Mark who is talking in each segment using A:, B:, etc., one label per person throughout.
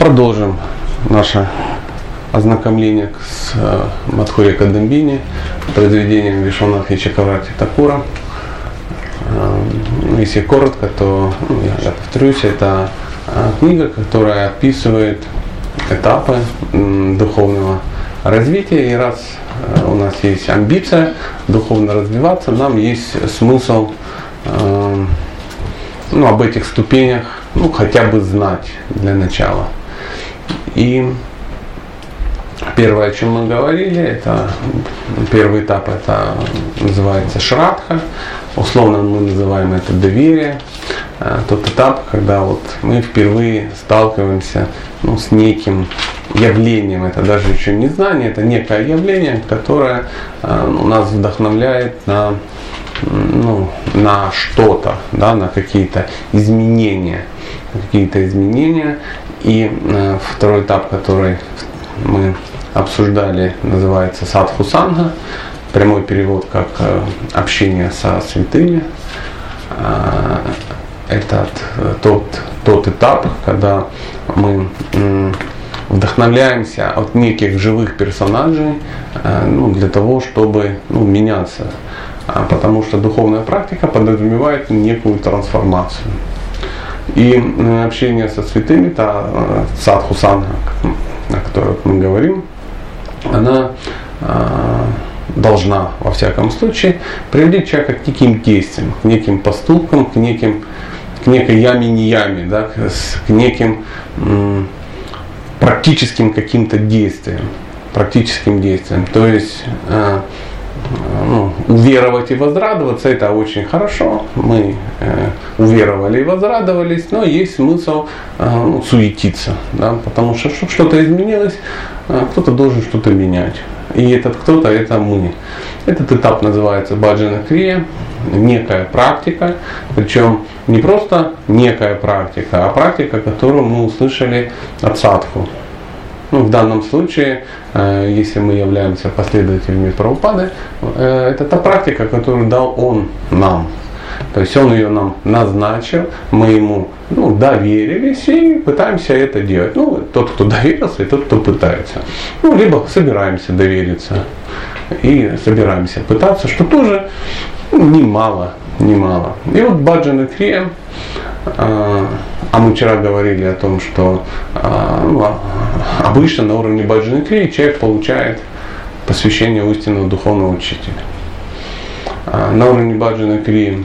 A: Продолжим наше ознакомление с э, Мадхури Кадамбини, произведением Вишванатхи Чакаврати Такура. Э, если коротко, то ну, я, я повторюсь, это э, книга, которая описывает этапы духовного развития. И раз у нас есть амбиция духовно развиваться, нам есть смысл ну, об этих ступенях ну, хотя бы знать для начала. И первое, о чем мы говорили, это первый этап, это называется шрадха, условно мы называем это доверие. А, тот этап, когда вот мы впервые сталкиваемся ну, с неким явлением, это даже еще не знание, это некое явление, которое э, нас вдохновляет на, ну, на что-то, да, на какие-то изменения какие-то изменения. И э, второй этап, который мы обсуждали, называется садху санга. Прямой перевод как э, общение со святыми. Э, это тот, тот этап, когда мы вдохновляемся от неких живых персонажей ну, для того, чтобы ну, меняться. А, потому что духовная практика подразумевает некую трансформацию. И э, общение со святыми, та э, садху санга, о которой мы говорим, она э, должна, во всяком случае, приводить человека к неким действиям, к неким поступкам, к неким к некой яме не яме, да, к, неким практическим каким-то действиям, практическим действиям. То есть ну, уверовать и возрадоваться, это очень хорошо. Мы э, уверовали и возрадовались, но есть смысл э, ну, суетиться, да, потому что чтобы что-то изменилось, э, кто-то должен что-то менять. И этот кто-то это мы. Этот этап называется баджана крия, некая практика, причем не просто некая практика, а практика, которую мы услышали от садху. Ну, в данном случае, э, если мы являемся последователями Прабхупады, э, это та практика, которую дал он нам. То есть он ее нам назначил, мы ему ну, доверились и пытаемся это делать. Ну, тот, кто доверился, и тот, кто пытается. Ну, либо собираемся довериться и собираемся пытаться, что тоже немало, немало. И вот Баджан и Крия, а, а мы вчера говорили о том, что а, ну, а, обычно на уровне Баджаны Крии человек получает посвящение у истинного духовного учителя. На уровне Баджаны Крии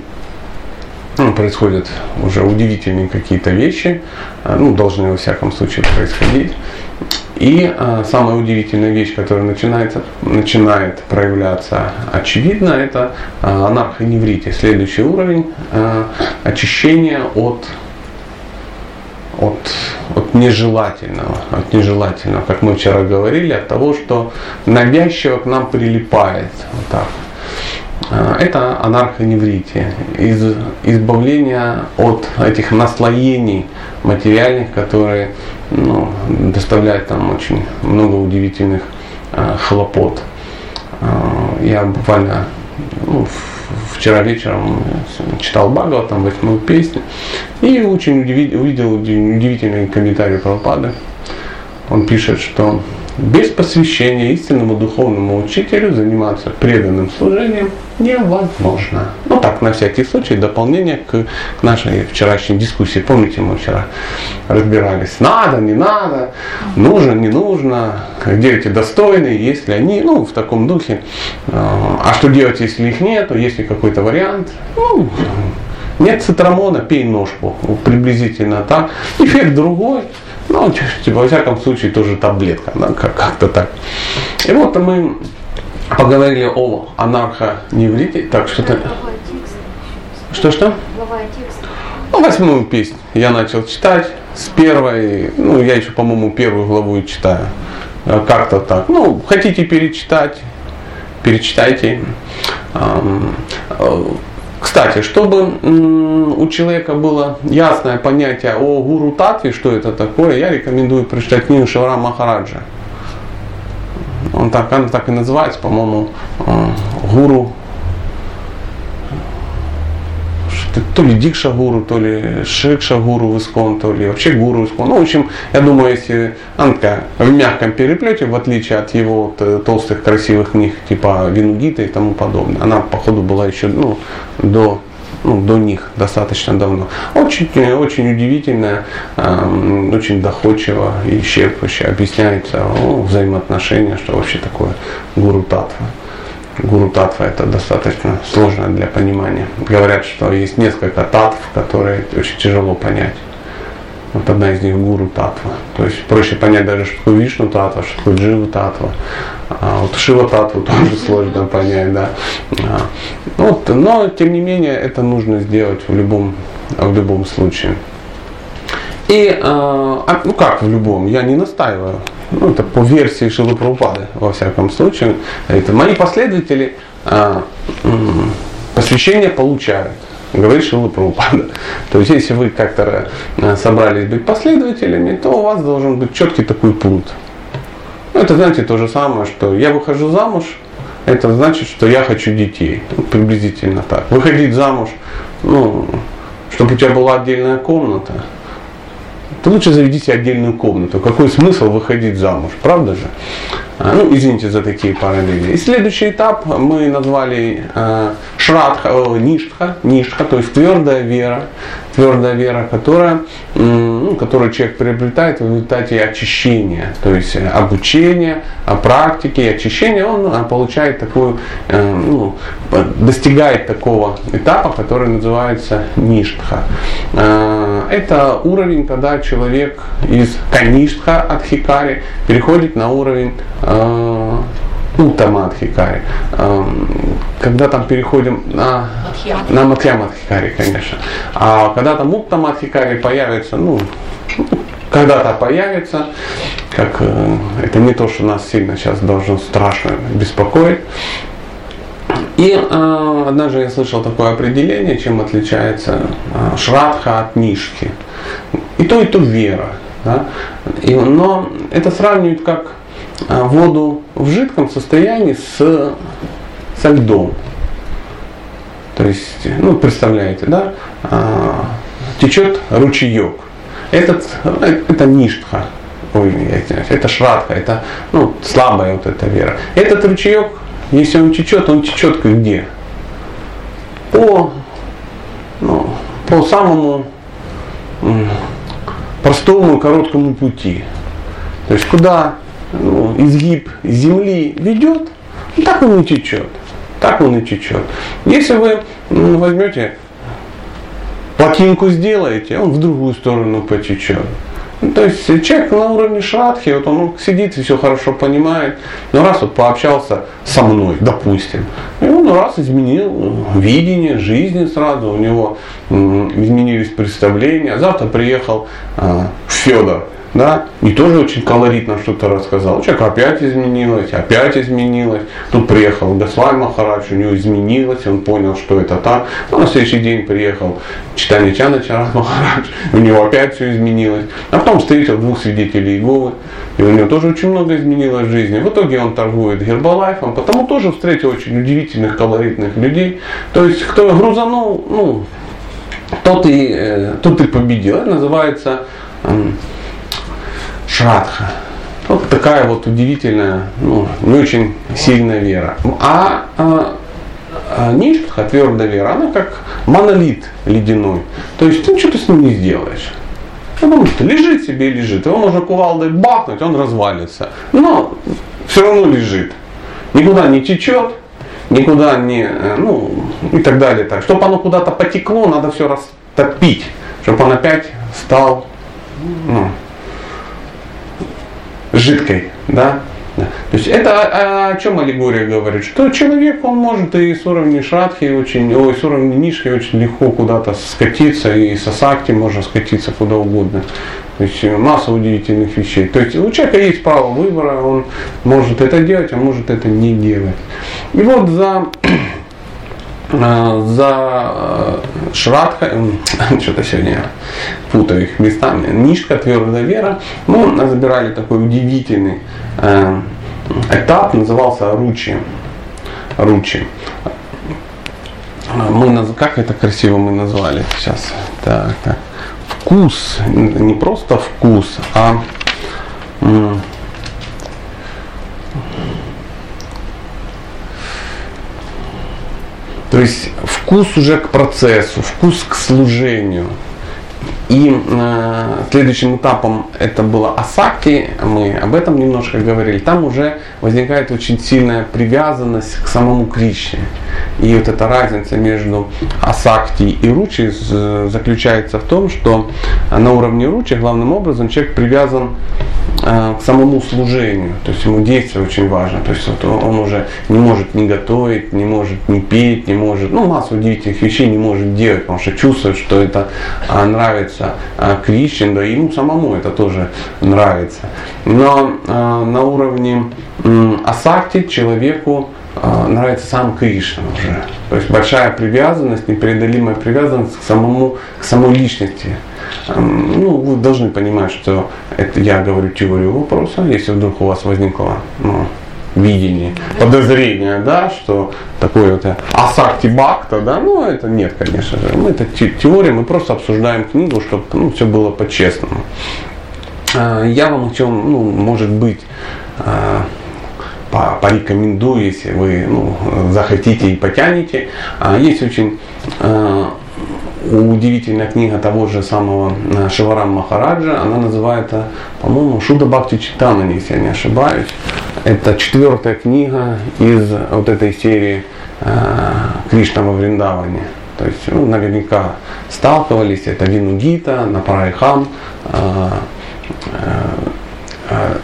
A: ну, происходят уже удивительные какие-то вещи, ну, должны во всяком случае происходить. И э, самая удивительная вещь, которая начинается, начинает проявляться очевидно, это э, анархоневрите, следующий уровень э, очищения от, от, от нежелательного, от нежелательного, как мы вчера говорили, от того, что навязчиво к нам прилипает. Вот так. Это анархоневритие, из, избавление от этих наслоений материальных, которые ну, доставляют там очень много удивительных э, хлопот. Э, я буквально ну, вчера вечером читал Багова, там восьмую песню, и очень удивил, увидел удивительный комментарий Прабхупады. Он пишет, что без посвящения истинному духовному учителю заниматься преданным служением невозможно. Ну так, на всякий случай, дополнение к, нашей вчерашней дискуссии. Помните, мы вчера разбирались, надо, не надо, нужно, не нужно, где эти достойные, есть ли они, ну, в таком духе. А что делать, если их нет, есть ли какой-то вариант? Ну, нет цитрамона, пей ножку. Приблизительно так. Эффект другой. Ну, типа, во всяком случае, тоже таблетка, да, как-то так. И вот мы поговорили о анархоневрите. Так, что-то... Что-что? Ну, восьмую песню я начал читать с первой, ну, я еще, по-моему, первую главу и читаю. Э, как-то так. Ну, хотите перечитать, перечитайте. Кстати, чтобы у человека было ясное понятие о гуру татве, что это такое, я рекомендую прочитать книгу Шавара Махараджа. Он так, она так и называется, по-моему, э, гуру то ли Дикша гуру, то ли Шикша гуру в то ли вообще гуру в Искон. Ну, в общем, я думаю, если Анка в мягком переплете, в отличие от его толстых красивых книг, типа Винугита и тому подобное, она, походу, была еще ну, до ну, до них достаточно давно. Очень, очень удивительно, э, очень доходчиво и исчерпывающе объясняется о взаимоотношения, что вообще такое гуру татва. Гуру татва это достаточно сложно для понимания. Говорят, что есть несколько татв, которые очень тяжело понять. Вот одна из них гуру татва. То есть проще понять даже, что такое Вишну татва, что такое Джива татва. А вот Шива татву тоже сложно понять, да. А, вот, но тем не менее это нужно сделать в любом, в любом случае. И, а, ну как в любом, я не настаиваю. Ну, это по версии Шилы Прабхупады, во всяком случае. Это мои последователи а, посвящение получают говорит Шила Прабхупада. То есть, если вы как-то э, собрались быть последователями, то у вас должен быть четкий такой пункт. Ну, это, знаете, то же самое, что я выхожу замуж, это значит, что я хочу детей. Ну, приблизительно так. Выходить замуж, ну, чтобы у тебя была отдельная комната, то лучше заведите отдельную комнату. Какой смысл выходить замуж, правда же? А, ну, извините за такие параллели. И следующий этап мы назвали э, шрадха, э, ништха, ништха, то есть твердая вера, твердая вера, которая, ну, которую человек приобретает в результате очищения, то есть обучения, практики и очищения, он э, получает такую, э, ну, достигает такого этапа, который называется ништха. Э, это уровень, когда человек из каништха от хикари переходит на уровень э, Утамадхикари. Э, когда там переходим на, на Матхьямадхикари, конечно. А когда там Уттамадхикари появится, ну, когда-то появится, как э, это не то, что нас сильно сейчас должно страшно беспокоить. И э, однажды я слышал такое определение, чем отличается э, шрадха от нишки. И то, и то вера. Да? И, но это сравнивают как воду в жидком состоянии с, со льдом. То есть, ну, представляете, да, э, течет ручеек. Этот, это ништха, ой, это шрадха, это ну, слабая вот эта вера. Этот ручеек если он течет, он течет где? По, ну, по самому простому короткому пути. То есть куда ну, изгиб земли ведет, ну, так он и течет. Так он и течет. Если вы ну, возьмете плотинку сделаете, он в другую сторону потечет. Ну, то есть человек на уровне шрадхи, вот он сидит и все хорошо понимает, но раз вот пообщался со мной, допустим, и он раз изменил видение жизни сразу, у него изменились представления, завтра приехал э, Федор, да, и тоже очень колоритно что-то рассказал. Человек опять изменилось, опять изменилось. Тут приехал Госваль Махарадж, у него изменилось, он понял, что это так. Но на следующий день приехал Читание Чана Чарат Махарадж, у него опять все изменилось. А потом встретил двух свидетелей Иеговы, и у него тоже очень много изменилось в жизни. В итоге он торгует гербалайфом, потому тоже встретил очень удивительных, колоритных людей. То есть, кто грузанул, ну, тот и, э, тот и победил. Это называется Шрадха. Вот такая вот удивительная, ну, не очень сильная вера. А, а, а Ништха, твердая вера, она как монолит ледяной. То есть ты что-то с ним не сделаешь. Потому что лежит себе и лежит. Его можно кувалдой бахнуть, он развалится. Но все равно лежит. Никуда не течет, никуда не, э, ну, и так далее. Так. Чтобы оно куда-то потекло, надо все растопить, чтобы он опять стал ну, жидкой, да? То есть это о, чем аллегория говорит? Что человек, он может и с уровня шрадхи, очень, ой, с уровня нишки очень легко куда-то скатиться, и со сакти можно скатиться куда угодно. То есть масса удивительных вещей. То есть у человека есть право выбора, он может это делать, а может это не делать. И вот за за э, Шрадха, что-то сегодня путаю их местами, Нишка, твердая вера, мы забирали такой удивительный э, этап, назывался Ручи. Ручи. мы, как это красиво мы назвали сейчас? Так, так. Вкус, не просто вкус, а то есть вкус уже к процессу, вкус к служению. И э, следующим этапом это было Асаки, мы об этом немножко говорили. Там уже возникает очень сильная привязанность к самому Кришне. И вот эта разница между Асакти и Ручи заключается в том, что на уровне Ручи главным образом человек привязан э, к самому служению. То есть ему действие очень важно. То есть вот он уже не может не готовить, не может не петь, не может, ну массу удивительных вещей не может делать, потому что чувствует, что это а, нравится нравится а, Кришне, да ему самому это тоже нравится. Но а, на уровне асакти человеку а, нравится сам Кришна уже. То есть большая привязанность, непреодолимая привязанность к самому, к самой личности. Ну, вы должны понимать, что это я говорю теорию вопроса, если вдруг у вас возникла ну, видение, подозрение, да, что такое вот асакти бакта, да, ну это нет, конечно же. Мы это теория, мы просто обсуждаем книгу, чтобы ну, все было по-честному. А, я вам о чем, ну, может быть, а, порекомендую, если вы ну, захотите и потянете. А, есть очень удивительная книга того же самого э, Шиварам Махараджа, она называется, по-моему, Шуда Бхакти Читана, если я не ошибаюсь. Это четвертая книга из вот этой серии э, Кришна во Вриндаване. То есть, ну, наверняка сталкивались, это Вину Гита, Напарайхам, э, э,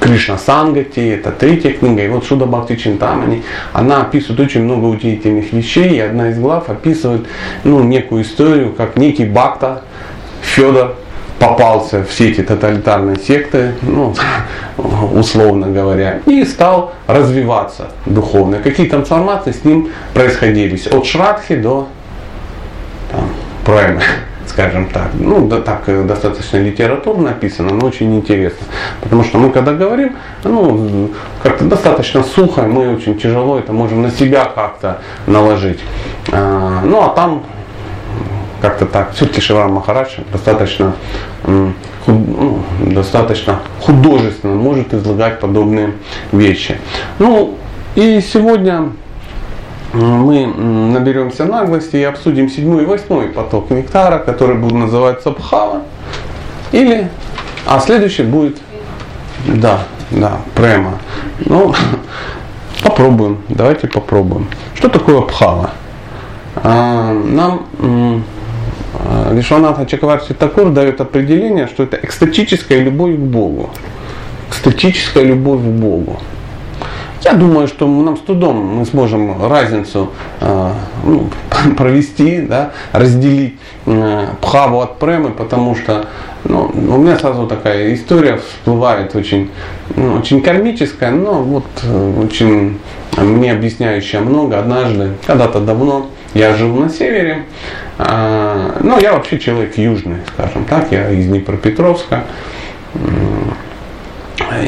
A: Кришна Сангати, это третья книга, и вот Шуда Бхакти Чинтамани, она описывает очень много удивительных вещей, и одна из глав описывает ну, некую историю, как некий Бхакта, Федор, попался в сети тоталитарной секты, ну, условно говоря, и стал развиваться духовно. Какие трансформации с ним происходили от Шрадхи до там, Праймы скажем так. Ну, да, так э, достаточно литературно написано, но очень интересно. Потому что мы когда говорим, ну, как-то достаточно сухо, мы очень тяжело это можем на себя как-то наложить. А, ну, а там как-то так. Все-таки Шивар Махарадж достаточно, ну, достаточно художественно может излагать подобные вещи. Ну, и сегодня мы наберемся наглости и обсудим седьмой и восьмой поток нектара, который будет называться Бхава. Или, а следующий будет, да, да, према. Ну, попробуем, давайте попробуем. Что такое Бхава? А, нам Вишванатха Чакаварти Такур дает определение, что это экстатическая любовь к Богу. Экстатическая любовь к Богу. Я думаю, что нам с трудом мы сможем разницу э, ну, провести, да, разделить э, пхаву от премы, потому что ну, у меня сразу такая история всплывает очень, ну, очень кармическая, но вот э, очень мне объясняющая много. Однажды, когда-то давно, я жил на севере, э, но я вообще человек южный, скажем так, я из Днепропетровска.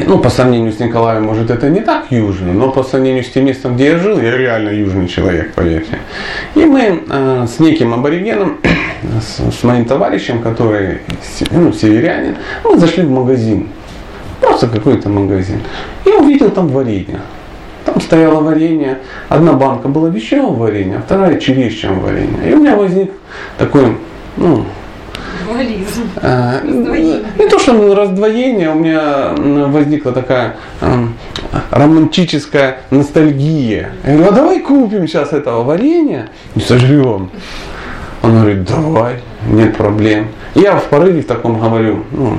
A: Ну, по сравнению с Николаем, может, это не так южно, но по сравнению с тем местом, где я жил, я реально южный человек, поверьте. И мы э, с неким аборигеном, с, с моим товарищем, который ну, северянин, мы зашли в магазин. Просто какой-то магазин. И увидел там варенье. Там стояло варенье. Одна банка была вещевого варенья, а вторая черещего варенья. И у меня возник такой, ну, Алкоголизм. А, не то, что раздвоение, у меня возникла такая а, романтическая ностальгия. Я говорю, а давай купим сейчас этого варенья и сожрем. Он говорит, давай, нет проблем. Я в порыве в таком говорю, ну,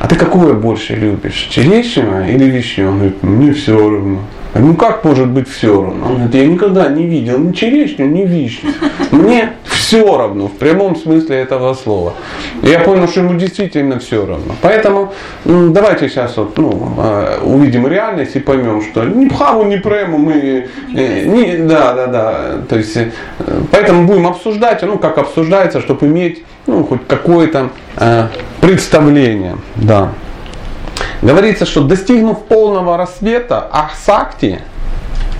A: а ты какое больше любишь, черешнего или вишню? Он говорит, мне все равно. Ну как может быть все равно? Он говорит, я никогда не видел ни черешню, ни вишню. Мне все равно, в прямом смысле этого слова. Я понял, что ему действительно все равно. Поэтому давайте сейчас вот, ну, а, увидим реальность и поймем, что ни пхаву, ни прему мы... Э, не, да, да, да. То есть, э, поэтому будем обсуждать, ну как обсуждается, чтобы иметь ну, хоть какое-то э, представление. Да. Говорится, что достигнув полного рассвета Ахсакти,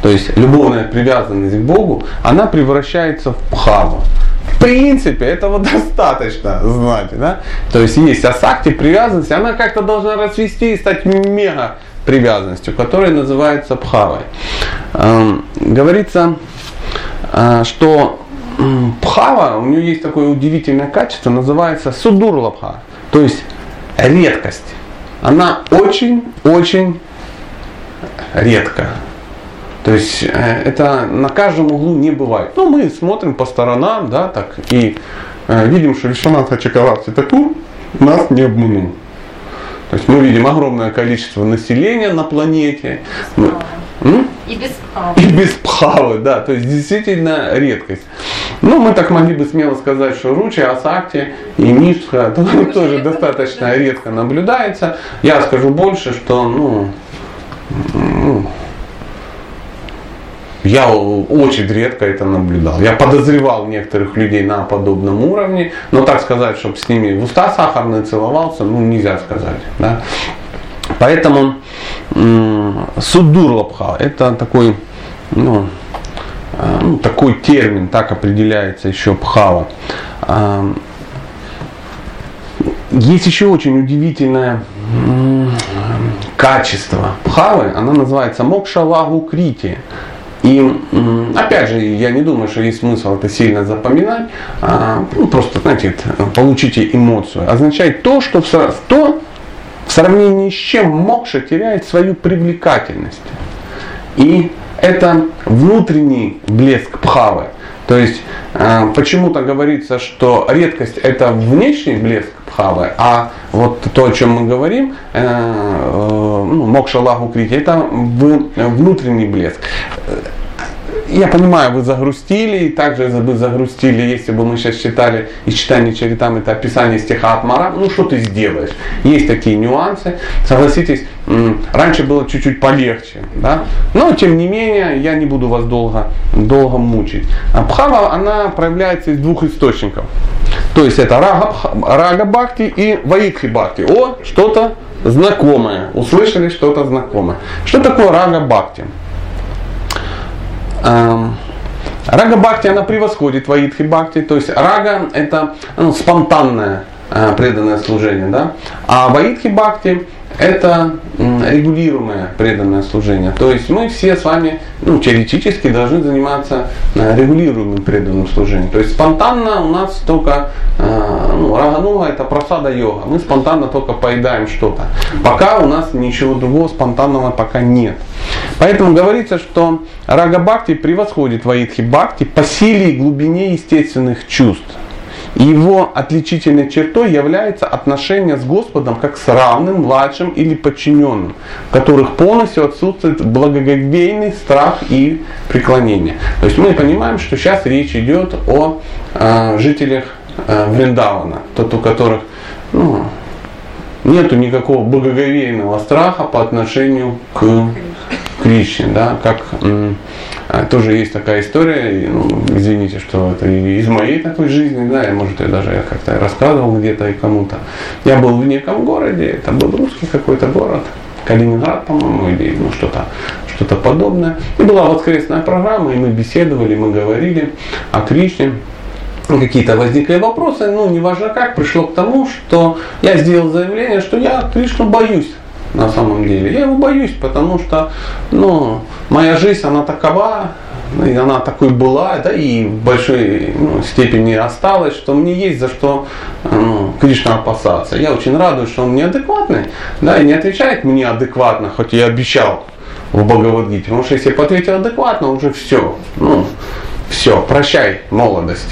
A: то есть любовная привязанность к Богу, она превращается в пхаву. В принципе, этого достаточно знать. Да? То есть есть асакти, привязанность, она как-то должна расвести и стать мега привязанностью, которая называется пхавой. Эм, говорится, э, что пхава, у нее есть такое удивительное качество, называется судурлабха, то есть редкость. Она очень-очень редко. То есть э, это на каждом углу не бывает. Но мы смотрим по сторонам, да, так, и э, видим, что Вишванат Хачакаварти Такур нас не обманул. То есть мы видим огромное количество населения на планете. Мы,
B: и без пхавы.
A: И без пхавы, да. То есть действительно редкость. Ну, мы так могли бы смело сказать, что Ручи, Асакти и Мишха тоже достаточно редко наблюдается. Я скажу больше, что ну, ну я очень редко это наблюдал. Я подозревал некоторых людей на подобном уровне, но так сказать, чтобы с ними в уста сахарные целовался, ну нельзя сказать. Да? Поэтому судур лапха это такой, ну, а, ну, такой термин, так определяется еще пхава. А, есть еще очень удивительное качество пхавы, она называется мокшалагу крити. И опять же, я не думаю, что есть смысл это сильно запоминать. А, ну, просто, знаете, получите эмоцию. Означает то, что то, в сравнении с чем мокша теряет свою привлекательность. И это внутренний блеск пхавы. То есть э, почему-то говорится, что редкость это внешний блеск пхавы, а вот то, о чем мы говорим, э, э, ну, мокша лагу крити, это внутренний блеск я понимаю, вы загрустили, и также вы загрустили, если бы мы сейчас читали и читание Чаритам, это описание стиха от Мара, ну что ты сделаешь? Есть такие нюансы. Согласитесь, раньше было чуть-чуть полегче, да? но тем не менее я не буду вас долго, долго мучить. Бхава, она проявляется из двух источников. То есть это рага, рага бхакти и ваикхи бхакти. О, что-то знакомое. Услышали что-то знакомое. Что такое рага бхакти? Эм, рага Бхакти, она превосходит Ваидхи Бхакти, то есть рага это ну, спонтанное э, преданное служение, да? а Ваидхи Бхакти это регулируемое преданное служение. То есть мы все с вами ну, теоретически должны заниматься э, регулируемым преданным служением. То есть спонтанно у нас только э, ну, рагануга это просада йога. Мы спонтанно только поедаем что-то. Пока у нас ничего другого спонтанного пока нет. Поэтому говорится, что рага бхакти превосходит ваидхи бхакти по силе и глубине естественных чувств. Его отличительной чертой является отношение с Господом как с равным, младшим или подчиненным, в которых полностью отсутствует благоговейный страх и преклонение. То есть мы понимаем, что сейчас речь идет о э, жителях э, Вриндавана, тот, у которых ну, нету никакого благоговейного страха по отношению к Кришне, да, как тоже есть такая история, ну, извините, что это из моей такой жизни, да, я, может, я даже как-то рассказывал где-то и кому-то. Я был в неком городе, это был русский какой-то город, Калининград, по-моему, или ну, что-то что подобное. И была воскресная программа, и мы беседовали, мы говорили о Кришне. Какие-то возникли вопросы, ну, неважно как, пришло к тому, что я сделал заявление, что я Кришну боюсь на самом деле. Я его боюсь, потому что ну, моя жизнь, она такова, и она такой была, да, и в большой ну, степени осталась, что мне есть за что ну, Кришна опасаться. Я очень радуюсь, что он неадекватный, да, и не отвечает мне адекватно, хоть я обещал в Бхагавадгите. Потому что если бы ответил адекватно, уже все. Ну, все, прощай, молодость.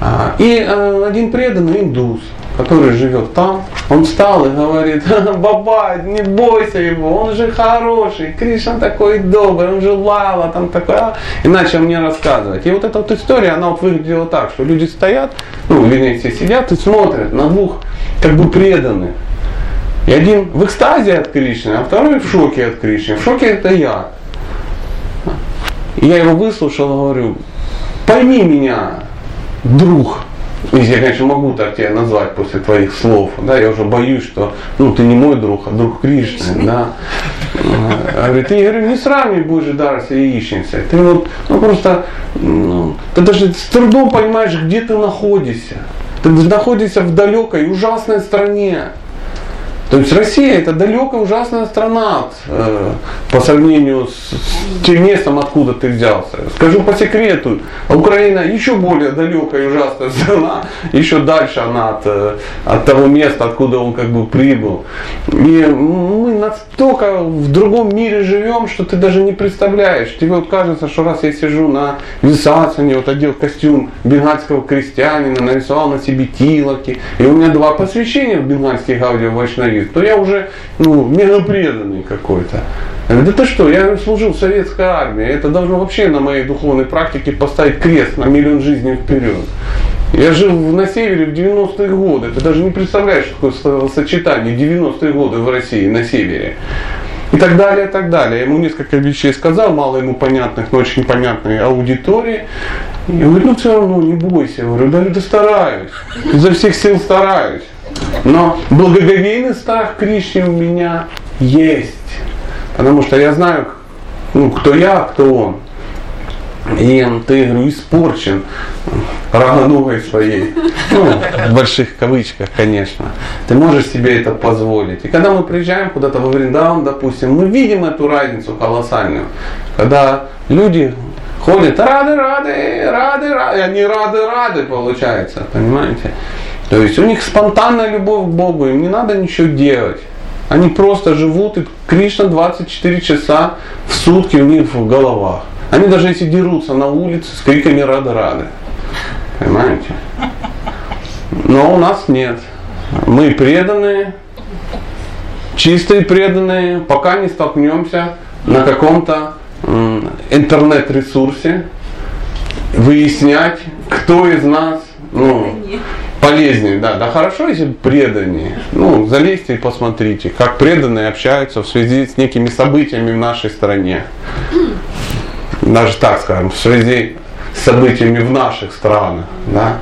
A: А, и э, один преданный индус, который живет там, он встал и говорит, баба, не бойся его, он же хороший, Кришна такой добрый, он же лава, там такой, а? и начал мне рассказывать. И вот эта вот история, она вот выглядела так, что люди стоят, ну, вернее, все сидят и смотрят на двух как бы преданных. И один в экстазе от Кришны, а второй в шоке от Кришны. В шоке это я. И я его выслушал говорю, пойми меня, друг, Если я, конечно, могу так тебя назвать после твоих слов, да, я уже боюсь, что ну, ты не мой друг, а друг Кришны, да. А, говорит, ты, я говорю, не сравнивай Божий дар с яичницей. Ты вот, ну просто, ну, ты даже с трудом понимаешь, где ты находишься. Ты находишься в далекой, ужасной стране. То есть Россия это далекая ужасная страна э, по сравнению с, тем местом, откуда ты взялся. Скажу по секрету, Украина еще более далекая и ужасная страна, еще дальше она от, э, от того места, откуда он как бы прибыл. И мы настолько в другом мире живем, что ты даже не представляешь. Тебе вот кажется, что раз я сижу на Висацане, вот одел костюм бенгальского крестьянина, нарисовал на себе тилоки, и у меня два посвящения в бенгальский гаудио говорит, то я уже ну, мегапреданный какой-то. Я говорю, да ты что, я служил в советской армии, это должно вообще на моей духовной практике поставить крест на миллион жизней вперед. Я жил на севере в 90-е годы. Ты даже не представляешь, какое сочетание 90-е годы в России на севере. И так далее, и так далее. Я ему несколько вещей сказал, мало ему понятных, но очень понятной аудитории. И я говорю, ну все равно не бойся. Я говорю, да, да стараюсь. Изо всех сил стараюсь. Но благоговейный страх Кришне у меня есть. Потому что я знаю, ну, кто я, кто он. И ты, говорю, испорчен равноногой своей. Ну, в больших кавычках, конечно. Ты можешь себе это позволить. И когда мы приезжаем куда-то во Вриндаун, допустим, мы видим эту разницу колоссальную. Когда люди ходят рады, рады, рады, рады, они рады, рады, получается, понимаете? То есть у них спонтанная любовь к Богу, им не надо ничего делать. Они просто живут, и Кришна 24 часа в сутки у них в головах. Они даже если дерутся на улице с криками рады-рады. Понимаете? Но у нас нет. Мы преданные, чистые преданные, пока не столкнемся на каком-то интернет-ресурсе, выяснять, кто из нас ну, полезнее, да, да хорошо, если преданнее. Ну, залезьте и посмотрите, как преданные общаются в связи с некими событиями в нашей стране. Даже так скажем, в связи с событиями в наших странах. Да,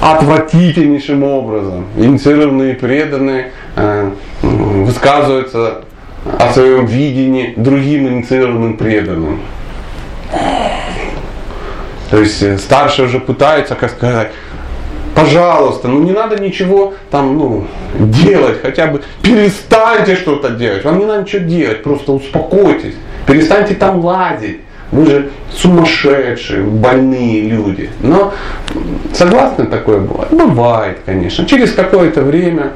A: отвратительнейшим образом инициированные преданные э, высказываются о своем видении другим инициированным преданным. То есть э, старшие уже пытаются, как сказать, пожалуйста, ну не надо ничего там, ну, делать, хотя бы перестаньте что-то делать. Вам не надо ничего делать, просто успокойтесь, перестаньте там лазить. Вы же сумасшедшие, больные люди. Но согласны такое бывает? Бывает, конечно. Через какое-то время,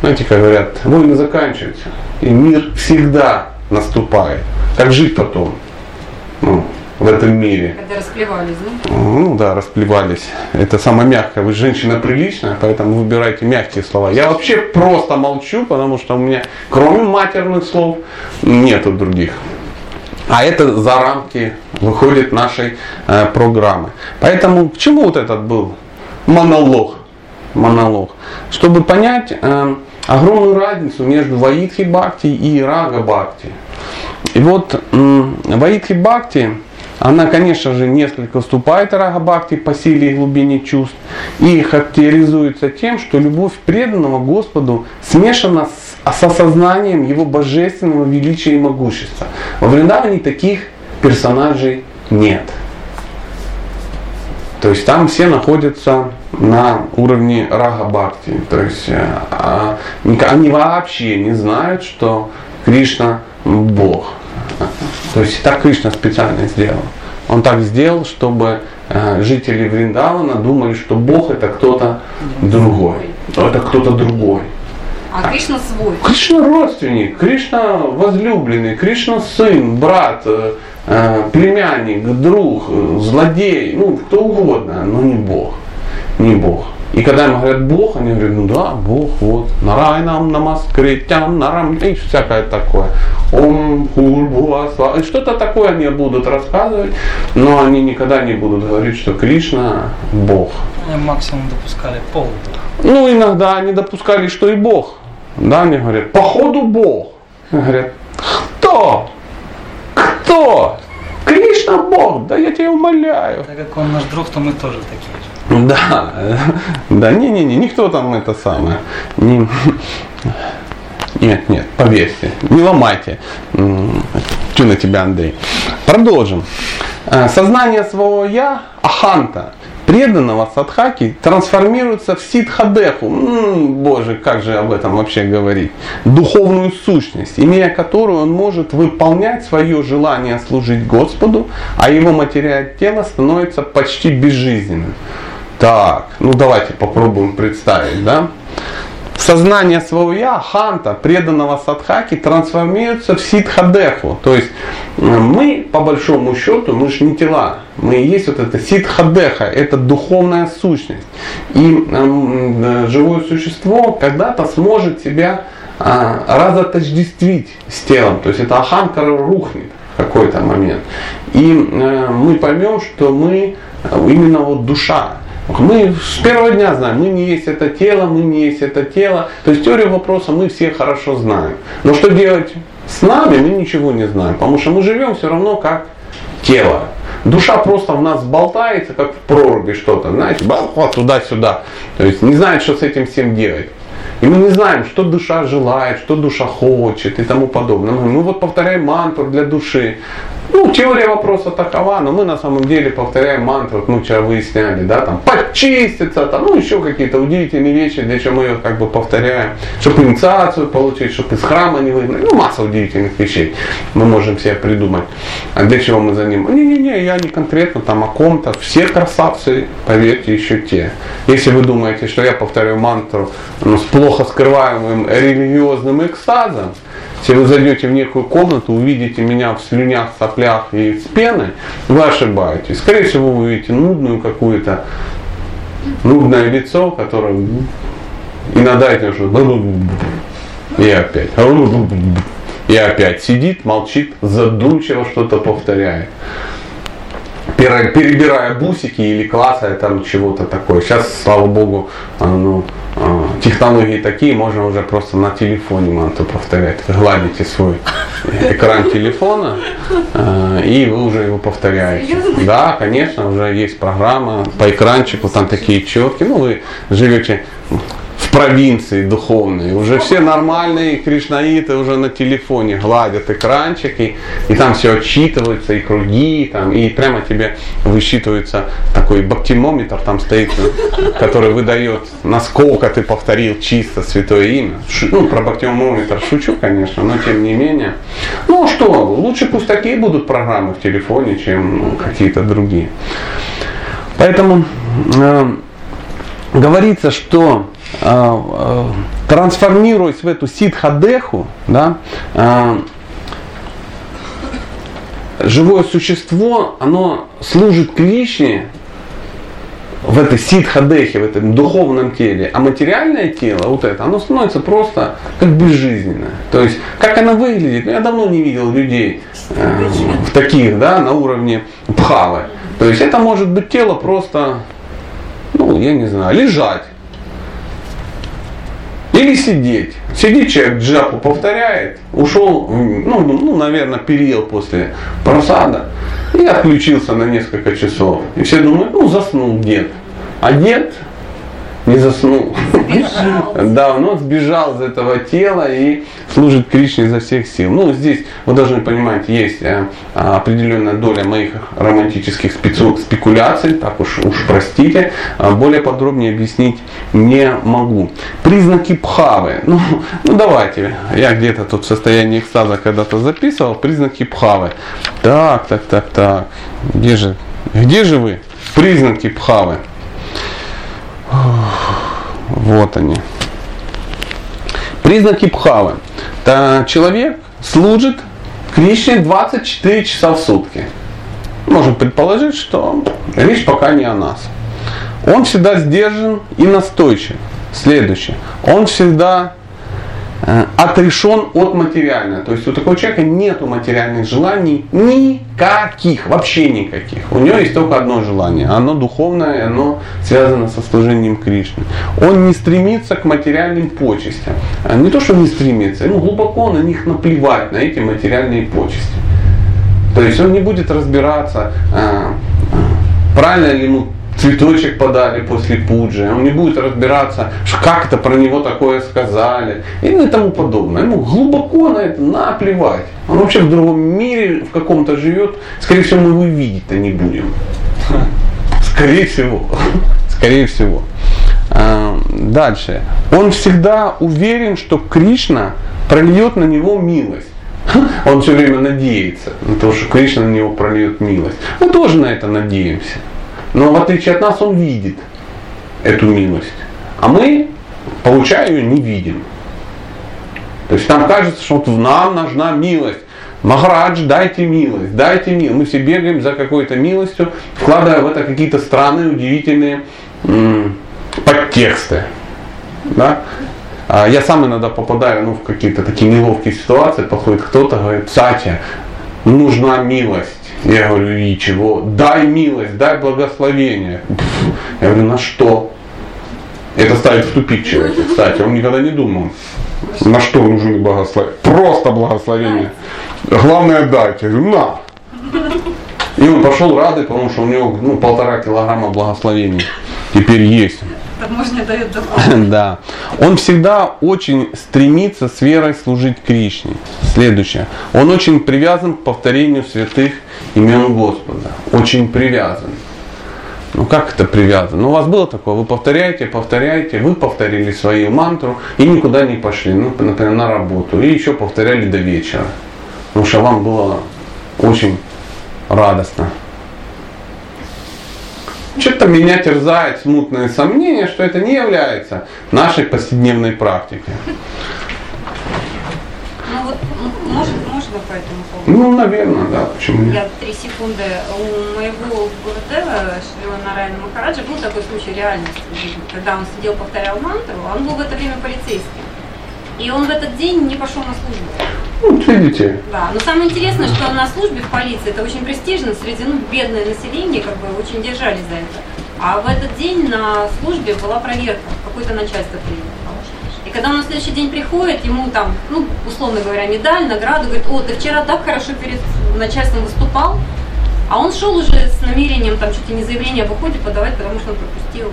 A: знаете, как говорят, войны заканчиваются, и мир всегда наступает. Как жить потом? Ну, в этом мире.
B: Когда расплевались, да?
A: Ну да, расплевались. Это самое мягкое. Вы женщина приличная, поэтому выбирайте мягкие слова. Я вообще просто молчу, потому что у меня кроме матерных слов нету других. А это за рамки выходит нашей э, программы. Поэтому к чему вот этот был монолог? Монолог. Чтобы понять э, огромную разницу между Ваидхи Бхакти и Рага Бхакти. И вот э, Ваидхи Бхакти она, конечно же, несколько уступает Рагабхакти по силе и глубине чувств и характеризуется тем, что любовь преданного Господу смешана с, с осознанием Его божественного величия и могущества. Во Вриндаване таких персонажей нет. То есть там все находятся на уровне рага бхакти. То есть э, а, они вообще не знают, что Кришна Бог. То есть так Кришна специально сделал. Он так сделал, чтобы э, жители Вриндавана думали, что Бог это кто-то другой. Это кто-то другой.
B: А Кришна свой.
A: Кришна родственник, Кришна возлюбленный, Кришна сын, брат, э, э племянник, друг, злодей, ну кто угодно, но не Бог. Не Бог. И когда им говорят Бог, они говорят, ну да, Бог, вот, нарай нам намаскритям, нарам, и всякое такое. Ом, хурбуасва. Что-то такое они будут рассказывать, но они никогда не будут говорить, что Кришна Бог.
C: Они максимум допускали пол.
A: Ну, иногда они допускали, что и Бог. Да, они говорят, походу Бог. Они говорят, кто? Кто? Кришна Бог, да я тебя умоляю.
C: Так как он наш друг, то мы тоже такие же.
A: Да, да, не-не-не, никто там это самое. Не, нет, нет, поверьте, не ломайте. Что на тебя, Андрей? Продолжим. Э, сознание своего я, аханта, преданного садхаки трансформируется в сидхадеху. М-м, боже, как же об этом вообще говорить? Духовную сущность, имея которую он может выполнять свое желание служить Господу, а его материальное тело становится почти безжизненным. Так, ну давайте попробуем представить, да? Сознание своего я, ханта, преданного садхаки, трансформируется в ситхадеху. То есть мы, по большому счету, мы же не тела. Мы и есть вот это ситхадеха, это духовная сущность. И э, живое существо когда-то сможет себя э, разотождествить с телом. То есть это аханкара рухнет в какой-то момент. И э, мы поймем, что мы именно вот душа. Мы с первого дня знаем, мы не есть это тело, мы не есть это тело. То есть теорию вопроса мы все хорошо знаем. Но что делать с нами, мы ничего не знаем. Потому что мы живем все равно как тело. Душа просто в нас болтается, как в проруби что-то, знаете, вот туда-сюда. То есть не знает, что с этим всем делать. И мы не знаем, что душа желает, что душа хочет и тому подобное. Мы вот повторяем мантру для души. Ну, теория вопроса такова, но мы на самом деле повторяем мантру, вот мы вчера выясняли, да, там, почиститься, там, ну, еще какие-то удивительные вещи, для чего мы ее как бы повторяем, чтобы инициацию получить, чтобы из храма не выгнать, ну, масса удивительных вещей мы можем себе придумать. А для чего мы за ним? Не-не-не, я не конкретно там о ком-то, все красавцы, поверьте, еще те. Если вы думаете, что я повторяю мантру ну, с плохо скрываемым религиозным экстазом, если вы зайдете в некую комнату, увидите меня в слюнях, соплях и с пеной, вы ошибаетесь. Скорее всего, вы увидите нудную какую-то, нудное лицо, которое иногда это уже и опять. И опять сидит, молчит, задумчиво что-то повторяет перебирая бусики или классая там чего-то такое. Сейчас, слава богу, а, ну, а, технологии такие, можно уже просто на телефоне манту повторять. Гладите свой экран телефона, а, и вы уже его повторяете. Да, конечно, уже есть программа по экранчику, там такие четкие. Ну, вы живете провинции духовные. Уже все нормальные кришнаиты уже на телефоне гладят экранчики, и там все отчитывается, и круги, там, и прямо тебе высчитывается такой бактимометр, там стоит, который выдает, насколько ты повторил чисто святое имя. Ну, про бактимометр шучу, конечно, но тем не менее. Ну что, лучше пусть такие будут программы в телефоне, чем ну, какие-то другие. Поэтому э, говорится, что а, а, трансформируясь в эту ситхадеху, да, а, живое существо, оно служит Кришне в этой ситхадехе, в этом духовном теле, а материальное тело, вот это, оно становится просто как безжизненное. То есть, как оно выглядит, ну, я давно не видел людей э, в таких, да, на уровне пхавы. То есть, это может быть тело просто, ну, я не знаю, лежать или сидеть. Сидит человек, джапу повторяет, ушел, ну, ну, ну, наверное, переел после просада и отключился на несколько часов. И все думают, ну, заснул дед. А дед не заснул. Да, он сбежал из этого тела и служит Кришне изо всех сил. Ну, здесь, вы должны понимать, есть э, определенная доля моих романтических спекуляций, так уж, уж простите, а более подробнее объяснить не могу. Признаки пхавы. Ну, ну давайте, я где-то тут в состоянии экстаза когда-то записывал, признаки пхавы. Так, так, так, так, где же, где же вы? Признаки пхавы. Вот они. Признаки пхавы. Это человек служит Кришне 24 часа в сутки. Можем предположить, что речь пока не о нас. Он всегда сдержан и настойчив. Следующее. Он всегда отрешен от материального. То есть у такого человека нет материальных желаний никаких, вообще никаких. У него есть только одно желание. Оно духовное, оно связано со служением Кришны. Он не стремится к материальным почестям. А не то, что не стремится, ему глубоко на них наплевать, на эти материальные почести. То есть он не будет разбираться, э, правильно ли ему цветочек подали после пуджи, он не будет разбираться, как это про него такое сказали и тому подобное. Ему глубоко на это наплевать. Он вообще в другом мире в каком-то живет. Скорее всего, мы его видеть-то не будем. Скорее всего. Скорее всего. А, дальше. Он всегда уверен, что Кришна прольет на него милость. Он все время надеется на то, что Кришна на него прольет милость. Мы тоже на это надеемся. Но в отличие от нас он видит эту милость. А мы, получая ее, не видим. То есть нам кажется, что вот в нам нужна милость. Махарадж, дайте милость, дайте милость. Мы все бегаем за какой-то милостью, вкладывая в это какие-то странные, удивительные м- подтексты. Да? А я сам иногда попадаю ну, в какие-то такие неловкие ситуации, подходит кто-то, говорит, Сатя, нужна милость. Я говорю, и чего? Дай милость, дай благословение. Я говорю, на что? Это ставит в тупик человека, кстати, он никогда не думал. На что нужны благословения? Просто благословение. Главное дать. Я говорю, на. И он пошел радый, потому что у него ну, полтора килограмма благословений теперь есть.
B: Таможня дает доход.
A: Да. Он всегда очень стремится с верой служить Кришне. Следующее. Он очень привязан к повторению святых имен Господа. Очень привязан. Ну как это привязан? Ну у вас было такое, вы повторяете, повторяете, вы повторили свою мантру и никуда не пошли, ну, например, на работу, и еще повторяли до вечера. Потому что вам было очень радостно. Что-то меня терзает смутное сомнение, что это не является нашей повседневной практикой.
B: Ну вот, может, можно по этому поводу?
A: Ну, наверное, да, почему нет.
B: Я три секунды. У моего Гурудева, Шрила Нарайна Махараджа, был такой случай реальности когда он сидел, повторял мантру, а он был в это время полицейским. И он в этот день не пошел на службу.
A: Ну, видите,
B: Да, но самое интересное, что на службе в полиции это очень престижно, среди ну, бедное население как бы очень держались за это. А в этот день на службе была проверка, какое-то начальство приехало. И когда он на следующий день приходит, ему там, ну, условно говоря, медаль, награду, говорит, о, ты вчера так хорошо перед начальством выступал, а он шел уже с намерением там чуть ли не заявление об уходе подавать, потому что он пропустил.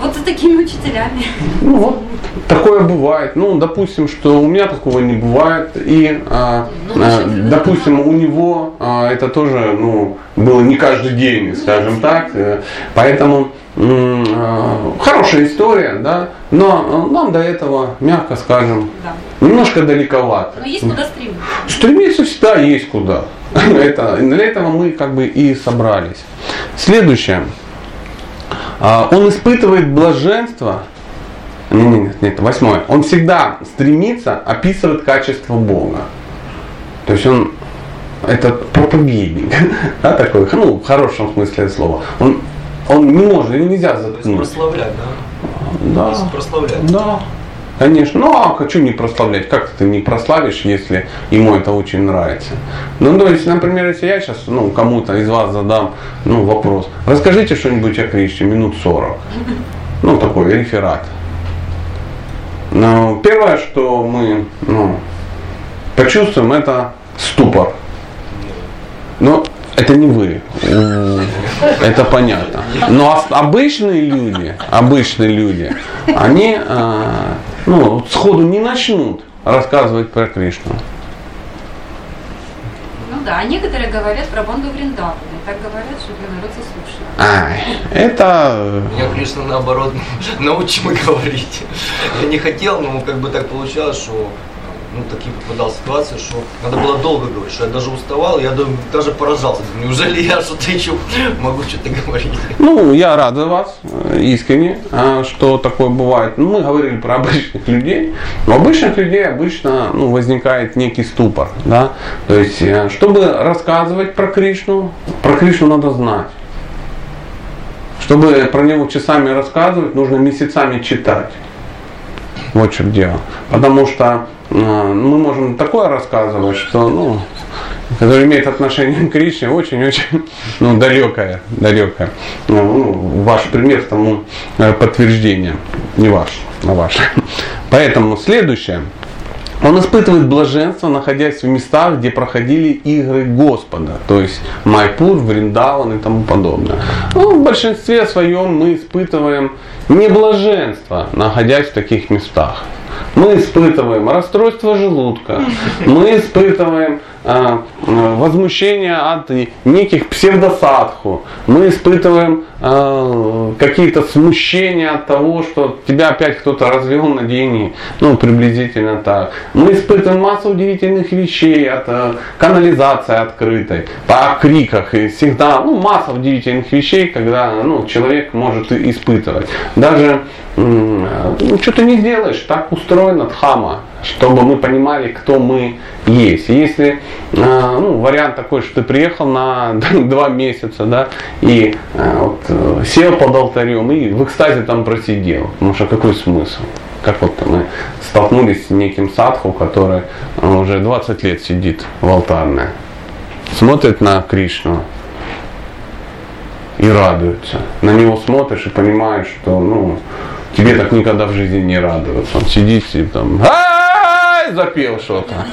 B: Вот за такими учителями.
A: ну вот, такое бывает. Ну, допустим, что у меня такого не бывает. И, а,
B: Ну, значит,
A: допустим, у него а, это тоже, ну, было не каждый день, скажем так. Э, Поэтому хорошая история, да, но а, нам до этого, мягко скажем,
B: Да.
A: немножко далековато.
B: Но есть куда стремиться.
A: Стремиться всегда есть куда. Это, для этого мы как бы и собрались. Следующее. А, Он испытывает блаженство. Нет, нет, нет, нет, восьмое. Он всегда стремится описывать качество Бога. То есть он это проповедник, да, такой, ну, в хорошем смысле слова. Он, он не может, его нельзя
D: То есть
A: заткнуть.
D: прославлять, да?
A: Да.
D: То есть прославлять.
A: Да, конечно. Ну а хочу не прославлять. Как ты не прославишь, если ему это очень нравится? Ну, то есть, например, если я сейчас ну, кому-то из вас задам ну, вопрос, расскажите что-нибудь о Кришне минут 40. Ну, такой реферат. Но первое, что мы ну, почувствуем, это ступор. Но это не вы. Это понятно. Но обычные люди, обычные люди, они а, ну, сходу не начнут рассказывать про Кришну.
B: Ну да, а некоторые говорят про банду Вриндавана. И так говорят, что для народ заслушает.
A: Ай, это
D: Меня, Кришна, наоборот, научим говорить. Я не хотел, но как бы так получалось, что ну, такие попадал ситуации, что надо было долго говорить, что я даже уставал, я даже- поражался. Неужели я что-то еще могу что-то говорить?
A: Ну, я рад за вас, э, искренне, а, что такое бывает. Ну, мы говорили про обычных людей. У обычных людей обычно ну, возникает некий ступор. Да? То есть, э, чтобы рассказывать про Кришну, про Кришну надо знать. Чтобы про него часами рассказывать, нужно месяцами читать. Вот в чем дело. Потому что мы можем такое рассказывать, что, ну, которое имеет отношение к Кришне, очень-очень ну, далекое, далекое. Ну, ну, ваш пример тому э, подтверждение. Не ваш, а ваш. Поэтому следующее. Он испытывает блаженство, находясь в местах, где проходили игры Господа, то есть Майпур, Вриндаван и тому подобное. Ну, в большинстве своем мы испытываем не блаженство, находясь в таких местах. Мы испытываем расстройство желудка, мы испытываем а, возмущение от неких псевдосадху, мы испытываем а, какие-то смущения от того, что тебя опять кто-то развел на деньги, ну приблизительно так. Мы испытываем массу удивительных вещей от а, канализации открытой, по криках и всегда, ну масса удивительных вещей, когда ну, человек может испытывать. Даже ну, что-то не сделаешь, так устроена дхама, чтобы мы понимали, кто мы есть. Если э, ну, вариант такой, что ты приехал на два месяца, да, и э, вот, э, сел под алтарем и в экстазе там просидел, потому что какой смысл? Как вот мы столкнулись с неким садху, который уже 20 лет сидит в алтарной, смотрит на Кришну, и радуется. На него смотришь и понимаешь, что ну, тебе так никогда в жизни не радуются. Он сидит и там, ай, запел что-то.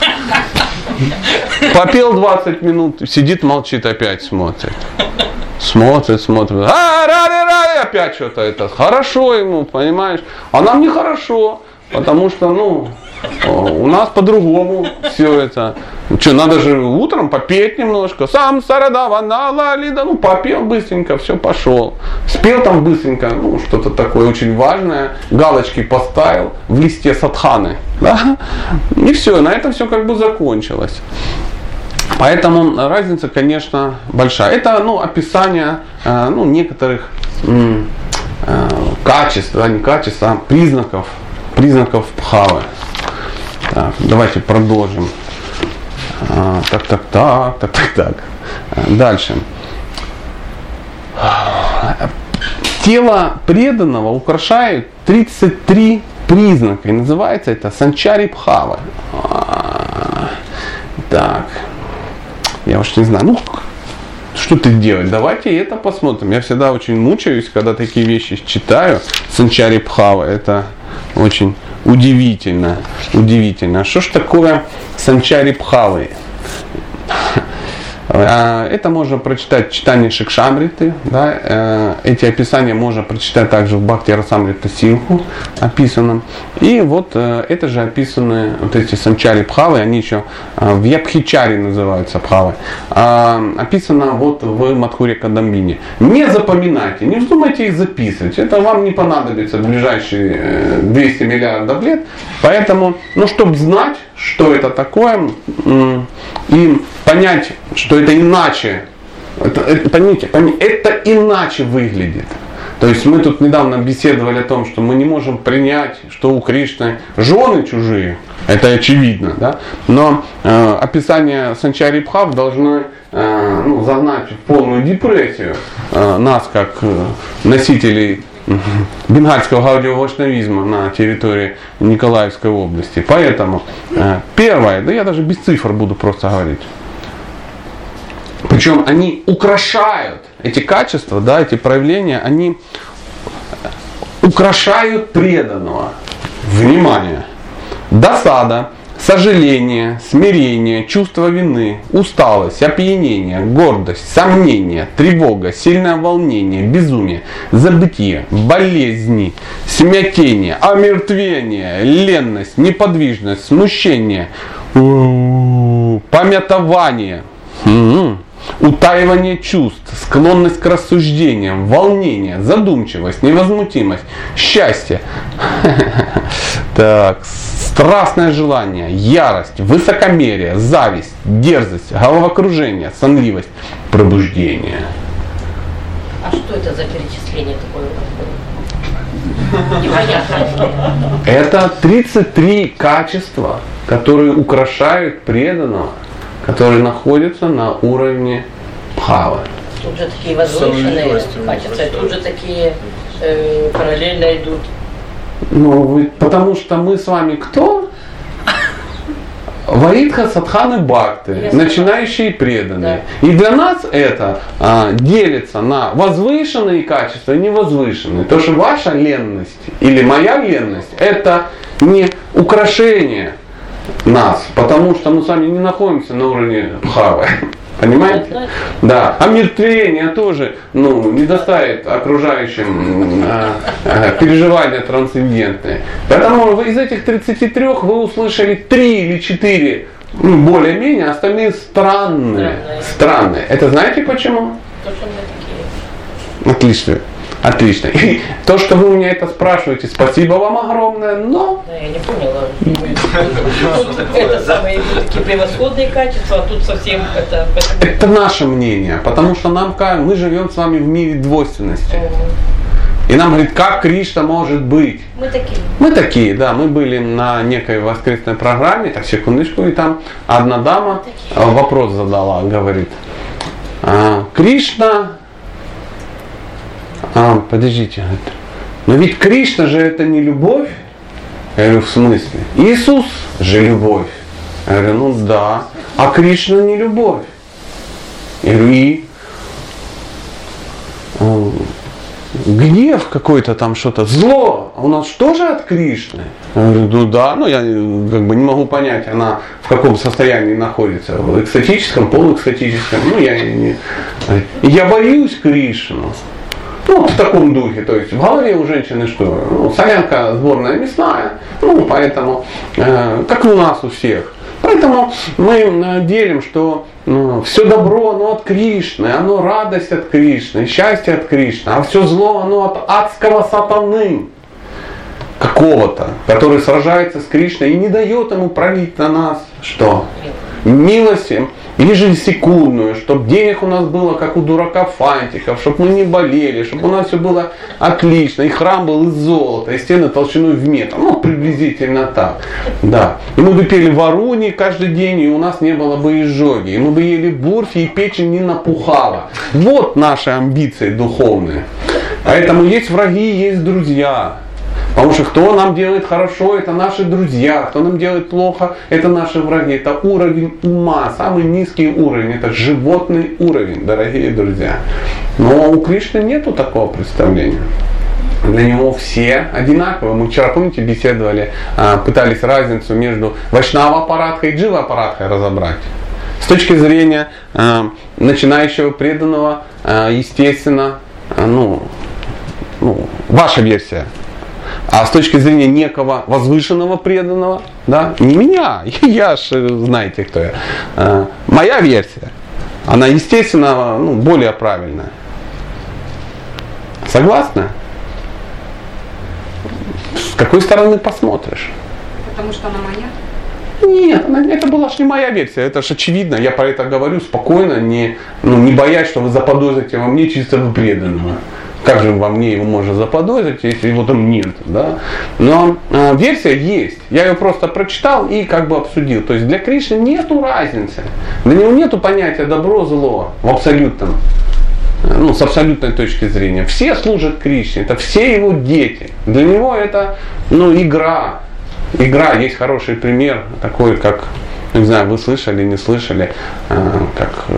A: Попел 20 минут, сидит, молчит, опять смотрит. Смотрит, смотрит. А, ради, ради, опять что-то это. Хорошо ему, понимаешь? А нам нехорошо, потому что, ну, у нас по-другому все это. Что, надо же утром попеть немножко. Сам Сарадава, Налалида, ну попел быстренько, все пошел. Спел там быстренько, ну что-то такое очень важное. Галочки поставил в листе садханы. Да? И все, на этом все как бы закончилось. Поэтому разница, конечно, большая. Это ну, описание э, ну, некоторых э, качеств, а не качеств, а признаков, признаков пхавы. Так, давайте продолжим. А, так, так, так, так, так, так. Дальше. Тело преданного украшает 33 признака. И называется это санчари пхава. А, так. Я уж не знаю. Ну, что ты делать? Давайте это посмотрим. Я всегда очень мучаюсь, когда такие вещи читаю. Санчари пхава. Это очень удивительно, удивительно. Что ж такое санчари пхавы? А, это можно прочитать в читании Шикшамриты. Да, э, эти описания можно прочитать также в Бхакти Расамрита Синху описанном. И вот э, это же описаны вот эти санчари пхавы, они еще э, в Ябхичаре называются пхавы. А, описано вот в Мадхуре Кадамбине. Не запоминайте, не вздумайте их записывать. Это вам не понадобится в ближайшие 200 миллиардов лет. Поэтому, ну, чтобы знать, что это такое, и понять, что это иначе, это, это, поймите, поймите, это иначе выглядит. То есть мы тут недавно беседовали о том, что мы не можем принять, что у Кришны жены чужие, это очевидно, да? но э, описание Санчари Бхав должно э, ну, загнать в полную депрессию э, нас, как э, носителей бенгальского гаудиовашнавизма на территории Николаевской области. Поэтому э, первое, да я даже без цифр буду просто говорить. Причем они украшают эти качества, да, эти проявления, они украшают преданного. Внимание! Досада, сожаление, смирение, чувство вины, усталость, опьянение, гордость, сомнение, тревога, сильное волнение, безумие, забытие, болезни, смятение, омертвение, ленность, неподвижность, смущение, помятование, утаивание чувств, склонность к рассуждениям, волнение, задумчивость, невозмутимость, счастье. Так, страстное желание, ярость, высокомерие, зависть, дерзость, головокружение, сонливость, пробуждение.
E: А что это за перечисление такое?
A: Это 33 качества, которые украшают преданного, которые находятся на уровне пхавы.
E: Тут же такие возвышенные качества, тут же такие э, параллельно идут
A: ну, вы, потому что мы с вами кто? Ваидха Садханы Бхакты, начинающие преданные. Да. И для нас это а, делится на возвышенные качества и невозвышенные. То, что ваша ленность или моя ленность, это не украшение нас, потому что мы с вами не находимся на уровне Бхавы. Понимаете? Да. А мертвение тоже ну, не доставит окружающим э, э, переживания трансцендентные. Поэтому из этих 33 вы услышали 3 или 4 ну, более-менее, остальные странные. Странные. Это знаете почему? Отлично. Отлично. И то, что вы у меня это спрашиваете, спасибо вам огромное, но...
E: Да, я не поняла. Это самые такие превосходные качества, а тут совсем это...
A: Это наше мнение, потому что нам, мы живем с вами в мире двойственности. И нам говорит, как Кришна может быть?
E: Мы такие.
A: Мы такие, да. Мы были на некой воскресной программе, так, секундочку, и там одна дама такие. вопрос задала, говорит, «А, Кришна а, подождите. Но ведь Кришна же это не любовь. Я говорю, в смысле? Иисус же любовь. Я говорю, ну да. А Кришна не любовь. Я говорю, и? Гнев какой-то там что-то, зло, а у нас что же от Кришны? Я говорю, ну да, но я как бы не могу понять, она в каком состоянии находится, в экстатическом, полуэкстатическом, ну я не... Я боюсь Кришну. Ну, в таком духе, то есть в голове у женщины что? Ну, солянка сборная мясная, ну, поэтому, э, как у нас у всех. Поэтому мы э, делим, что ну, все добро, оно от Кришны, оно радость от Кришны, счастье от Кришны, а все зло, оно от адского сатаны какого-то, который сражается с Кришной и не дает ему пролить на нас что? Милость ежесекундную, чтобы денег у нас было, как у дурака фантиков, чтобы мы не болели, чтобы у нас все было отлично, и храм был из золота, и стены толщиной в метр. Ну, приблизительно так. Да. И мы бы пели варуни каждый день, и у нас не было бы изжоги. И мы бы ели бурфи, и печень не напухала. Вот наши амбиции духовные. Поэтому есть враги, есть друзья. Потому что кто нам делает хорошо, это наши друзья, кто нам делает плохо, это наши враги. Это уровень ума, самый низкий уровень, это животный уровень, дорогие друзья. Но у Кришны нету такого представления. Для него все одинаковые. Мы вчера, помните, беседовали, а, пытались разницу между Вайшнава аппараткой и Джива аппараткой разобрать. С точки зрения а, начинающего преданного, а, естественно, ну, ну, ваша версия а с точки зрения некого возвышенного преданного, да, не меня, я ж, знаете, кто я, а, моя версия, она, естественно, ну, более правильная. Согласна? С какой стороны посмотришь?
B: Потому что она моя?
A: Нет, это была же не моя версия, это же очевидно. Я про это говорю спокойно, не, ну, не боясь, что вы заподозрите во мне чистого преданного. Как же во мне его можно заподозрить, если его там нет, да? Но э, версия есть. Я ее просто прочитал и как бы обсудил. То есть для Кришны нету разницы. Для него нету понятия добро-зло в абсолютном ну, с абсолютной точки зрения. Все служат Кришне, это все его дети. Для него это ну, игра. Игра, есть хороший пример, такой, как, не знаю, вы слышали, не слышали, э, как э,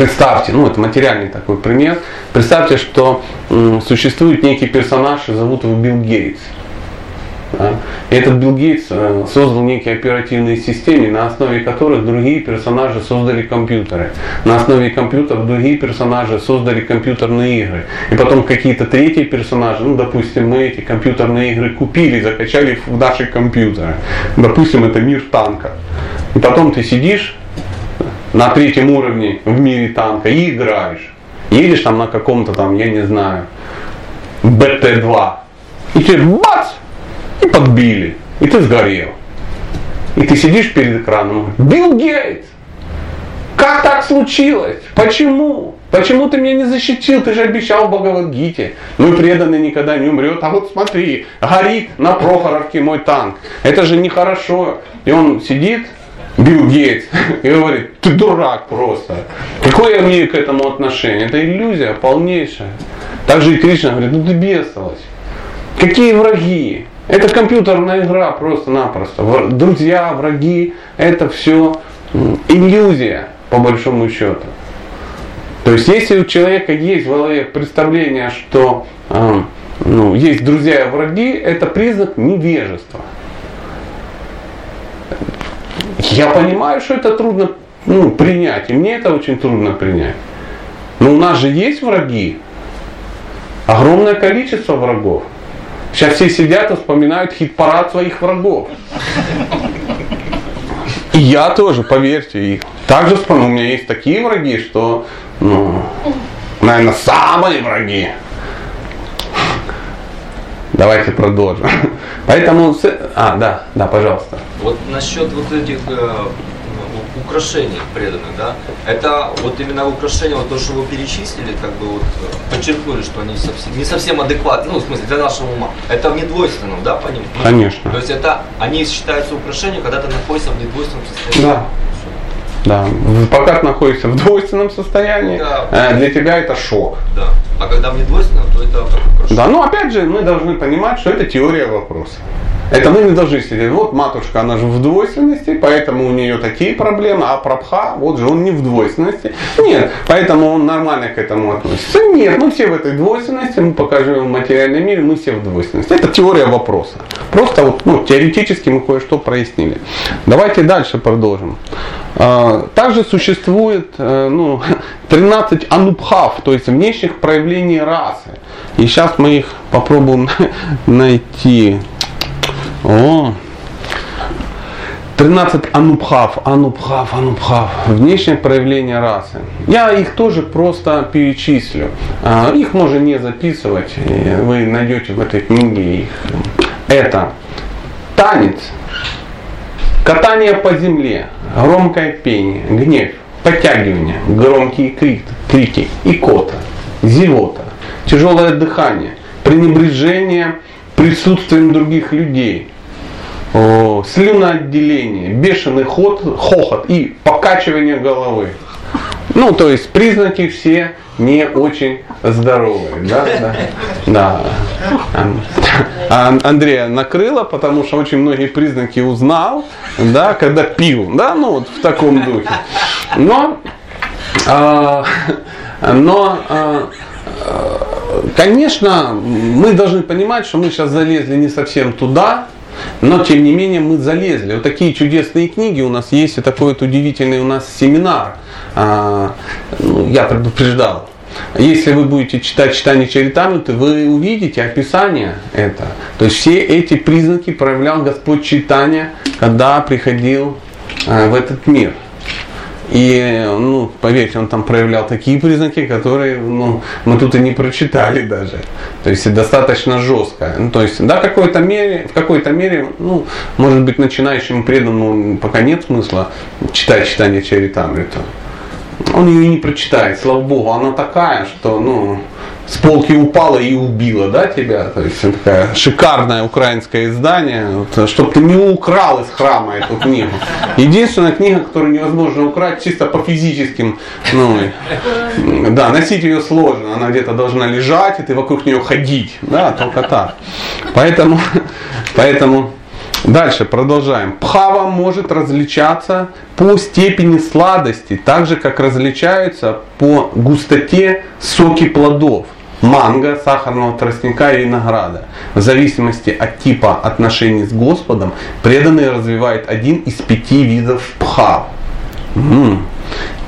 A: Представьте, ну это материальный такой пример, представьте, что м, существует некий персонаж, и зовут его Билл Гейтс. Да? И этот Билл Гейтс э, создал некие оперативные системы, на основе которых другие персонажи создали компьютеры. На основе компьютеров другие персонажи создали компьютерные игры. И потом какие-то третьи персонажи, ну допустим, мы эти компьютерные игры купили, закачали в наши компьютеры. Допустим, это мир танка. И потом ты сидишь на третьем уровне в мире танка и играешь. Едешь там на каком-то там, я не знаю, БТ-2. И тебе бац! И подбили. И ты сгорел. И ты сидишь перед экраном. Билл Гейтс! Как так случилось? Почему? Почему ты меня не защитил? Ты же обещал в Бхагавадгите. Мой преданный никогда не умрет. А вот смотри, горит на Прохоровке мой танк. Это же нехорошо. И он сидит Билл Гейтс и говорит, ты дурак просто. Какое имею к этому отношение? Это иллюзия полнейшая. Также и Кришна говорит, ну ты бесилась. Какие враги? Это компьютерная игра просто-напросто. Друзья, враги, это все иллюзия, по большому счету. То есть, если у человека есть в голове представление, что э, ну, есть друзья и враги, это признак невежества. Я понимаю, что это трудно ну, принять, и мне это очень трудно принять. Но у нас же есть враги, огромное количество врагов. Сейчас все сидят и вспоминают хит-парад своих врагов. И я тоже, поверьте, их также вспомнил. У меня есть такие враги, что, ну, наверное, самые враги. Давайте продолжим. Поэтому, а, да, да, пожалуйста.
D: Вот насчет вот этих э, украшений преданных, да, это вот именно украшения, вот то, что вы перечислили, как бы вот э, подчеркнули, что они совсем, не совсем адекватны, ну, в смысле, для нашего ума. Это в недвойственном, да, по ним?
A: Конечно.
D: То есть это, они считаются украшением, когда ты находишься в недвойственном состоянии?
A: Да. Да, пока ты находишься в двойственном состоянии, да. Э, для тебя это шок.
D: Да. А когда в недвойственном, то это как
A: Да, но опять же, мы должны понимать, что это теория вопроса. Это мы не должны сидеть. Вот матушка, она же в двойственности, поэтому у нее такие проблемы, а Прабха, вот же он не в двойственности. Нет, поэтому он нормально к этому относится. Нет, мы все в этой двойственности, мы покажем в материальном мире, мы все в двойственности. Это теория вопроса. Просто вот, ну, теоретически мы кое-что прояснили. Давайте дальше продолжим. А, также существует э, ну, 13 анубхав, то есть внешних проявлений расы. И сейчас мы их попробуем найти. О, 13 анубхав, анубхав, анубхав, внешнее проявление расы. Я их тоже просто перечислю. А, их можно не записывать, вы найдете в этой книге их. Это танец, катание по земле, громкое пение, гнев, подтягивание, громкие крики, крики икота, зевота, тяжелое дыхание, пренебрежение присутствием других людей, слюноотделение, бешеный ход, хохот и покачивание головы. Ну, то есть признаки все не очень здоровые. Да, да, да. А Андрея накрыло, потому что очень многие признаки узнал, да, когда пил, да, ну вот в таком духе. Но, а, но а, конечно, мы должны понимать, что мы сейчас залезли не совсем туда, но тем не менее мы залезли. Вот такие чудесные книги у нас есть, и такой вот удивительный у нас семинар. А, ну, я предупреждал. Если вы будете читать читание Чаритамриты, вы увидите описание это. То есть все эти признаки проявлял Господь читания, когда приходил а, в этот мир. И, ну, поверьте, он там проявлял такие признаки, которые, ну, мы тут и не прочитали даже. То есть достаточно жестко. Ну, то есть, да, в какой-то мере, в какой-то мере, ну, может быть, начинающим преданному пока нет смысла читать читание Чаритамрита. Он ее не прочитает, слава богу, она такая, что, ну, с полки упала и убила, да, тебя? То есть такая шикарное украинское издание, вот, чтобы ты не украл из храма эту книгу. Единственная книга, которую невозможно украсть чисто по физическим, ну, да, носить ее сложно, она где-то должна лежать, и ты вокруг нее ходить, да, только так. Поэтому, поэтому Дальше продолжаем. Пхава может различаться по степени сладости, так же как различаются по густоте соки плодов манго, сахарного тростника и винограда. В зависимости от типа отношений с Господом, преданные развивают один из пяти видов пха.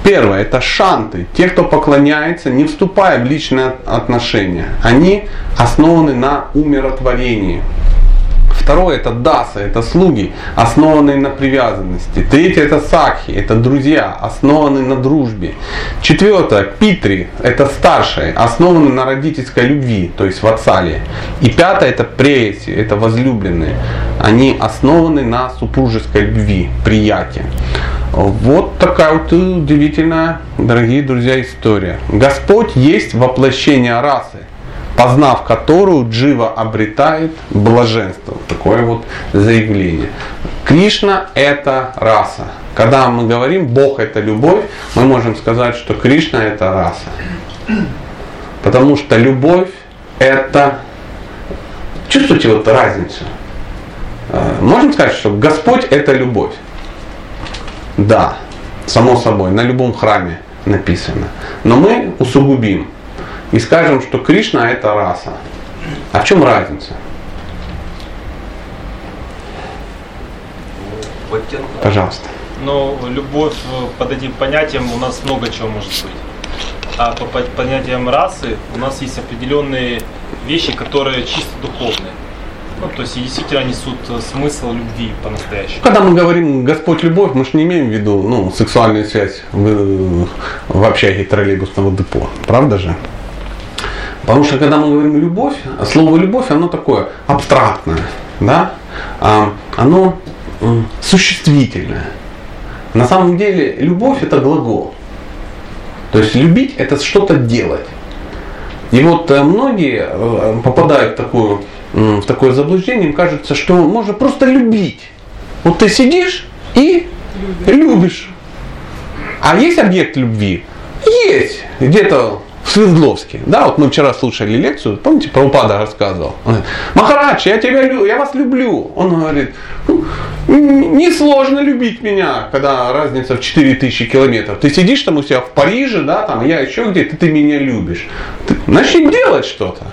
A: Первое – это шанты, те, кто поклоняется, не вступая в личные отношения. Они основаны на умиротворении. Второе это даса, это слуги, основанные на привязанности. Третье это сакхи, это друзья, основанные на дружбе. Четвертое питри, это старшие, основанные на родительской любви, то есть в отцале. И пятое это преси, это возлюбленные. Они основаны на супружеской любви, приятии. Вот такая вот удивительная, дорогие друзья, история. Господь есть воплощение расы познав которую Джива обретает блаженство. Такое вот заявление. Кришна это раса. Когда мы говорим Бог это любовь, мы можем сказать, что Кришна это раса. Потому что любовь это... Чувствуете вот разницу? Э, можем сказать, что Господь это любовь. Да, само собой, на любом храме написано. Но мы усугубим и скажем, что Кришна это раса. А в чем разница? Пожалуйста.
F: Но любовь э, под этим понятием у нас много чего может быть. А по по- понятиям расы у нас есть определенные вещи, которые чисто духовные. Ну, то есть действительно несут э, смысл любви по-настоящему.
A: Когда мы говорим Господь любовь, мы же не имеем в виду ну, сексуальную связь в, в общаге троллейбусного депо. Правда же? Потому что когда мы говорим любовь, слово любовь, оно такое абстрактное, да? А, оно существительное. На самом деле любовь это глагол. То есть любить это что-то делать. И вот э, многие э, попадают в, такую, в такое заблуждение, им кажется, что можно просто любить. Вот ты сидишь и любишь. А есть объект любви? Есть. Где-то Свердловске. Да, вот мы вчера слушали лекцию, помните, про упада рассказывал. Он говорит, Махарадж, я тебя люблю, я вас люблю. Он говорит, «Ну, несложно любить меня, когда разница в 4000 километров. Ты сидишь там у себя в Париже, да, там, я еще где-то, ты меня любишь. Ты, начни делать что-то.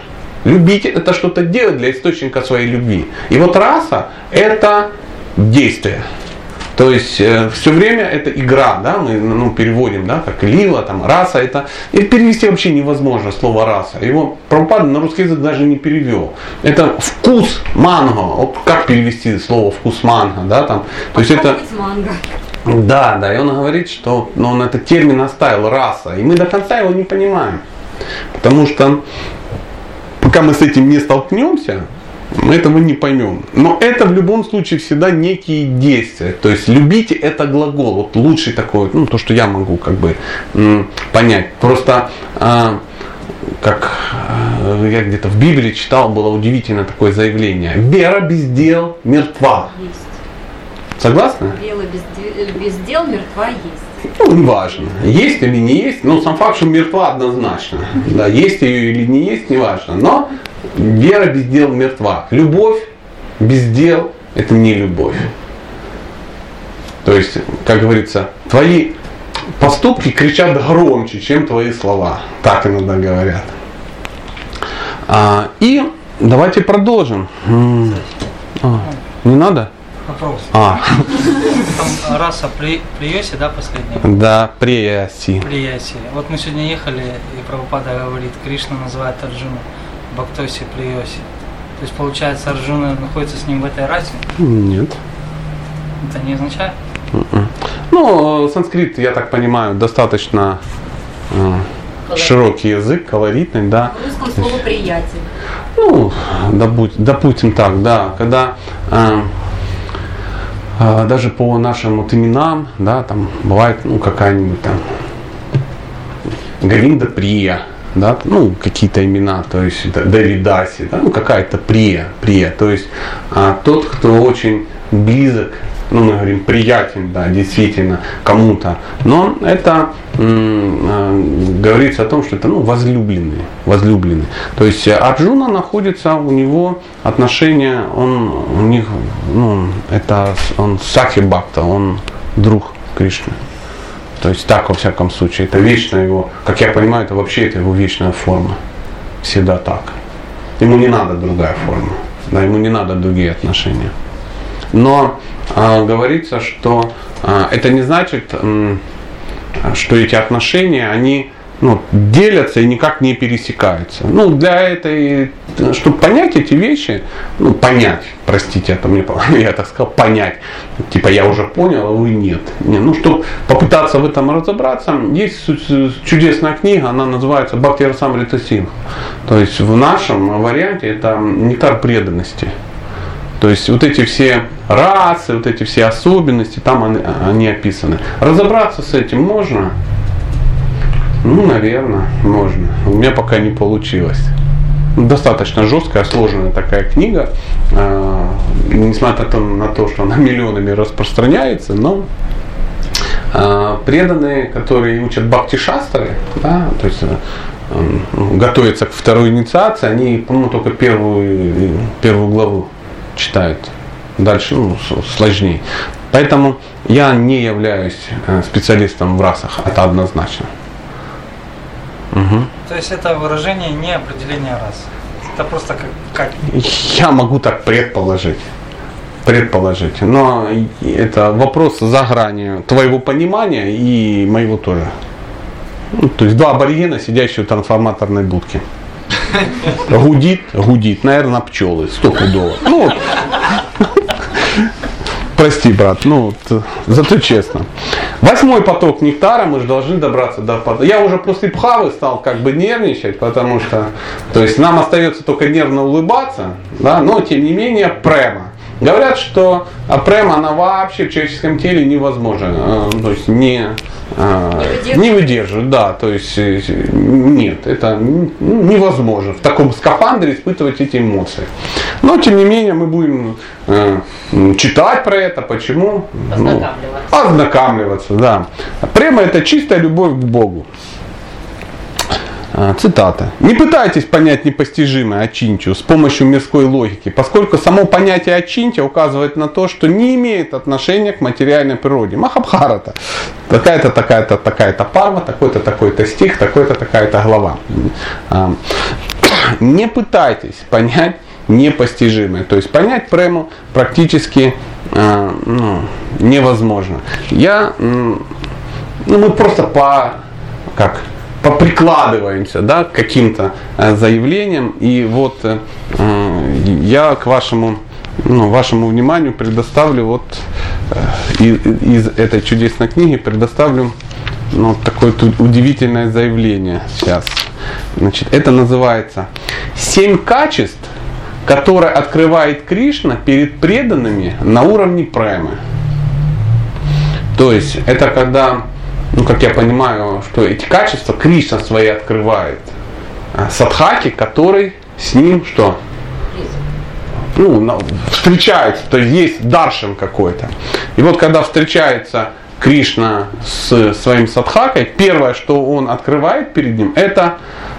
A: Любить это что-то делать для источника своей любви. И вот раса это действие. То есть все время это игра, да, мы ну, переводим, да, как лила, там, раса, это, и перевести вообще невозможно слово раса. Его Прабхупада на русский язык даже не перевел. Это вкус манго. Вот как перевести слово вкус манго, да, там. То есть это, да, да, и он говорит, что ну, он этот термин оставил раса, и мы до конца его не понимаем. Потому что пока мы с этим не столкнемся, мы этого не поймем. Но это в любом случае всегда некие действия. То есть любите это глагол. Вот лучший такой, ну то, что я могу как бы понять. Просто а, как э, я где-то в Библии читал, было удивительно такое заявление. Вера без дел мертва.
B: Есть.
A: Согласны?
B: Дело без, без дел мертва есть.
A: Ну, неважно, есть или не есть, но сам факт, что мертва однозначно. Да, есть ее или не есть, неважно. Но вера без дел мертва. Любовь без дел – это не любовь. То есть, как говорится, твои поступки кричат громче, чем твои слова. Так иногда говорят. А, и давайте продолжим. А, не надо?
C: Вопрос.
A: А,
C: Там раса при, Приоси, да, последняя?
A: да, прияси.
C: Прияси. Вот мы сегодня ехали, и Прабхупада говорит, Кришна называет Арджуну Бхактоси Приоси. То есть, получается, Арджуна находится с ним в этой расе?
A: Нет.
C: Это не означает?
A: Ну, э, санскрит, я так понимаю, достаточно э, широкий язык, колоритный, да.
B: В русском слово приятель.
A: Ну, допу- допустим так, да, когда э, даже по нашим вот именам, да, там бывает, ну, какая-нибудь там Говинда Прия, да, ну, какие-то имена, то есть Давидаси, да, ну, какая-то Прия, Прия, то есть а, тот, кто очень близок, ну, мы говорим, приятен, да, действительно, кому-то, но это э, говорится о том, что это, ну, возлюбленный, возлюбленный. То есть э, Арджуна находится, у него отношения, он, у них, ну, это, он Сахи Бхакта, он друг Кришны. То есть так во всяком случае. Это вечная его, как я понимаю, это вообще это его вечная форма. Всегда так. Ему не надо другая форма. Да, ему не надо другие отношения. Но а, говорится, что а, это не значит, м, что эти отношения, они ну, делятся и никак не пересекаются. Ну, для этой, чтобы понять эти вещи, ну, понять, простите, это мне, я так сказал, понять, типа я уже понял, а вы нет. Не, ну, чтобы попытаться в этом разобраться, есть чудесная книга, она называется Бхакти Синг. То есть в нашем варианте это нектар преданности. То есть вот эти все расы, вот эти все особенности, там они, они описаны. Разобраться с этим можно? Ну, наверное, можно. У меня пока не получилось. Ну, Достаточно жесткая, сложная такая книга. А, Несмотря на то- что она миллионами распространяется, но а, преданные, которые учат бхакти шастры, да, то есть э, м, готовятся к второй инициации, они, по-моему, только первую, первую главу читают. Дальше ну, сложнее. Поэтому я не являюсь э, специалистом в расах, это однозначно. Мгм.
C: То есть это выражение не определение расы. Это просто как, как
A: Я могу так предположить. предположить. Но это вопрос за гранью твоего понимания и моего тоже. Ну, то есть два аборигена, сидящие в трансформаторной будке. Гудит, гудит, наверное, пчелы, стопудово. Ну, Прости, брат, ну, зато честно. Восьмой поток нектара, мы же должны добраться до потока. Я уже после пхавы стал как бы нервничать, потому что, то есть нам остается только нервно улыбаться, да, но тем не менее према. Говорят, что према, она вообще в человеческом теле невозможна, э, то есть не, а, не выдерживает, да, то есть э, нет, это невозможно в таком скафандре испытывать эти эмоции. Но тем не менее мы будем э, читать про это, почему?
E: Ознакомливаться.
A: Ну, ознакомливаться, да. Према это чистая любовь к Богу. А, цитата. «Не пытайтесь понять непостижимое очинчу с помощью мирской логики, поскольку само понятие очинча указывает на то, что не имеет отношения к материальной природе. Махабхарата. Такая-то, такая-то, такая-то парва, такой-то, такой-то стих, такой-то, такая-то глава. А, не пытайтесь понять непостижимое. То есть понять прему практически э, ну, невозможно. Я, ну, мы просто по, как, поприкладываемся да, к каким-то э, заявлениям. И вот э, я к вашему, ну, вашему вниманию предоставлю вот э, из, из этой чудесной книги предоставлю ну, такое удивительное заявление сейчас. Значит, это называется «Семь качеств, которые открывает Кришна перед преданными на уровне премы». То есть это когда ну, как я понимаю, что эти качества Кришна свои открывает а садхаки, который с ним что? Ну, встречается, то есть есть даршин какой-то. И вот когда встречается Кришна с своим садхакой, первое, что он открывает перед ним, это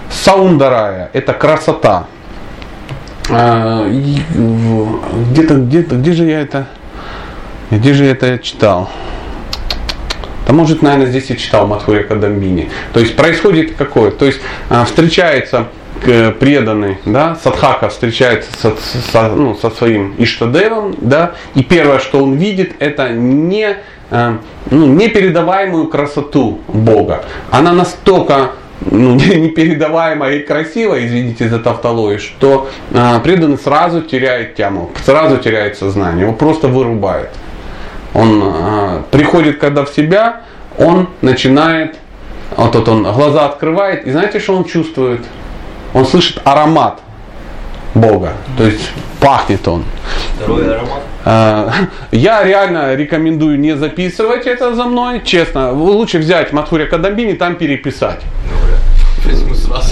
A: саундарая, это красота. А, где-то, где-то, где же я это, где же я это читал? А может, наверное, здесь и читал Матхурия Кадамбини. То есть происходит какое? То есть а, встречается преданный, да, садхака встречается со, со, ну, со своим Иштадевом, да, и первое, что он видит, это не, э, ну, непередаваемую красоту Бога. Она настолько ну, непередаваемая и красивая, извините за тавтологию, что э, преданный сразу теряет тему, сразу теряет сознание, его просто вырубает он э, приходит когда в себя, он начинает, вот, вот он глаза открывает, и знаете, что он чувствует? Он слышит аромат Бога, то есть пахнет он.
D: Второй аромат?
A: Э, я реально рекомендую не записывать это за мной, честно. Лучше взять Матхуря Кадамбини, там переписать.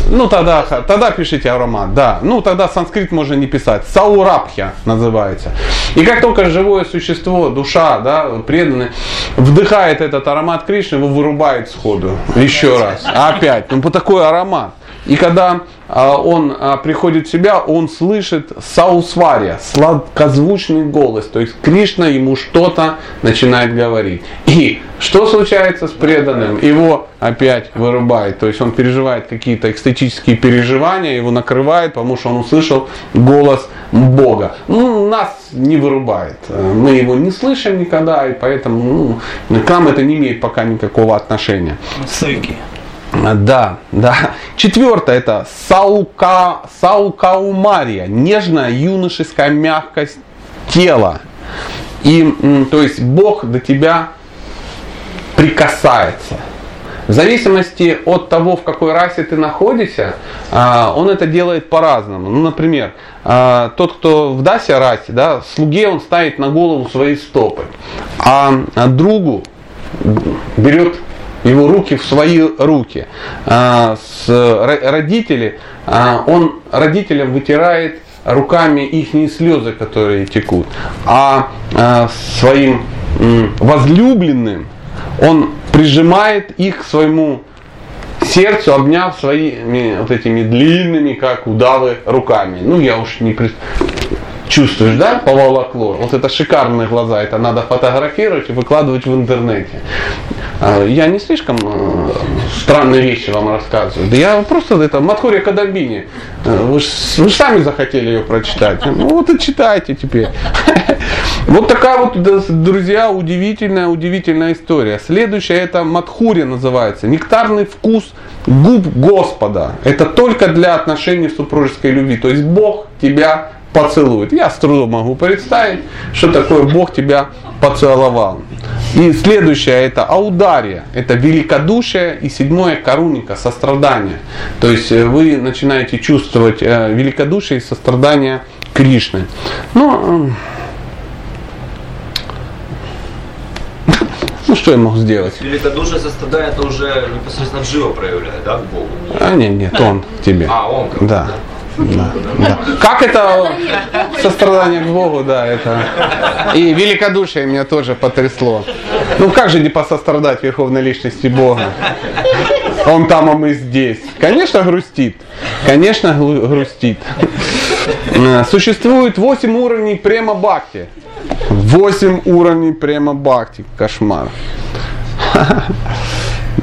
A: Ну тогда, тогда пишите аромат, да. Ну тогда санскрит можно не писать. Саурабхья называется. И как только живое существо, душа, да, преданный, вдыхает этот аромат Кришны, его вырубает сходу. Еще раз. Опять. Ну по такой аромат. И когда а, он а, приходит в себя, он слышит саусвария, сладкозвучный голос. То есть Кришна ему что-то начинает говорить. И что случается с преданным? Его опять вырубает. То есть он переживает какие-то экстатические переживания, его накрывает, потому что он услышал голос Бога. Ну, нас не вырубает. Мы его не слышим никогда, и поэтому ну, к нам это не имеет пока никакого отношения.
C: Стойки.
A: Да, да. Четвертое это саука, саукаумария, нежная юношеская мягкость тела. И, то есть Бог до тебя прикасается. В зависимости от того, в какой расе ты находишься, а, он это делает по-разному. Ну, например, а, тот, кто в Дасе расе, да, слуге он ставит на голову свои стопы, а другу берет его руки в свои руки. А, с родители, а, он родителям вытирает руками их слезы, которые текут, а, а своим возлюбленным он прижимает их к своему сердцу, обняв своими вот этими длинными, как удавы, руками. Ну, я уж не чувствуешь, да, поволокло. Вот это шикарные глаза, это надо фотографировать и выкладывать в интернете. А, я не слишком э, странные вещи вам рассказываю. Да я просто это Матхурия Кадамбини. Э, вы же сами захотели ее прочитать. Ну вот и читайте теперь. Вот такая вот, друзья, удивительная, удивительная история. Следующая это Мадхури называется. Нектарный вкус губ Господа. Это только для отношений супружеской любви. То есть Бог тебя поцелует. Я с трудом могу представить, что такое Бог тебя поцеловал. И следующее это аудария, это великодушие. И седьмое коруника, сострадание. То есть э, вы начинаете чувствовать э, великодушие и сострадание Кришны. Ну, ну что я мог сделать?
D: Великодушие сострадание это уже непосредственно Джива проявляет, да, к Богу?
A: А нет, нет, он тебе.
D: А, он как
A: Да. Да, да. Как это сострадание к Богу, да, это. И великодушие меня тоже потрясло. Ну как же не посострадать Верховной Личности Бога? Он там, а мы здесь. Конечно, грустит. Конечно, грустит. Существует 8 уровней према бхакти. 8 уровней према бхакти. Кошмар.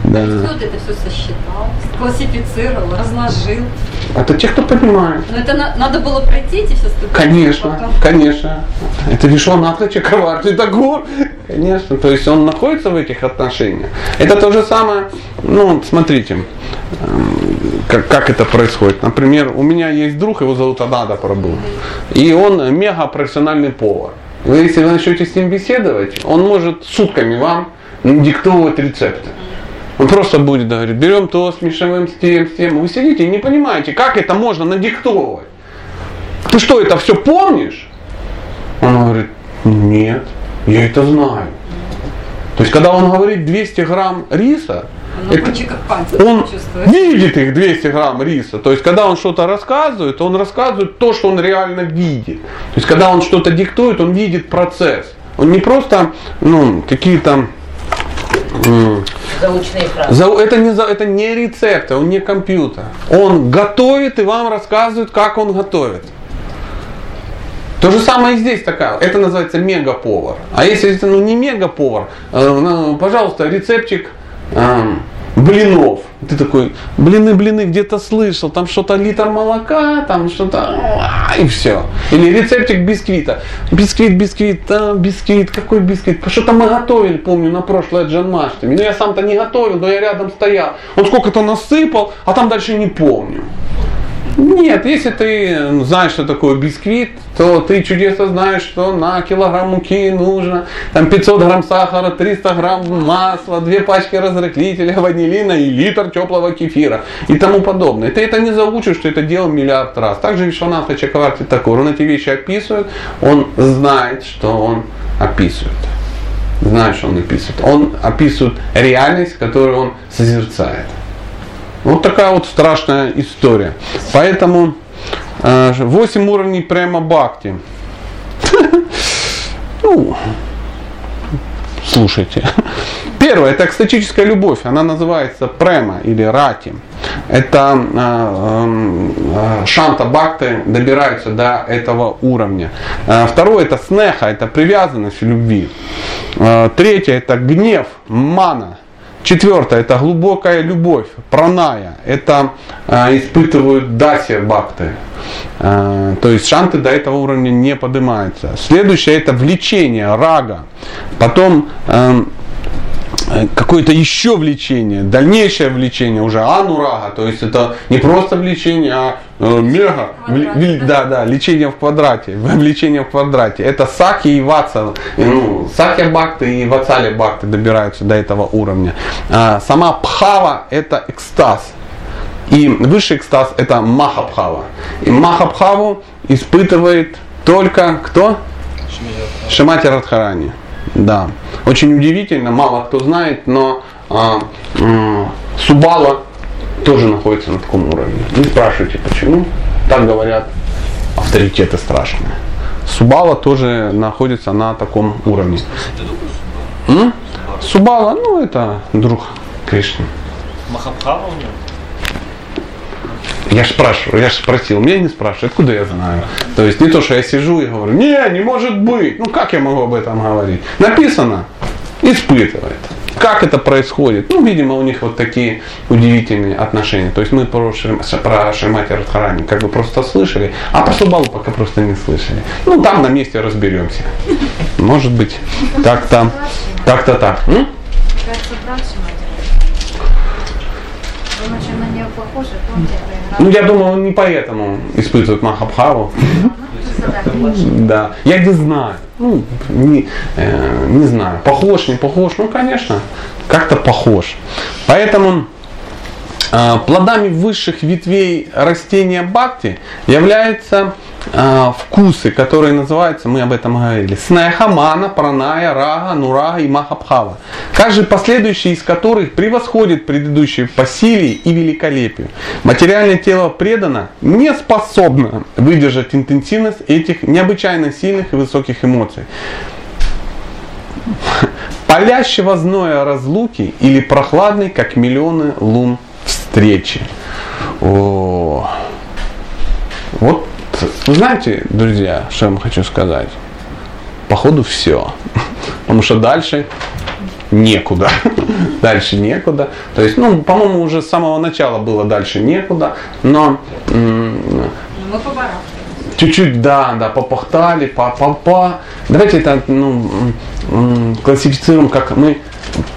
B: Да. Кто вот это все сосчитал, классифицировал, разложил?
A: Это те, кто понимает.
B: Но это на, надо было пройти эти все ступени.
A: Конечно, потом. конечно. Это Вишванатха Чакраварти Тагур. Конечно, то есть он находится в этих отношениях. Это то же самое, ну, смотрите, эм, как, как это происходит. Например, у меня есть друг, его зовут Адада Прабу. И он мега профессиональный повар. Вы, если вы начнете с ним беседовать, он может сутками вам диктовывать рецепты. Он просто будет говорить, берем то, смешиваем с тем, с тем. Вы сидите и не понимаете, как это можно надиктовывать. Ты что, это все помнишь? Он говорит, нет, я это знаю. То есть, когда он говорит 200 грамм риса, это, он видит их 200 грамм риса. То есть, когда он что-то рассказывает, он рассказывает то, что он реально видит. То есть, когда он что-то диктует, он видит процесс. Он не просто ну, какие-то
E: Фразы.
A: Это не, это не рецепт, он не компьютер. Он готовит и вам рассказывает, как он готовит. То же самое и здесь такая. Это называется мегаповар. А если это ну, не мегаповар, э, ну, пожалуйста, рецептчик э, блинов. Ты такой, блины, блины, где-то слышал, там что-то литр молока, там что-то, и все. Или рецептик бисквита. Бисквит, бисквит, а, бисквит, какой бисквит? Что-то мы готовили, помню, на прошлое джанмаштами. Но я сам-то не готовил, но я рядом стоял. Он сколько-то насыпал, а там дальше не помню. Нет, если ты знаешь, что такое бисквит, то ты чудесно знаешь, что на килограмм муки нужно там 500 грамм сахара, 300 грамм масла, две пачки разрыхлителя, ванилина и литр теплого кефира и тому подобное. Ты это не заучишь, что это делал миллиард раз. Также Вишванатха Чакаварти такой, он эти вещи описывает, он знает, что он описывает. Знает, что он описывает. Он описывает реальность, которую он созерцает. Вот такая вот страшная история. Поэтому 8 э, уровней прямо бхакти. Ну, слушайте. Первое, это экстатическая любовь, она называется према или рати. Это э, э, шанта бхакты добираются до этого уровня. Второе, это снеха, это привязанность любви. Третье, это гнев, мана. Четвертое – это глубокая любовь, праная. Это э, испытывают даси бхакты. Э, то есть шанты до этого уровня не поднимаются. Следующее – это влечение, рага. Потом Э, какое-то еще влечение, дальнейшее влечение уже анурага, то есть это не просто влечение, а э, мега, да, да, лечение в квадрате, влечение в квадрате. Это саки и ватса, ну, саки бхакты и вацали бхакты добираются до этого уровня. А сама пхава это экстаз. И высший экстаз это махабхава. И махабхаву испытывает только кто? Шимати Радхарани. Да. Очень удивительно, мало кто знает, но а, а, Субала тоже находится на таком уровне. Не спрашивайте почему. Так говорят авторитеты страшные. Субала тоже находится на таком уровне. М? Субала, ну это друг Кришны.
F: Махабхава у него?
A: Я же спрашиваю, я же спросил, меня не спрашивают, откуда я знаю. То есть не то, что я сижу и говорю, не, не может быть. Ну как я могу об этом говорить? Написано, испытывает. Как это происходит? Ну, видимо, у них вот такие удивительные отношения. То есть мы про, Шрим, про Шримати Радхарани как бы просто слышали, а про Субалу пока просто не слышали. Ну, там на месте разберемся. Может быть, так-то, так-то так. М?
G: Кажется, братья Думаю, что
A: Ну, я думаю, он не поэтому испытывает Махабхаву. Да, я не знаю. Ну, не, э, не знаю. Похож, не похож. Ну, конечно, как-то похож. Поэтому э, плодами высших ветвей растения бхакти являются э, вкусы, которые называются, мы об этом говорили, снеха, мана, праная, рага, нурага и махабхава. Каждый последующий из которых превосходит предыдущий по силе и великолепию. Материальное тело предано не способно выдержать интенсивность этих необычайно сильных и высоких эмоций. Палящего зноя разлуки или прохладный, как миллионы лун встречи. О, вот вы знаете, друзья, что я вам хочу сказать? Походу все. Потому что дальше некуда. Дальше некуда. То есть, ну, по-моему, уже с самого начала было дальше некуда. Но м-
B: Мы
A: чуть-чуть, да, да, попахтали, па па па Давайте это ну, классифицируем, как мы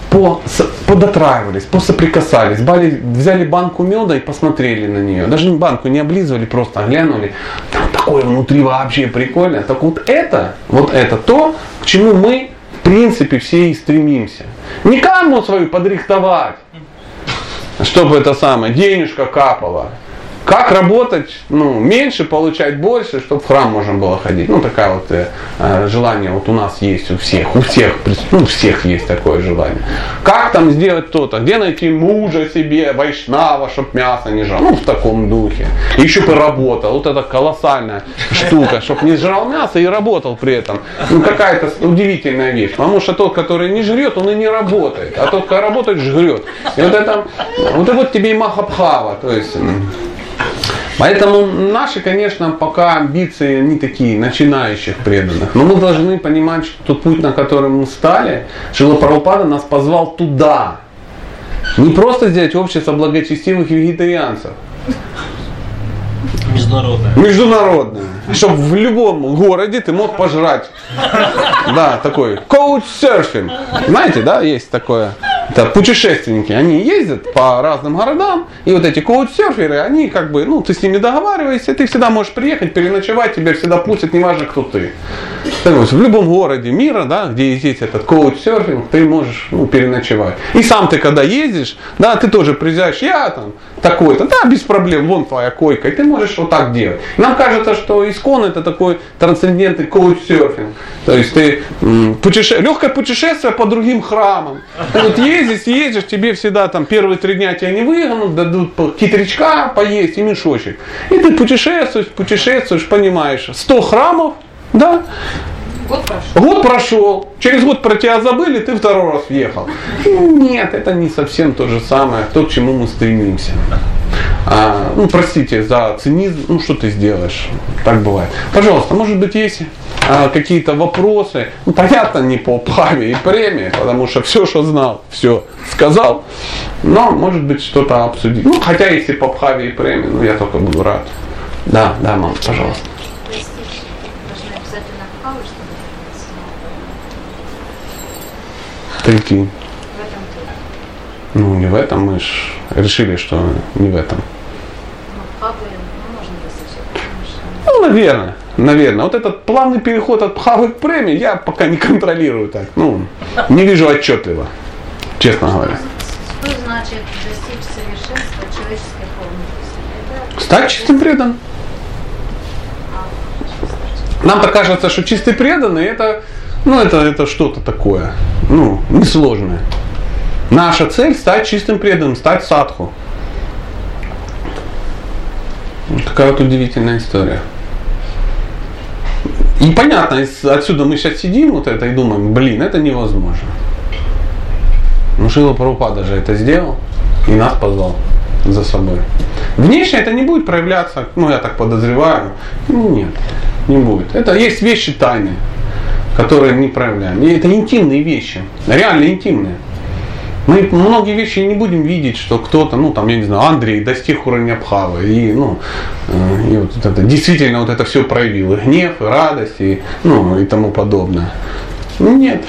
A: по, подотраивались, посоприкасались, бали, взяли банку меда и посмотрели на нее. Даже банку не облизывали, просто глянули. Там такое внутри вообще прикольно. Так вот это, вот это то, к чему мы, в принципе, все и стремимся. Не карму свою подрихтовать, чтобы это самое, денежка капала. Как работать, ну, меньше, получать больше, чтобы в храм можно было ходить. Ну, такая вот э, э, желание вот у нас есть у всех, у всех, ну, у всех есть такое желание. Как там сделать то-то, где найти мужа себе, вайшнава, чтоб мясо не жрал, ну, в таком духе. Еще бы работал, вот это колоссальная штука, чтобы не жрал мясо и работал при этом. Ну, какая-то удивительная вещь, потому что тот, который не жрет, он и не работает, а тот, кто работает, жрет. И вот это, вот, и вот тебе и махабхава, то есть... Поэтому наши, конечно, пока амбиции не такие начинающих преданных. Но мы должны понимать, что тот путь, на который мы стали, Шила Прабхупада нас позвал туда. Не просто сделать общество благочестивых вегетарианцев,
F: Международная.
A: международное. Чтобы в любом городе ты мог пожрать. Да, такой коуч-серфинг. Знаете, да, есть такое. Это путешественники, они ездят по разным городам, и вот эти коуч-серферы, они как бы, ну, ты с ними договариваешься, ты всегда можешь приехать, переночевать, тебя всегда пустят, неважно, кто ты. Так вот, в любом городе мира, да, где есть этот коуч-серфинг, ты можешь ну, переночевать. И сам ты, когда ездишь, да, ты тоже приезжаешь, я там такой-то, да, без проблем, вон твоя койка, и ты можешь вот так делать. Нам кажется, что искон это такой трансцендентный коуч-серфинг. То есть ты путеше... легкое путешествие по другим храмам. Ты вот ездишь, ездишь, тебе всегда там первые три дня тебя не выгонут, дадут хитрячка поесть и мешочек. И ты путешествуешь, путешествуешь, понимаешь, 100 храмов, да,
B: Год прошел.
A: Год прошел, через год про тебя забыли, ты второй раз въехал. Нет, это не совсем то же самое, то, к чему мы стремимся. А, ну, простите за цинизм, ну, что ты сделаешь, так бывает. Пожалуйста, может быть, есть а, какие-то вопросы, ну, понятно, не по праве и премии, потому что все, что знал, все сказал, но, может быть, что-то обсудить. Ну, хотя, если по праве и премии, ну, я только буду рад. Да, да, мам, пожалуйста.
G: Простите, должны обязательно пхавы, чтобы Тоже.
A: Ну, не в этом, мы ж решили, что не в этом.
G: Ну,
A: наверное, наверное. Вот этот плавный переход от пхавы к премии я пока не контролирую так. Ну, не вижу отчетливо, честно говоря.
G: Что значит достичь совершенства человеческой? Это
A: Стать чистым преданным. Нам-то кажется, что чистый преданный это, ну, это, это что-то такое, ну, несложное. Наша цель стать чистым преданным, стать садху. Вот такая вот удивительная история. И понятно, отсюда мы сейчас сидим вот это и думаем, блин, это невозможно. Ну Шила Прабхупада же это сделал и нас позвал за собой. Внешне это не будет проявляться, ну я так подозреваю. Ну, нет, не будет. Это есть вещи тайны, которые не проявляем. И это интимные вещи, реально интимные. Мы многие вещи не будем видеть, что кто-то, ну там, я не знаю, Андрей достиг уровня Пхавы, и, ну, э, и вот это, действительно вот это все проявил, и гнев, и радость, и, ну, и тому подобное. Ну, нет.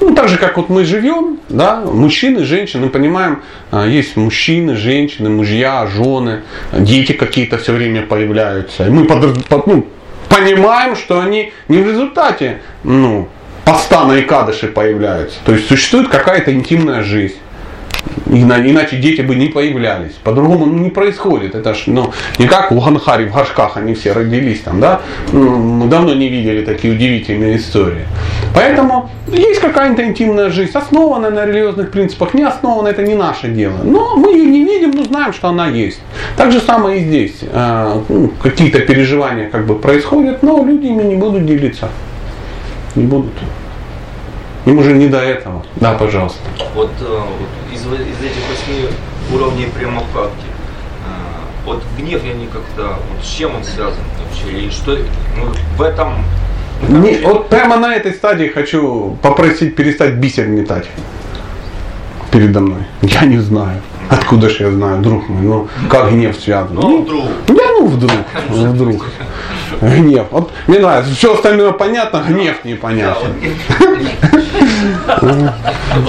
A: Ну, так же, как вот мы живем, да, мужчины, женщины, понимаем, а, есть мужчины, женщины, мужья, жены, дети какие-то все время появляются. И мы под, под, ну, понимаем, что они не в результате ну, поста на Икадыши появляются. То есть существует какая-то интимная жизнь. Иначе дети бы не появлялись. По-другому ну, не происходит. Это ж, ну, не как у Ганхари в горшках они все родились там, да? Ну, мы давно не видели такие удивительные истории. Поэтому есть какая-то интимная жизнь, основанная на религиозных принципах, не основанная, это не наше дело. Но мы ее не видим, но знаем, что она есть. Так же самое и здесь. Э, ну, какие-то переживания как бы происходят, но люди ими не будут делиться. Не будут. Им уже не до этого. Да, пожалуйста.
D: Вот, э, вот из, из этих восьми уровней прямо факте, э, вот гнев я как-то, вот с чем он связан вообще, и что ну, в этом
A: ну, не, вот прямо на этой стадии хочу попросить перестать бисер метать передо мной. Я не знаю. Откуда же я знаю, друг мой, ну как гнев связан?
D: Ну, вдруг.
A: Да ну вдруг, ну, вдруг. Гнев. Вот мне нравится, все остальное понятно, гнев непонятен.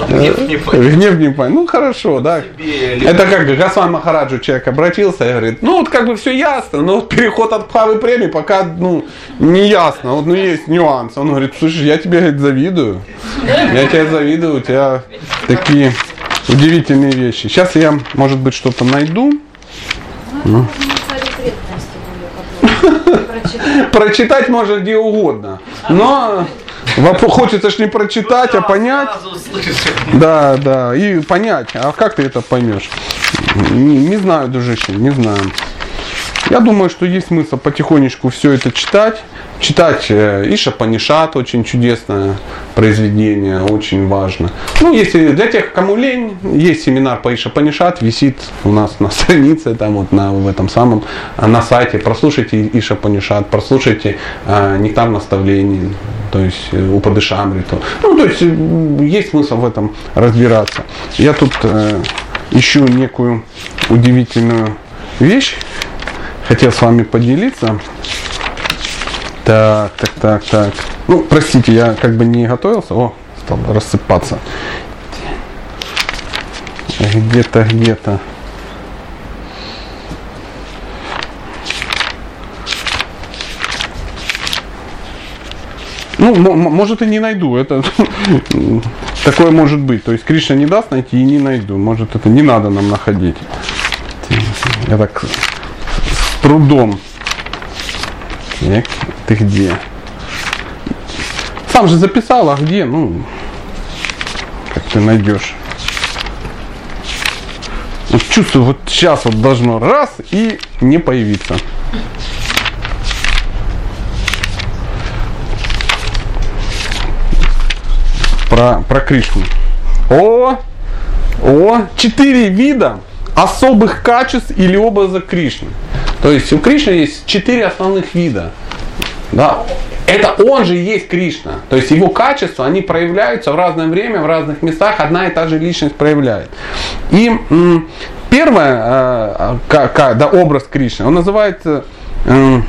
A: Гнев не понятен. Ну хорошо, да. Это как Гасван Махараджу человек обратился и говорит, ну вот как бы все ясно, но переход от Павы премии пока ну, не ясно, вот ну есть нюанс. Он говорит, слушай, я тебе говорит, завидую. Я тебе завидую, у тебя такие удивительные вещи. Сейчас я, может быть, что-то найду. Ну. Прочитать можно где угодно. Но хочется ж не прочитать, а понять. Да, да, и понять. А как ты это поймешь? Не, не знаю, дружище, не знаю. Я думаю, что есть смысл потихонечку все это читать. Читать э, Иша Панишат, очень чудесное произведение, очень важно. Ну, если для тех, кому лень, есть семинар по Иша Панишат, висит у нас на странице, там вот на, в этом самом, на сайте. Прослушайте Иша Панишат, прослушайте э, Нектар наставлений, то есть э, Упадышамриту. Ну, то есть есть смысл в этом разбираться. Я тут э, ищу некую удивительную вещь, хотел с вами поделиться. Так, так, так, так. Ну, простите, я как бы не готовился. О, стал рассыпаться. Где-то, где-то. Ну, может и не найду. Это такое может быть. То есть Кришна не даст найти и не найду. Может это не надо нам находить. Я так трудом. Ты где? Сам же записал, а где? Ну, как ты найдешь? Вот чувствую, вот сейчас вот должно раз и не появиться. Про, про Кришну. О, о, четыре вида особых качеств или образа Кришны. То есть у Кришны есть четыре основных вида. Да? Это он же есть Кришна. То есть его качества, они проявляются в разное время, в разных местах, одна и та же личность проявляет. И первое, э, да, образ Кришны, он называется э,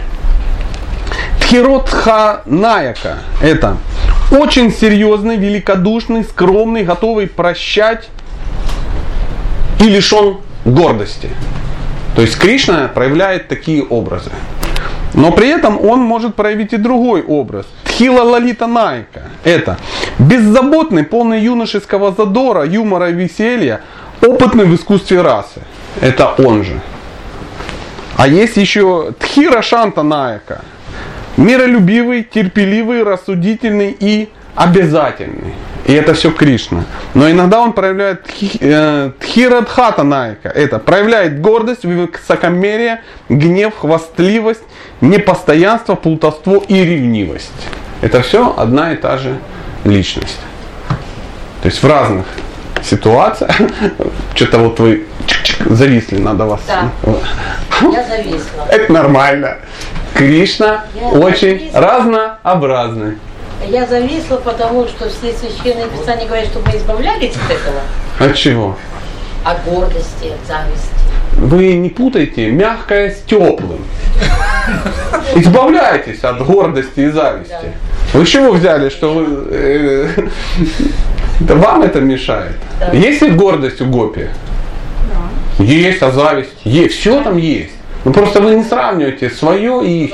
A: Тхиротха Наяка. Это очень серьезный, великодушный, скромный, готовый прощать и лишен гордости. То есть Кришна проявляет такие образы. Но при этом он может проявить и другой образ. Тхила Лалита Найка. Это беззаботный, полный юношеского задора, юмора и веселья, опытный в искусстве расы. Это он же. А есть еще Тхира Шанта Найка. Миролюбивый, терпеливый, рассудительный и обязательный. И это все Кришна. Но иногда он проявляет э, тхирадхата найка. Это проявляет гордость, высокомерие, гнев, хвастливость, непостоянство, плутовство и ревнивость. Это все одна и та же личность. То есть в разных ситуациях. Что-то вот вы зависли, надо вас.
E: Да. Я зависла.
A: Это нормально. Кришна Я очень зависла. разнообразный.
E: Я зависла, потому что все священные писания говорят, чтобы мы избавлялись от этого.
A: От чего?
E: От гордости, от зависти.
A: Вы не путайте мягкое с теплым. Избавляйтесь от гордости и зависти. Вы с чего взяли, что вы... Э, это вам это мешает? Да. Есть ли гордость у Гопи? Да. Есть, а зависть? Есть. Все там есть. Ну просто вы не сравниваете свое и их.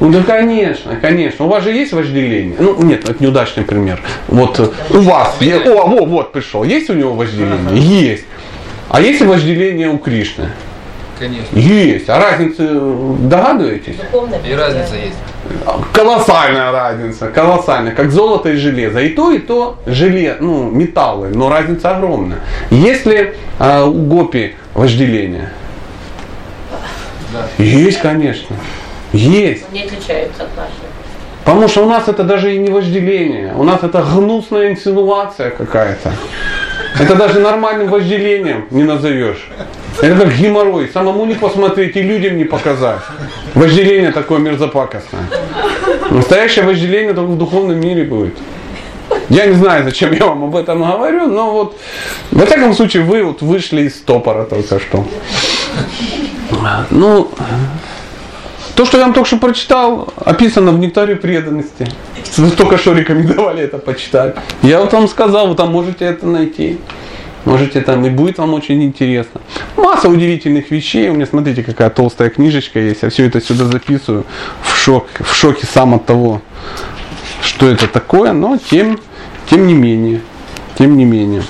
A: Ну да, конечно, конечно. У вас же есть вожделение? Ну нет, это неудачный пример. Вот э, у вас, я, о, вот, вот пришел. Есть у него вожделение? Есть. А есть вожделение у Кришны?
D: Конечно.
A: Есть. А разницы догадываетесь?
D: И разница есть.
A: Колоссальная разница, колоссальная, как золото и железо. И то, и то желе, ну, металлы, но разница огромная. Если э, у Гопи вожделение? Да. Есть, конечно. Есть.
E: Не отличаются от наших.
A: Потому что у нас это даже и не вожделение, у нас это гнусная инсинуация какая-то. Это даже нормальным вожделением не назовешь. Это как геморрой. Самому не посмотреть и людям не показать. Вожделение такое мерзопакостное. Настоящее вожделение только в духовном мире будет. Я не знаю, зачем я вам об этом говорю, но вот, во всяком случае, вы вот вышли из стопора только что. Ну, то, что я вам только что прочитал, описано в «Нектаре преданности». Вы только что рекомендовали это почитать. Я вот вам сказал, вы там можете это найти. Можете там, и будет вам очень интересно. Масса удивительных вещей. У меня, смотрите, какая толстая книжечка есть. Я все это сюда записываю. В, шок, в шоке сам от того, что это такое. Но тем, тем не менее. Тем не менее.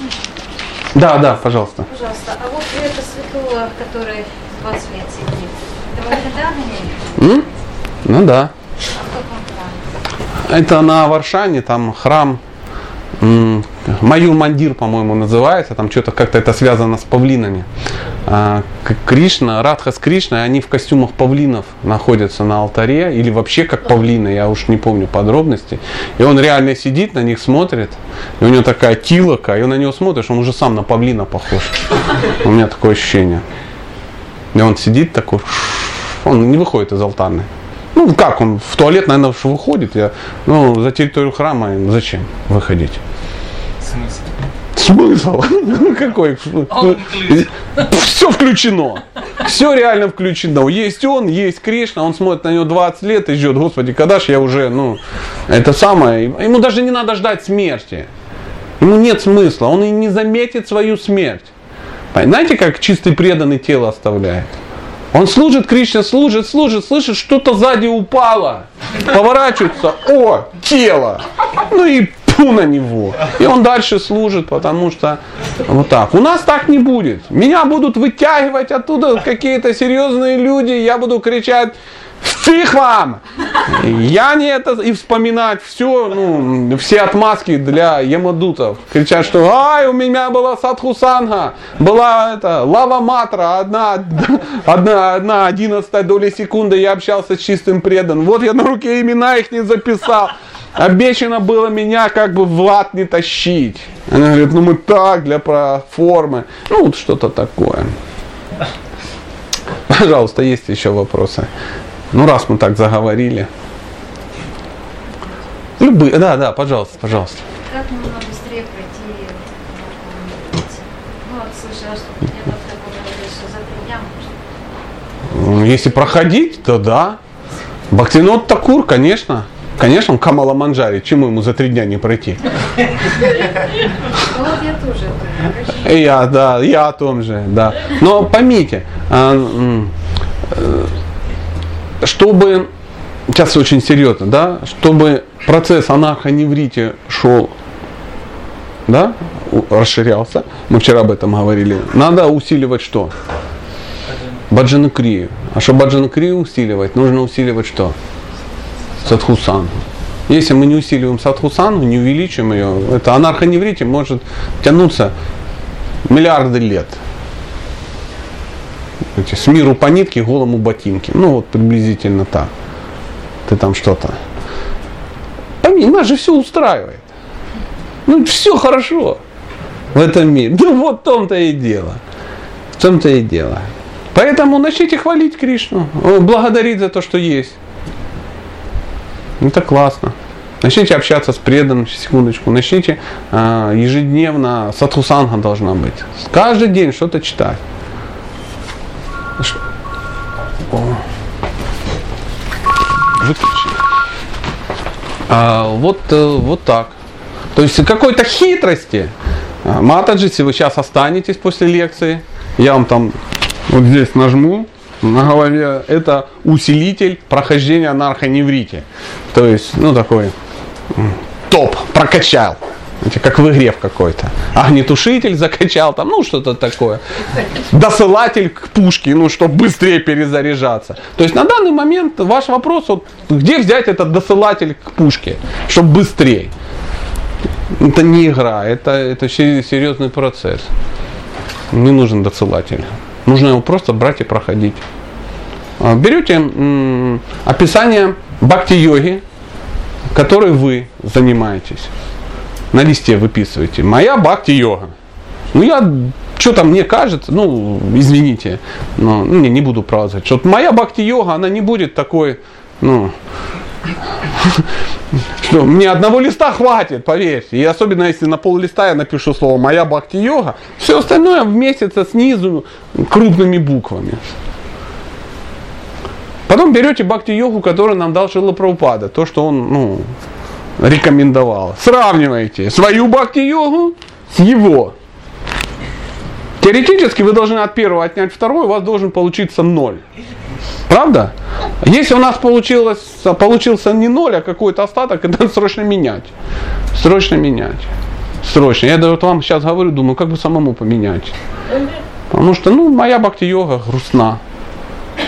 A: Да, да, пожалуйста.
G: Пожалуйста, а вот это светло, который 20 лет сидит, это?
A: Ну да. Это на Варшане, там храм Маюр Мандир, по-моему, называется, там что-то как-то это связано с павлинами. А, Кришна, Радха с Кришной, они в костюмах павлинов находятся на алтаре, или вообще как павлины, я уж не помню подробности. И он реально сидит, на них смотрит, и у него такая тилока, и он на него смотришь, он уже сам на павлина похож. У меня такое ощущение. И он сидит такой, он не выходит из алтарной. Ну, как он в туалет, наверное, выходит. Я, ну, за территорию храма зачем выходить?
D: Смысл?
A: Смысл? Какой? Все включено. Все реально включено. Есть он, есть Кришна, он смотрит на него 20 лет и ждет, Господи, когда же я уже, ну, это самое. Ему даже не надо ждать смерти. Ему нет смысла, он и не заметит свою смерть. Знаете, как чистый преданный тело оставляет? Он служит, Кришна служит, служит, слышит, что-то сзади упало. Поворачивается, о, тело. Ну и пу на него. И он дальше служит, потому что вот так. У нас так не будет. Меня будут вытягивать оттуда какие-то серьезные люди, я буду кричать, Фиг вам! Я не это и вспоминать все, ну, все отмазки для ямадутов. Кричат, что ай, у меня была садхусанга, была это, лава матра, одна, одна, одна одиннадцатая доля секунды я общался с чистым предан. Вот я на руке имена их не записал. Обещано было меня как бы в лад не тащить. Она говорит, ну мы так, для формы. Ну вот что-то такое. Пожалуйста, есть еще вопросы? Ну, раз мы так заговорили. Любые, да, да, пожалуйста, пожалуйста.
G: Как можно быстрее пройти Ну, вот слышала, что говорит, что за три дня
A: можно. Если проходить, то да. Бхактинот Такур, конечно. Конечно, он Камала Манджари, чему ему за три дня не пройти?
G: Ну я
A: да, я о том же, да. Но поймите, а, чтобы, сейчас очень серьезно, да, чтобы процесс анархоневрите шел, да, расширялся, мы вчера об этом говорили, надо усиливать что? Баджанакрию. А чтобы баджанакрию усиливать, нужно усиливать что? Садхусану. Если мы не усиливаем садхусану, не увеличим ее, это анархоневрите может тянуться миллиарды лет эти, с миру по нитке, голому ботинки. Ну вот приблизительно так. Ты там что-то. Пойми, нас же все устраивает. Ну все хорошо в этом мире. Ну вот в том-то и дело. В том-то и дело. Поэтому начните хвалить Кришну, благодарить за то, что есть. Это классно. Начните общаться с преданным, секундочку, начните э, ежедневно, садхусанга должна быть. Каждый день что-то читать. Выключи. А, вот, э, вот так. То есть какой-то хитрости. А, Матаджи, если вы сейчас останетесь после лекции, я вам там вот здесь нажму на голове, это усилитель прохождения на. То есть, ну такой топ, прокачал. Знаете, как в игре в какой-то. Огнетушитель закачал, там, ну что-то такое. Досылатель к пушке, ну, чтобы быстрее перезаряжаться. То есть на данный момент ваш вопрос, вот, где взять этот досылатель к пушке, чтобы быстрее. Это не игра, это, это серьезный процесс. Не нужен досылатель. Нужно его просто брать и проходить. А, берете м- описание бхакти-йоги, которой вы занимаетесь на листе выписываете. Моя бхакти-йога. Ну, я, что-то мне кажется, ну, извините, но ну, не, не буду праздновать, что моя бхакти-йога, она не будет такой, ну, что мне одного листа хватит, поверьте. И особенно если на пол листа я напишу слово «моя бхакти-йога», все остальное вместится снизу крупными буквами. Потом берете бхакти-йогу, которую нам дал Шила Прабхупада, то, что он, ну, рекомендовал. Сравнивайте свою бхакти-йогу с его. Теоретически вы должны от первого отнять второй, у вас должен получиться ноль. Правда? Если у нас получилось, получился не ноль, а какой-то остаток, это надо срочно менять. Срочно менять. Срочно. Я даже вот вам сейчас говорю, думаю, как бы самому поменять. Потому что, ну, моя бхакти-йога грустна.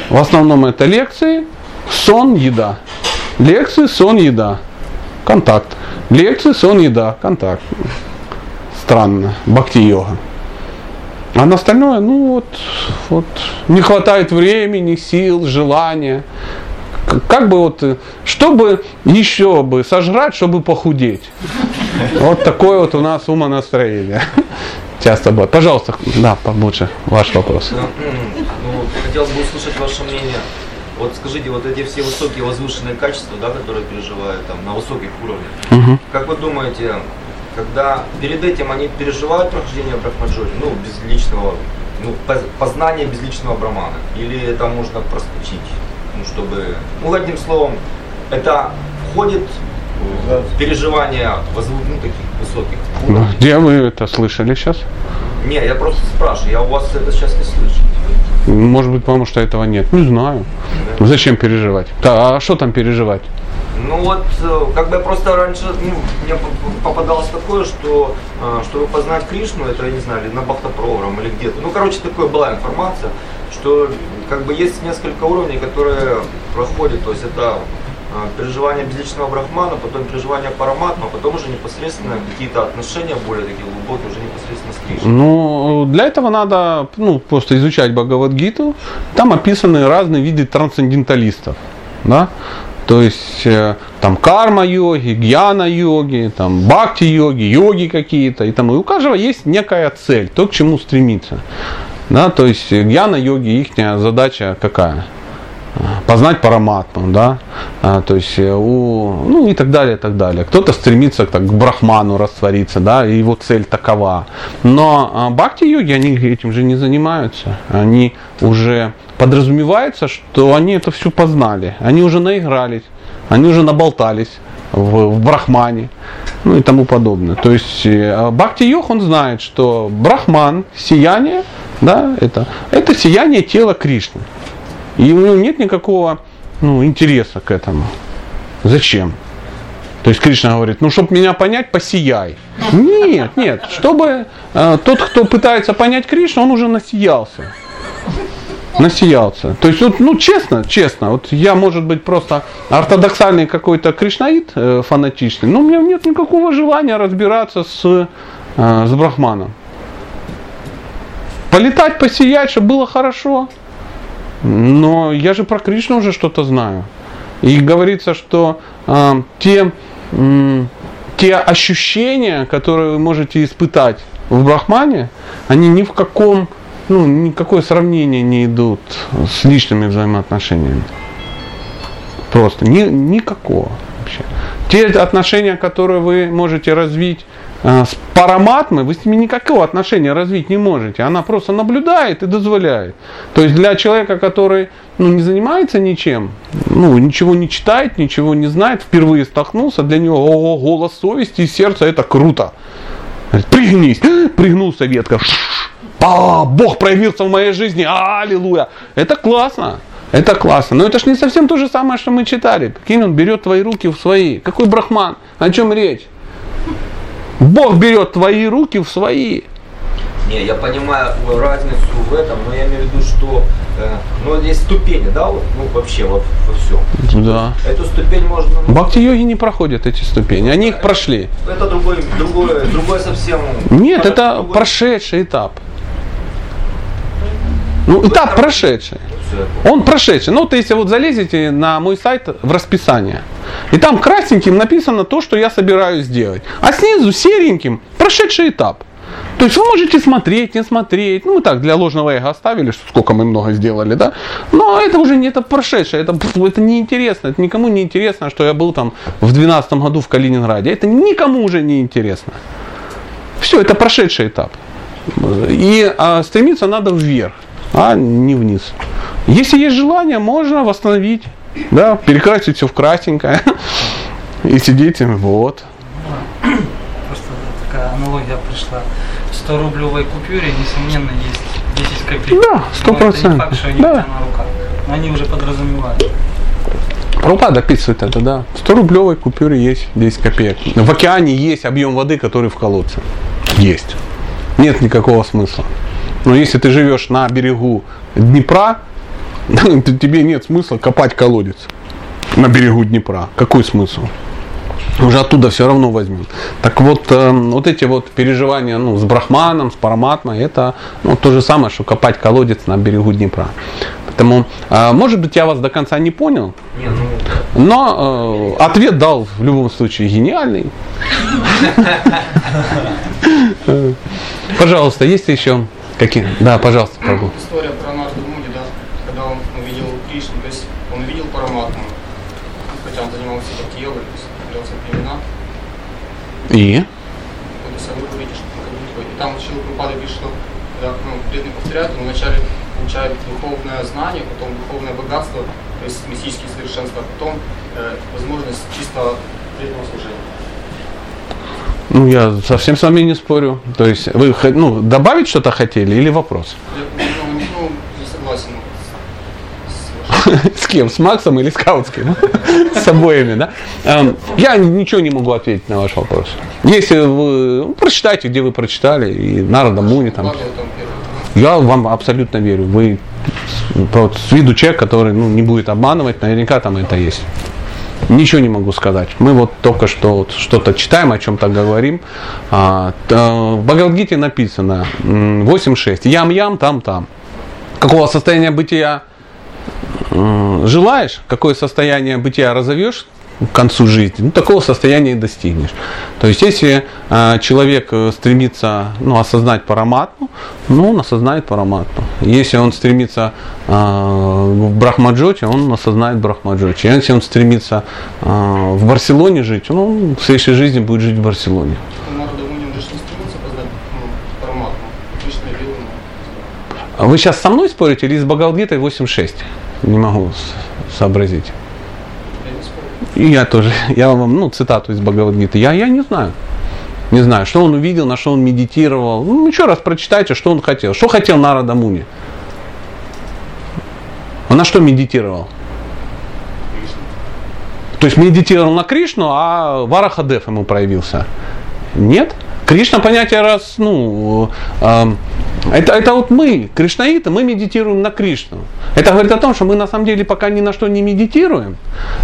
A: В основном это лекции, сон, еда. Лекции, сон, еда контакт. Лекции, сон, еда, контакт. Странно. Бхакти-йога. А на остальное, ну вот, вот, не хватает времени, сил, желания. Как бы вот, чтобы еще бы сожрать, чтобы похудеть. Вот такое вот у нас умонастроение. Часто бывает. Пожалуйста, да, побольше ваш вопрос.
D: Ну, хотелось бы услышать ваше мнение вот скажите, вот эти все высокие возвышенные качества, да, которые переживают там на высоких уровнях, угу. как вы думаете, когда перед этим они переживают прохождение брахмаджори, ну, без личного, ну, познания без личного брамана, или это можно проскочить, ну, чтобы, ну, одним словом, это входит в переживания ну, таких высоких
A: уровней. Где вы это слышали сейчас?
D: Не, я просто спрашиваю, я у вас это сейчас не слышу.
A: Может быть, потому что этого нет. Не знаю. Зачем переживать? Да, а что там переживать?
D: Ну вот, э, как бы просто раньше, ну, мне попадалось такое, что э, чтобы познать Кришну, это, я не знаю, или на Бахтапрограмм или где-то. Ну, короче, такое была информация, что как бы есть несколько уровней, которые проходят, то есть это переживания безличного брахмана, потом переживания параматма, потом уже непосредственно какие-то отношения более такие глубокие, уже непосредственно с Кришной.
A: Ну, для этого надо ну, просто изучать Бхагавадгиту. Там описаны разные виды трансценденталистов. Да? То есть э, там карма-йоги, гьяна-йоги, там бхакти-йоги, йоги какие-то. И, там, и у каждого есть некая цель, то, к чему стремиться. Да? То есть гьяна-йоги, их задача какая? Познать параматму, да, а, то есть э, у, ну и так далее, и так далее. Кто-то стремится так, к брахману раствориться, да, и его цель такова. Но а, бхакти-йоги, они этим же не занимаются. Они уже подразумевается, что они это все познали, они уже наигрались, они уже наболтались в, в брахмане, ну и тому подобное. То есть э, бхакти-йог, он знает, что брахман, сияние, да, это, это сияние тела Кришны. И у него нет никакого ну, интереса к этому. Зачем? То есть Кришна говорит, ну, чтобы меня понять, посияй. Нет, нет, чтобы э, тот, кто пытается понять Кришну, он уже насиялся. Насиялся. То есть, вот, ну, честно, честно, вот я, может быть, просто ортодоксальный какой-то кришнаит э, фанатичный, но у меня нет никакого желания разбираться с, э, с брахманом. Полетать, посиять, чтобы было хорошо. Но я же про Кришну уже что-то знаю. И говорится, что э, те, э, те ощущения, которые вы можете испытать в Брахмане, они ни в каком, ну, никакое сравнение не идут с личными взаимоотношениями. Просто ни, никакого вообще. Те отношения, которые вы можете развить с параматмой, вы с ними никакого отношения развить не можете. Она просто наблюдает и дозволяет. То есть для человека, который ну, не занимается ничем, ну, ничего не читает, ничего не знает, впервые столкнулся, для него о, голос совести и сердца это круто. Пригнись, пригнулся ветка. А, Бог проявился в моей жизни, аллилуйя. Это классно. Это классно. Но это же не совсем то же самое, что мы читали. Прикинь, он берет твои руки в свои. Какой брахман? О чем речь? Бог берет твои руки в свои.
D: Не, я понимаю разницу в этом, но я имею в виду, что э, ну, есть ступени, да, вот, ну вообще вот во всем.
A: Да.
D: Эту ступень можно. Ну,
A: Бхакти-йоги не проходят эти ступени, они их прошли.
D: Это другой, другой, другой совсем.
A: Нет,
D: это
A: это
D: другой-
A: прошедший этап. Ну, этап прошедший. Он прошедший. Ну, вот если вот залезете на мой сайт в расписание, и там красненьким написано то, что я собираюсь сделать. А снизу сереньким прошедший этап. То есть вы можете смотреть, не смотреть. Ну, мы так для ложного эго оставили, что сколько мы много сделали, да. Но это уже не это прошедшее, это, это неинтересно. Это никому не интересно, что я был там в 2012 году в Калининграде. Это никому уже не интересно. Все, это прошедший этап. И а, стремиться надо вверх, а не вниз. Если есть желание, можно восстановить, да, перекрасить все в красненькое и сидеть, вот.
C: Просто такая аналогия пришла. В 100 рублевой купюре, несомненно, есть 10 копеек.
A: Да, сто
C: Но это не факт, что они
A: Да.
C: на руках. Но они уже подразумевают.
A: Прабхупада описывает это, да. В 100 рублевой купюре есть 10 копеек. В океане есть объем воды, который в колодце. Есть. Нет никакого смысла. Но если ты живешь на берегу Днепра, тебе нет смысла копать колодец на берегу Днепра. Какой смысл? Уже оттуда все равно возьмут. Так вот, э, вот эти вот переживания ну, с Брахманом, с Параматмой, это ну, то же самое, что копать колодец на берегу Днепра. Поэтому, э, может быть, я вас до конца не понял,
D: ну,
A: но э, ответ дал в любом случае гениальный. Пожалуйста, есть еще какие? Да, пожалуйста, Прабhu.
H: История про Нарду Муни, да, когда он увидел Кришну, то есть он увидел Параматму, хотя он занимался бхакти-йогой, то есть делался племена,
A: И?
H: есть вы говорите, что он как будто бы- и там Прабхупада говорит, что когда ну, преданный повторяет, он вначале получает духовное знание, потом духовное богатство, то есть мистические совершенства, а потом э, возможность чисто преданного служения.
A: Ну, я совсем с вами не спорю. То есть, вы ну, добавить что-то хотели или вопрос?
H: Я ну, не согласен с-
A: кем? С Максом или с Каутским? С обоими, да? Эм, Я ничего не могу ответить на ваш вопрос. Если вы ну, прочитайте, где вы прочитали, и Нарада Муни там. Я вам абсолютно верю. Вы вот, с виду человек, который ну, не будет обманывать, наверняка там это есть. Ничего не могу сказать. Мы вот только что вот что-то читаем, о чем-то говорим. А, т- в Бхагавадгите написано м, 8.6. Ям-ям, там-там. Какого состояния бытия м, желаешь, какое состояние бытия разовьешь к концу жизни, ну, такого состояния и достигнешь. То есть, если э, человек стремится ну, осознать параматму, ну, он осознает параматму. Если он стремится э, в Брахмаджоте, он осознает Брахмаджоте. Если он стремится э, в Барселоне жить, он в следующей жизни будет жить в Барселоне.
H: Не ну.
A: А Вы сейчас со мной спорите или с Бхагавадгитой 8.6? Не могу сообразить. И я тоже. Я вам, ну, цитату из Бхагавадгиты. Я, я не знаю. Не знаю, что он увидел, на что он медитировал. Ну, еще раз прочитайте, что он хотел. Что хотел Нарада Муни? Он на что медитировал? То есть медитировал на Кришну, а Варахадев ему проявился. Нет? Кришна понятие раз, ну, эм, это, это вот мы, кришнаиты, мы медитируем на Кришну. Это говорит о том, что мы на самом деле пока ни на что не медитируем,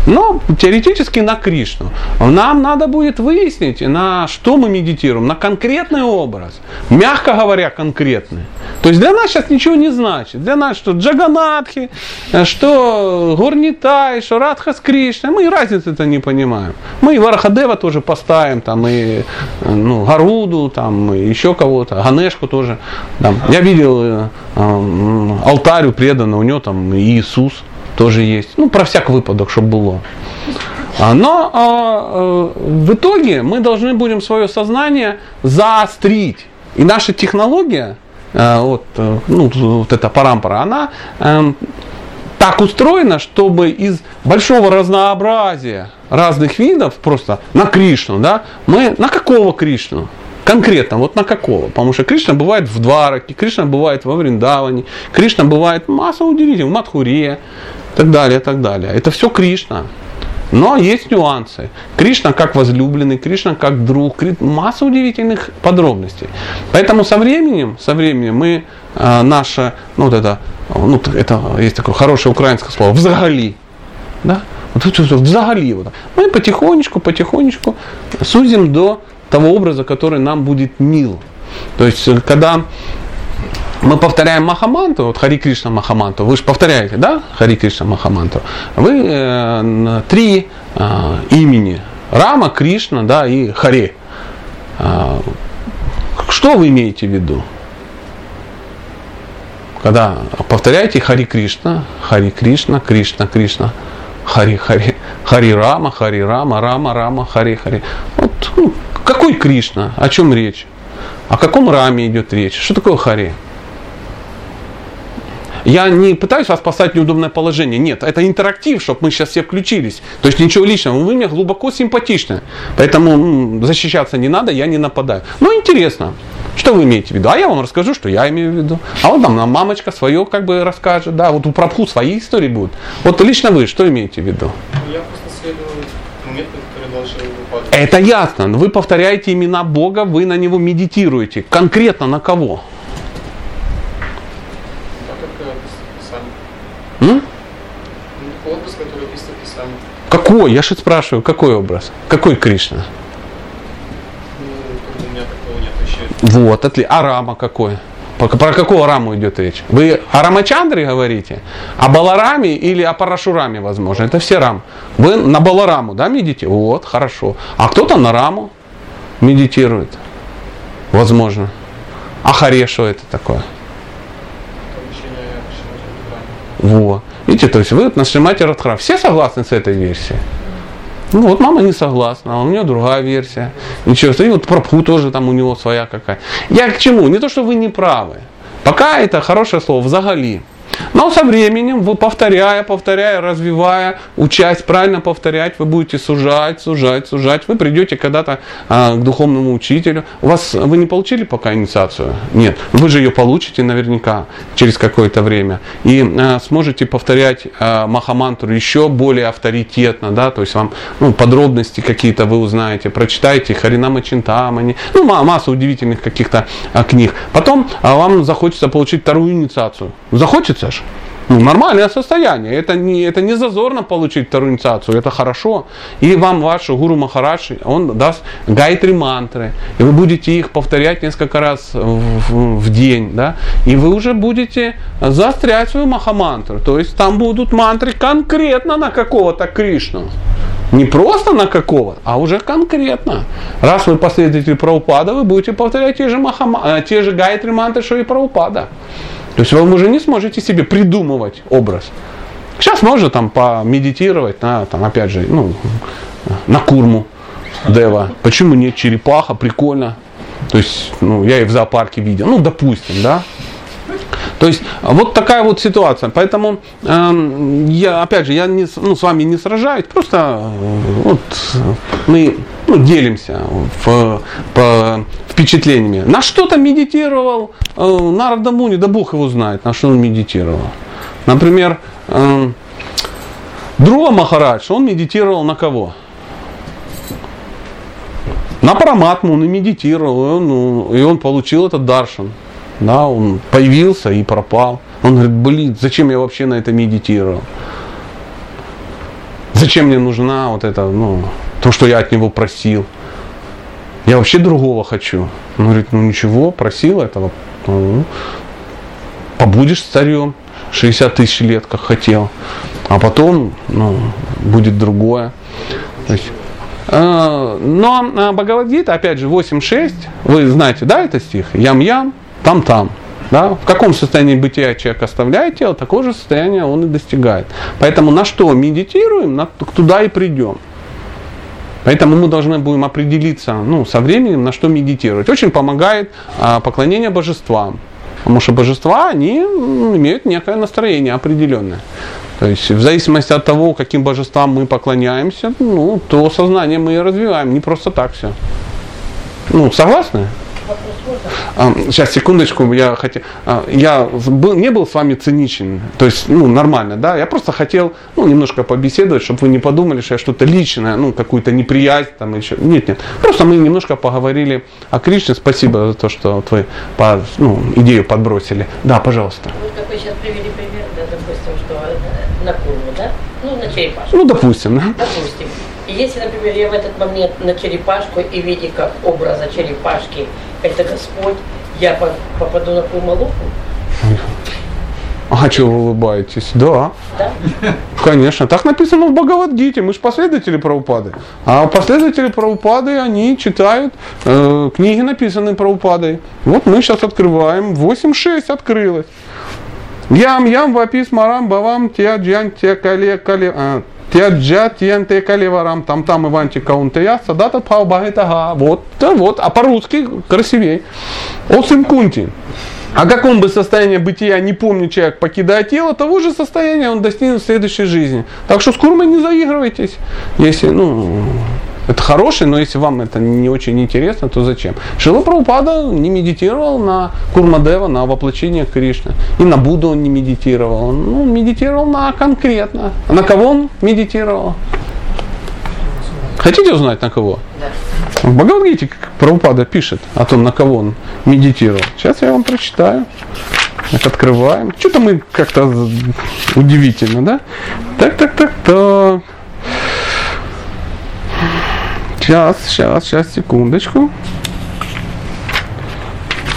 A: но теоретически на Кришну. Нам надо будет выяснить, на что мы медитируем, на конкретный образ, мягко говоря, конкретный. То есть для нас сейчас ничего не значит. Для нас что Джаганатхи, что Горнитай, что с Кришной, мы разницы-то не понимаем. Мы и Варахадева тоже поставим, там и ну, Гаруду, там и еще кого-то, Ганешку тоже. Там. Я видел э, э, у преданного, у него там и Иисус тоже есть. Ну, про всяк выпадок, чтобы было. А, но а, в итоге мы должны будем свое сознание заострить. И наша технология, вот, ну, вот эта парампора, она эм, так устроена, чтобы из большого разнообразия разных видов просто на Кришну, да, мы на какого Кришну? Конкретно, вот на какого? Потому что Кришна бывает в Двараке, Кришна бывает во Вриндаване, Кришна бывает масса удивительных, в Мадхуре, и так далее, и так далее. Это все Кришна. Но есть нюансы. Кришна как возлюбленный, Кришна как друг, масса удивительных подробностей. Поэтому со временем, со временем мы э, наше, ну вот это, ну это есть такое хорошее украинское слово, взагали, да, вот это взагали, вот, мы потихонечку, потихонечку сузим до того образа, который нам будет мил. То есть, когда мы повторяем Махаманту, вот Хари Кришна Махаманту, вы же повторяете, да, Хари Кришна Махаманту, вы э, три э, имени, Рама, Кришна, да, и Хари. Э, что вы имеете в виду? Когда повторяете Хари Кришна, Хари Кришна, Кришна, Кришна, Хари, Хари, Хари Рама, Хари Рама, Рама, Рама, Хари, Хари. Вот, ну, какой Кришна? О чем речь? О каком Раме идет речь? Что такое Хари? Я не пытаюсь вас поставить в неудобное положение. Нет, это интерактив, чтобы мы сейчас все включились. То есть ничего личного. Вы мне глубоко симпатичны. Поэтому ну, защищаться не надо, я не нападаю. Но интересно. Что вы имеете в виду? А я вам расскажу, что я имею в виду. А вот там нам мамочка свое как бы расскажет. Да, вот у Прабху свои истории будут. Вот лично вы что имеете в виду?
H: Ну, я просто следую методу, который должен.
A: Это ясно. Вы повторяете имена Бога, вы на него медитируете. Конкретно на кого?
H: М? Образ, который в Писании.
A: Какой? Я же спрашиваю, какой образ? Какой Кришна?
H: Ну, у меня такого нет вообще.
A: Вот, отли. А Рама какой? Про какого Раму идет речь? Вы о Рамачандре говорите? О Балараме или о Парашураме, возможно? Это все Рам. Вы на Балараму, да, медитируете? Вот, хорошо. А кто-то на Раму медитирует. Возможно. А Харе это такое? Во. Видите, то есть вы на Шримате Радхара. Все согласны с этой версией? Ну вот мама не согласна, а у нее другая версия. Ничего, и вот Прабху тоже там у него своя какая. Я к чему? Не то, что вы не правы. Пока это хорошее слово, взагали. Но со временем, вы повторяя, повторяя, развивая, учась правильно повторять, вы будете сужать, сужать, сужать. Вы придете когда-то а, к духовному учителю. У вас, вы не получили пока инициацию? Нет. Вы же ее получите наверняка через какое-то время. И а, сможете повторять а, Махамантру еще более авторитетно. Да? То есть вам ну, подробности какие-то вы узнаете, прочитаете Харинама Чинтамани, ну, масса удивительных каких-то а, книг. Потом а, вам захочется получить вторую инициацию. Захочется же? Ну, нормальное состояние. Это не, это не зазорно получить вторую инициацию, это хорошо. И вам ваш гуру Махарадж, он даст гайтри мантры, и вы будете их повторять несколько раз в, в день, да, и вы уже будете заострять свою махамантру. То есть там будут мантры конкретно на какого-то Кришну. Не просто на какого, а уже конкретно. Раз вы последователь Праупада, вы будете повторять те же, махама, э, те же гайтри мантры, что и Праупада. То есть вы уже не сможете себе придумывать образ. Сейчас можно там помедитировать на, там, опять же, ну, на курму Дева. Почему нет черепаха, прикольно. То есть, ну, я и в зоопарке видел, ну, допустим, да. То есть вот такая вот ситуация. Поэтому э, я, опять же, я не, ну, с вами не сражаюсь, просто э, вот, мы ну, делимся в, по впечатлениями. На что-то медитировал э, Нарада Муни, да Бог его знает, на что он медитировал. Например, э, Друга Махарадж, он медитировал на кого? На Параматму он и медитировал, и он, ну, и он получил этот даршан. Да, он появился и пропал. Он говорит, блин, зачем я вообще на это медитировал? Зачем мне нужна вот это, ну, то, что я от него просил? Я вообще другого хочу. Он говорит, ну ничего, просил этого. Ну, побудешь царем 60 тысяч лет, как хотел. А потом ну, будет другое. То есть, э, но э, Бхагавадгита, опять же, 8.6, вы знаете, да, это стих? Ям-ям, там-там. Да? В каком состоянии бытия человек оставляет тело, такое же состояние он и достигает. Поэтому на что медитируем, на, туда и придем. Поэтому мы должны будем определиться ну, со временем, на что медитировать. Очень помогает а, поклонение божествам. Потому что божества, они имеют некое настроение определенное. То есть в зависимости от того, каким божествам мы поклоняемся, ну, то сознание мы и развиваем. Не просто так все. Ну, согласны? А, сейчас, секундочку, я хотел, а, я был, не был с вами циничен, то есть, ну, нормально, да, я просто хотел, ну, немножко побеседовать, чтобы вы не подумали, что я что-то личное, ну, какую-то неприязнь там еще, нет, нет, просто мы немножко поговорили о Кришне, спасибо за то, что вот вы по, ну, идею подбросили, да, пожалуйста.
E: Вы сейчас привели пример, да, допустим, что э, на курме, да, ну, на черепашку.
A: Ну, допустим, да.
E: Допустим. Если, например, я в этот момент на черепашку и видя как образа черепашки, это Господь, я попаду на Курмалуку?
A: А что вы улыбаетесь? Да.
E: Да?
A: Конечно. Так написано в Бхагавадгите. Мы же последователи Праупады. А последователи Праупады, они читают э, книги, написанные Праупадой. Вот мы сейчас открываем. 8.6 открылось. Ям ям вапис марам бавам тя джан тя кале кале а, тя тян те калеварам там там иванти каунтея садата паубагитага. Вот, да, вот, а по-русски красивее. Осим кунти. А каком бы состоянии бытия не помню человек, покидая тело, того же состояния он достигнет в следующей жизни. Так что с курмой не заигрывайтесь. Если, ну, это хороший, но если вам это не очень интересно, то зачем? Шила Прабхупада не медитировал на Курмадева, на воплощение Кришны. И на Будду он не медитировал. Он ну, медитировал на конкретно. А на кого он медитировал? Хотите узнать на кого? Да. В Бхагавадгите Прабхупада пишет о том, на кого он медитировал. Сейчас я вам прочитаю. Так, открываем. Что-то мы как-то удивительно, да? Так, так, так, так. Сейчас, сейчас, сейчас, секундочку.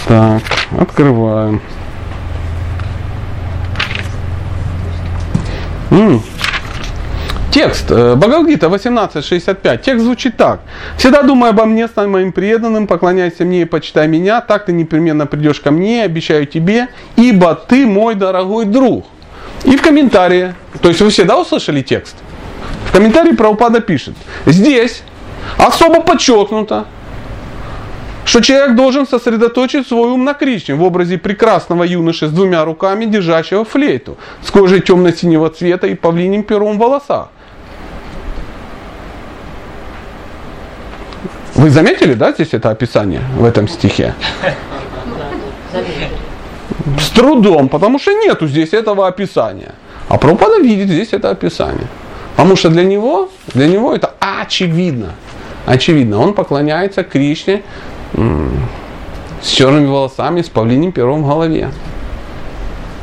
A: Так, открываем. М-м. Текст. Э, Бхагавдгита 18.65. Текст звучит так. «Всегда думай обо мне, стань моим преданным, поклоняйся мне и почитай меня, так ты непременно придешь ко мне, обещаю тебе, ибо ты мой дорогой друг». И в комментарии, то есть вы все, да, услышали текст? В комментарии Праупада пишет, здесь Особо подчеркнуто, что человек должен сосредоточить свой ум на Кришне в образе прекрасного юноши с двумя руками, держащего флейту, с кожей темно-синего цвета и павлиним пером в волосах. Вы заметили, да, здесь это описание в этом стихе? С трудом, потому что нету здесь этого описания. А Прабхупада видит здесь это описание. Потому что для него, для него это очевидно. Очевидно, он поклоняется Кришне с черными волосами, с павлиним пером в голове.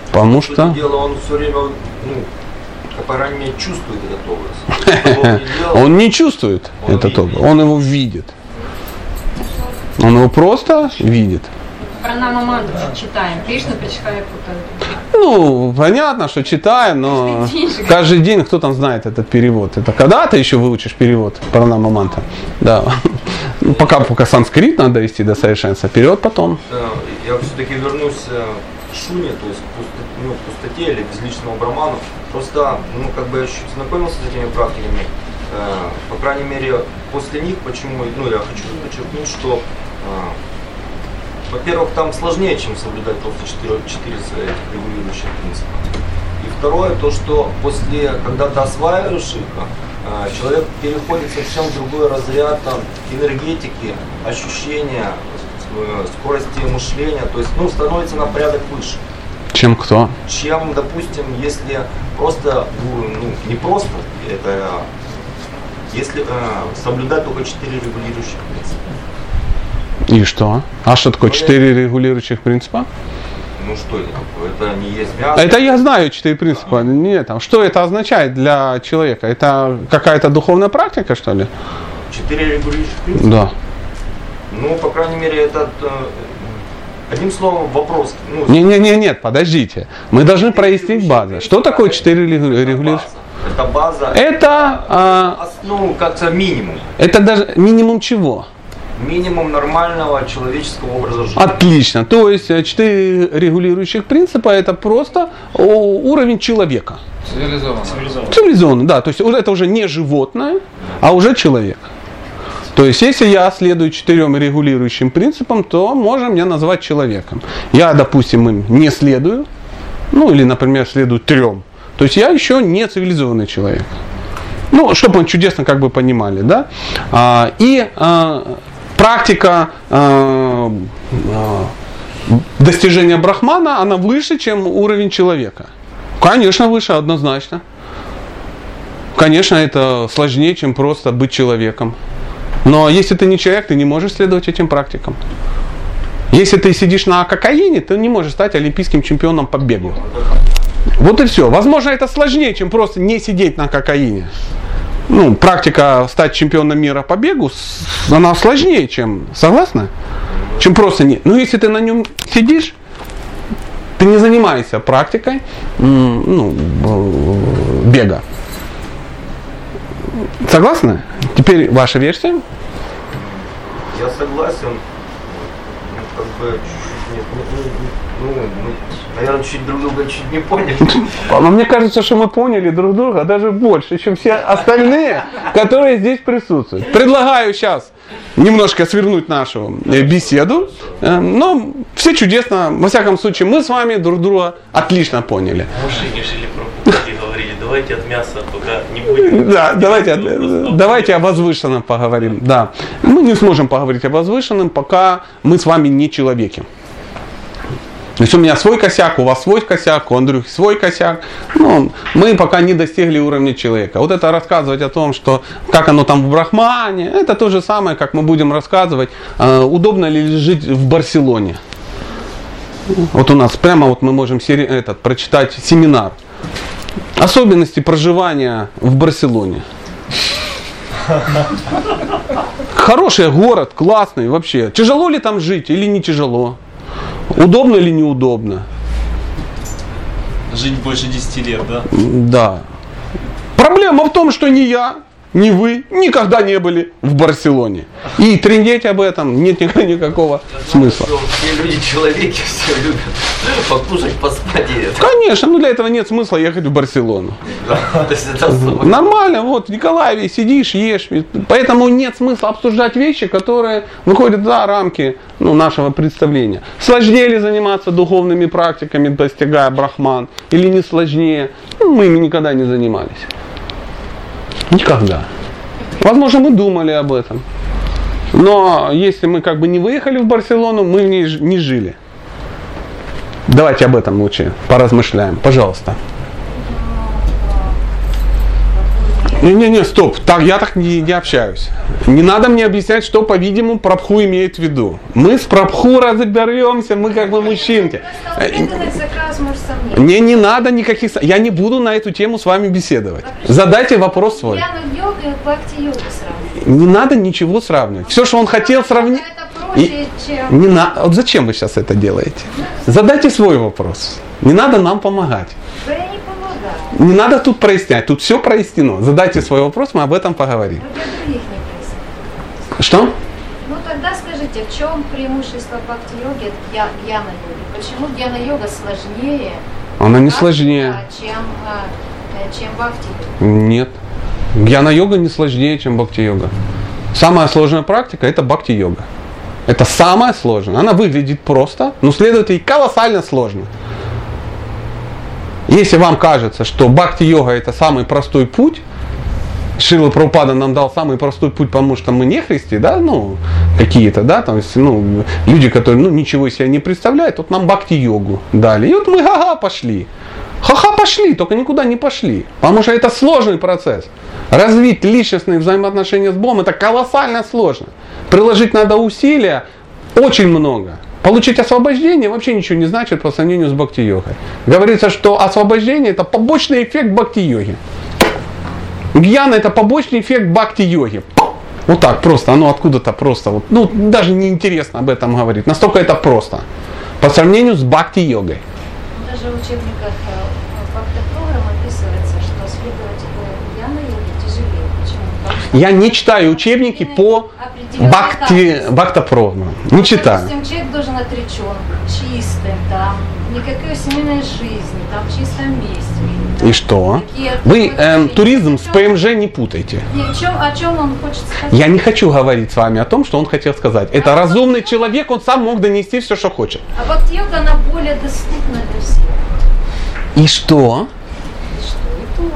A: Потому что... что...
D: Дело, он все время, ну, по крайней мере, чувствует этот
A: образ. Он не чувствует этот образ, он его видит. Он его просто видит.
B: Пранама мантру читаем. Кришна причхая
A: Ну, понятно, что читаем, но каждый день, каждый день кто там знает этот перевод. Это когда ты еще выучишь перевод Пранама мантра? Да. Ну, пока, пока санскрит надо довести до совершенства, перевод потом.
D: Да, я все-таки вернусь э, к шуне, то есть к ну, пустоте или безличному браману. Просто, ну, как бы я чуть знакомился с этими практиками. Э, по крайней мере, после них, почему, ну, я хочу подчеркнуть, что э, во-первых, там сложнее, чем соблюдать просто 4, 4 этих регулирующих принципа. И второе, то, что после, когда ты осваиваешь их, а, человек переходит совсем в другой разряд там, энергетики, ощущения, э, скорости мышления, то есть ну, становится на порядок выше.
A: Чем кто?
D: Чем, допустим, если просто, ну, не просто, это если э, соблюдать только четыре регулирующих принципа.
A: И что? А что такое четыре регулирующих принципа?
D: Ну что это такое? Это не есть мясо?
A: Это я знаю четыре принципа. Да. Нет, там, что это означает для человека? Это какая-то духовная практика, что ли?
D: Четыре регулирующих принципа?
A: Да.
D: Ну, по крайней мере, это э, Одним словом, вопрос.
A: Ну, не, не, не, нет, подождите. Мы должны прояснить базу. Что такое четыре регулирующих?
D: Это база.
A: Это, а,
D: ну, как-то минимум.
A: Это даже минимум чего?
D: Минимум нормального человеческого образа жизни.
A: Отлично. То есть э, четыре регулирующих принципа это просто уровень человека.
H: Цивилизованно.
A: Цивилизованно. да. То есть это уже не животное, а уже человек. То есть, если я следую четырем регулирующим принципам, то можно меня назвать человеком. Я, допустим, им не следую, ну или, например, следую трем. То есть я еще не цивилизованный человек. Ну, чтобы мы чудесно как бы понимали, да. А, и а, практика а, а, достижения брахмана, она выше, чем уровень человека. Конечно, выше, однозначно. Конечно, это сложнее, чем просто быть человеком. Но если ты не человек, ты не можешь следовать этим практикам. Если ты сидишь на кокаине, ты не можешь стать олимпийским чемпионом по бегу. Вот и все. Возможно, это сложнее, чем просто не сидеть на кокаине. Ну, практика стать чемпионом мира по бегу, она сложнее, чем, согласна? Чем просто не. Но если ты на нем сидишь, ты не занимаешься практикой ну, бега. Согласны? Теперь ваша версия?
D: Я согласен. Ну, как бы чуть-чуть не, ну, мы, наверное, чуть друг друга чуть не поняли.
A: Но мне кажется, что мы поняли друг друга даже больше, чем все остальные, которые здесь присутствуют. Предлагаю сейчас немножко свернуть нашу э, беседу, э, но все чудесно, во всяком случае, мы с вами друг друга отлично поняли.
I: Мужчине про говорили, давайте от мяса пока не будем.
A: Да, давайте, от, давайте о возвышенном поговорим. Да. Мы не сможем поговорить о возвышенном, пока мы с вами не человеки. То есть у меня свой косяк, у вас свой косяк, у Андрюхи свой косяк. Ну, мы пока не достигли уровня человека. Вот это рассказывать о том, что как оно там в Брахмане, это то же самое, как мы будем рассказывать, э, удобно ли жить в Барселоне. Вот у нас прямо вот мы можем этот, прочитать семинар. Особенности проживания в Барселоне. Хороший город, классный вообще. Тяжело ли там жить или не тяжело? Удобно или неудобно?
F: Жить больше 10 лет, да?
A: Да. Проблема в том, что не я, ни вы никогда не были в Барселоне. И трендеть об этом нет никакого смысла.
D: Все люди человеки, все любят покушать, поспать.
A: Конечно, ну для этого нет смысла ехать в Барселону. Нормально, вот в Николаеве сидишь, ешь. Поэтому нет смысла обсуждать вещи, которые выходят за рамки ну, нашего представления. Сложнее ли заниматься духовными практиками, достигая брахман, или не сложнее? Ну, мы ими никогда не занимались. Никогда. Возможно, мы думали об этом. Но если мы как бы не выехали в Барселону, мы в ней не жили. Давайте об этом лучше поразмышляем. Пожалуйста. Не-не-не, стоп, так, я так не, не общаюсь. Не надо мне объяснять, что, по-видимому, Прабху имеет в виду. Мы с Прабху разберемся, мы как бы мужчинки. Мне не надо никаких... Я не буду на эту тему с вами беседовать. Задайте вопрос свой. Не надо ничего сравнивать. Все, что он хотел сравнить... И не на... вот зачем вы сейчас это делаете? Задайте свой вопрос. Не надо нам помогать. Не надо тут прояснять, тут все прояснено. Задайте свой вопрос, мы об этом поговорим. Что?
G: Ну тогда скажите, в чем преимущество бхакти-йоги от гьяна-йоги? Почему гьяна-йога сложнее?
A: Она не сложнее.
G: Чем, а, э, чем бхакти-йога?
A: Нет. Гьяна-йога не сложнее, чем бхакти-йога. Самая сложная практика это бхакти-йога. Это самое сложное. Она выглядит просто, но следовательно и колоссально сложно. Если вам кажется, что бхакти-йога это самый простой путь, Шила Прабхупада нам дал самый простой путь, потому что мы не христи, да, ну, какие-то, да, там, ну, люди, которые, ну, ничего себе не представляют, вот нам бхакти-йогу дали. И вот мы ха-ха пошли. Ха-ха пошли, только никуда не пошли. Потому что это сложный процесс. Развить личностные взаимоотношения с Богом, это колоссально сложно. Приложить надо усилия очень много. Получить освобождение вообще ничего не значит по сравнению с бхакти-йогой. Говорится, что освобождение это побочный эффект бхакти-йоги. Гьяна это побочный эффект бхакти-йоги. Вот так просто, оно откуда-то просто, вот, ну даже не интересно об этом говорить. Настолько это просто. По сравнению с бхакти-йогой.
G: Даже в учебниках фактопрограмм э, описывается, что следовать гьяна-йоге тяжелее. Почему?
A: Я не читаю учебники по
G: качестве.
A: бхактапрогну. Не читаю.
G: Допустим, человек должен отречен, чистым, там, никакой семейной жизни, там, в чистом месте. там,
A: И что? Вы эм, туризм с ПМЖ не путайте.
G: О чем, о чем он хочет сказать?
A: Я не хочу говорить с вами о том, что он хотел сказать. Это разумный человек, он сам мог донести все, что хочет.
G: А бхакти-йога, она более доступна для всех.
A: И что?
G: Что и то.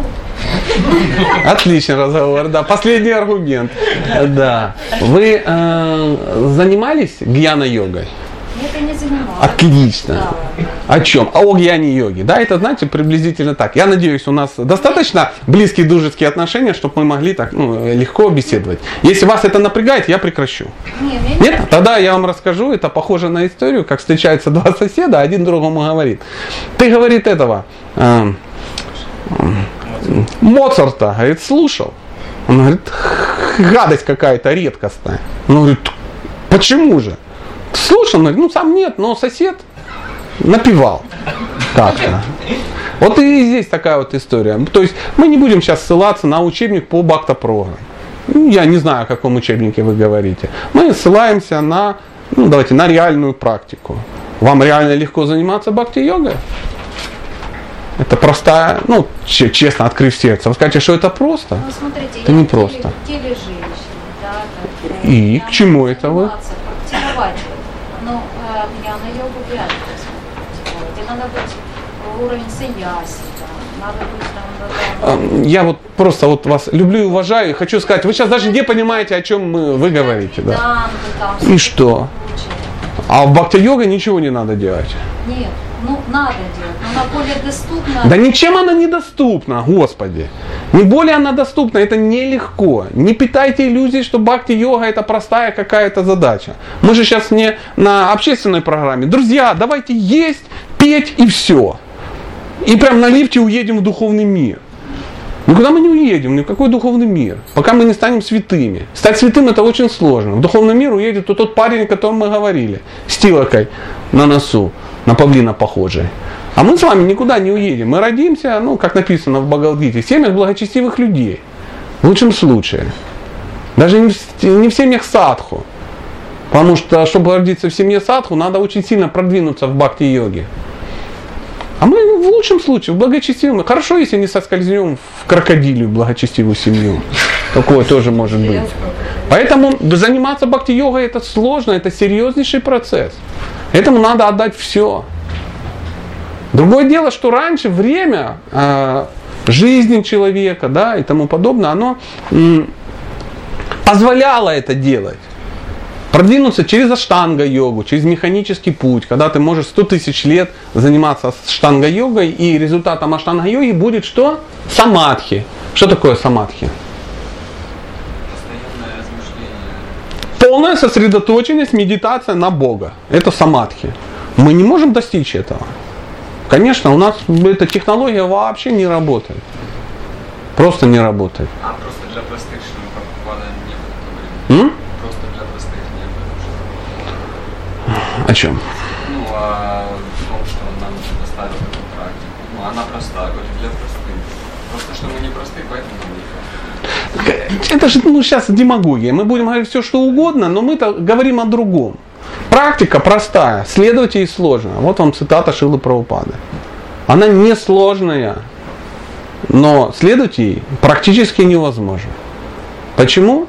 A: Отличный разговор, да. Последний аргумент. Да. Вы э, занимались гьяна-йогой?
G: Нет, я не занималась.
A: Отлично. О чем? О гьяне-йоге. Да, это, знаете, приблизительно так. Я надеюсь, у нас достаточно близкие дружеские отношения, чтобы мы могли так ну, легко беседовать. Если вас это напрягает, я прекращу.
G: Не, меня не
A: Нет? Тогда я вам расскажу, это похоже на историю, как встречаются два соседа, один другому говорит. Ты, говорит, этого э, Моцарта, говорит, слушал. Он говорит, гадость какая-то редкостная. Он говорит, почему же? Слушал, он говорит, ну сам нет, но сосед напевал как-то. Вот и здесь такая вот история. То есть мы не будем сейчас ссылаться на учебник по бактопрограмм. Ну, Я не знаю, о каком учебнике вы говорите. Мы ссылаемся на, ну, давайте, на реальную практику. Вам реально легко заниматься бхакти-йогой? Это простая, ну, че- честно, открыв сердце. Вы скажете, что это просто?
G: Ну, смотрите,
A: Это не
G: теле-
A: просто.
G: теле женщины, да, как бы,
A: И к чему это вы?
G: Практиковать. Но э, я на йогу вряд ли надо быть уровень саяси, да, надо быть там, да,
A: А, Я вот просто вот вас люблю и уважаю. И хочу сказать, вы сейчас даже не понимаете, о чем мы, вы говорите. Да. И что? А в бхакти-йога ничего не надо делать.
G: Нет, ну надо делать, но она более доступна.
A: Да ничем она недоступна, Господи. Не более она доступна, это нелегко. Не питайте иллюзий, что бхакти-йога это простая какая-то задача. Мы же сейчас не на общественной программе. Друзья, давайте есть, петь и все. И прям на лифте уедем в духовный мир. Никуда мы не уедем, ни в какой духовный мир, пока мы не станем святыми. Стать святым это очень сложно. В духовный мир уедет тот, тот парень, о котором мы говорили, с тилокой на носу, на павлина похожий. А мы с вами никуда не уедем. Мы родимся, ну, как написано в Багалдите, в семьях благочестивых людей. В лучшем случае. Даже не в, не семьях садху. Потому что, чтобы родиться в семье садху, надо очень сильно продвинуться в бхакти-йоге. А мы в лучшем случае, в благочестивом. Хорошо, если не соскользнем в крокодилию благочестивую семью. Такое тоже может быть. Поэтому заниматься бхакти-йогой это сложно, это серьезнейший процесс. Этому надо отдать все. Другое дело, что раньше время э, жизни человека, да, и тому подобное, оно м, позволяло это делать. Продвинуться через аштанга-йогу, через механический путь, когда ты можешь 100 тысяч лет заниматься аштанга-йогой, и результатом аштанга-йоги будет что? Самадхи. Что такое самадхи? Полная сосредоточенность, медитация на Бога. Это самадхи. Мы не можем достичь этого. Конечно, у нас эта технология вообще не работает. Просто не работает.
J: А просто для простых членов Прабхупада не было говорили.
A: М?
J: Просто для простых не было.
A: О чем?
J: Ну, а в том, что он нам предоставил эту практику. Ну, она простая, говорит, для простых. Просто что мы не простые, поэтому нам не
A: Это же ну, сейчас демагогия. Мы будем говорить все, что угодно, но мы-то говорим о другом. Практика простая, следовать ей сложно. Вот вам цитата Шилы Правопады. Она не сложная, но следовать ей практически невозможно. Почему?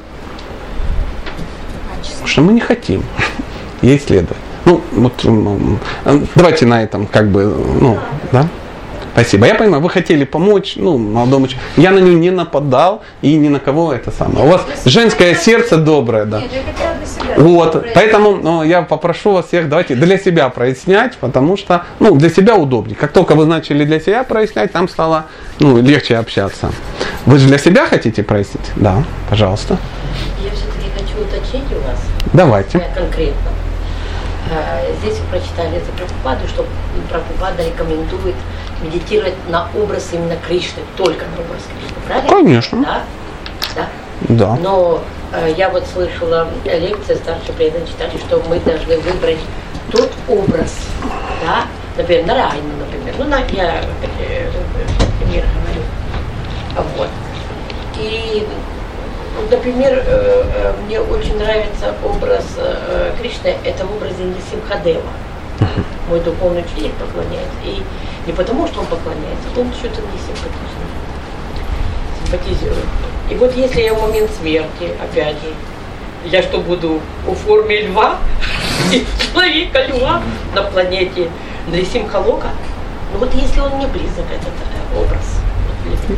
A: Потому что мы не хотим ей следовать. Ну, вот, давайте на этом, как бы, ну, да? Спасибо. Я понимаю, вы хотели помочь, ну, молодому человеку. Я на нее не нападал и ни на кого это самое. У вас женское сердце доброе, да. Вот, поэтому ну, я попрошу вас всех, давайте для себя прояснять, потому что, ну, для себя удобнее. Как только вы начали для себя прояснять, там стало, ну, легче общаться. Вы же для себя хотите прояснить? Да, пожалуйста.
E: Я все-таки хочу уточнить у вас,
A: Давайте.
E: конкретно. А, Здесь прочитали за Прабхупаду, что Прабхупада рекомендует медитировать на образ именно Кришны, только на образ Кришны, правильно?
A: Конечно.
E: Да? Да.
A: Да.
E: Но э, я вот слышала э, лекции старшие преданные читали, что мы должны выбрать тот образ, да, например, Нарайна, например, ну, на, я э, пример говорю, вот. И Вот, например, э, э, мне очень нравится образ э, Кришны, это в образе Нисимхадева. Мой духовный ученик поклоняется. И не потому, что он поклоняется, он что-то мне симпатичный. Симпатизирует. И вот если я в момент смерти, опять же, я что буду в форме льва, и человека льва на планете Нрисим Халока? Ну вот если он мне близок, этот образ.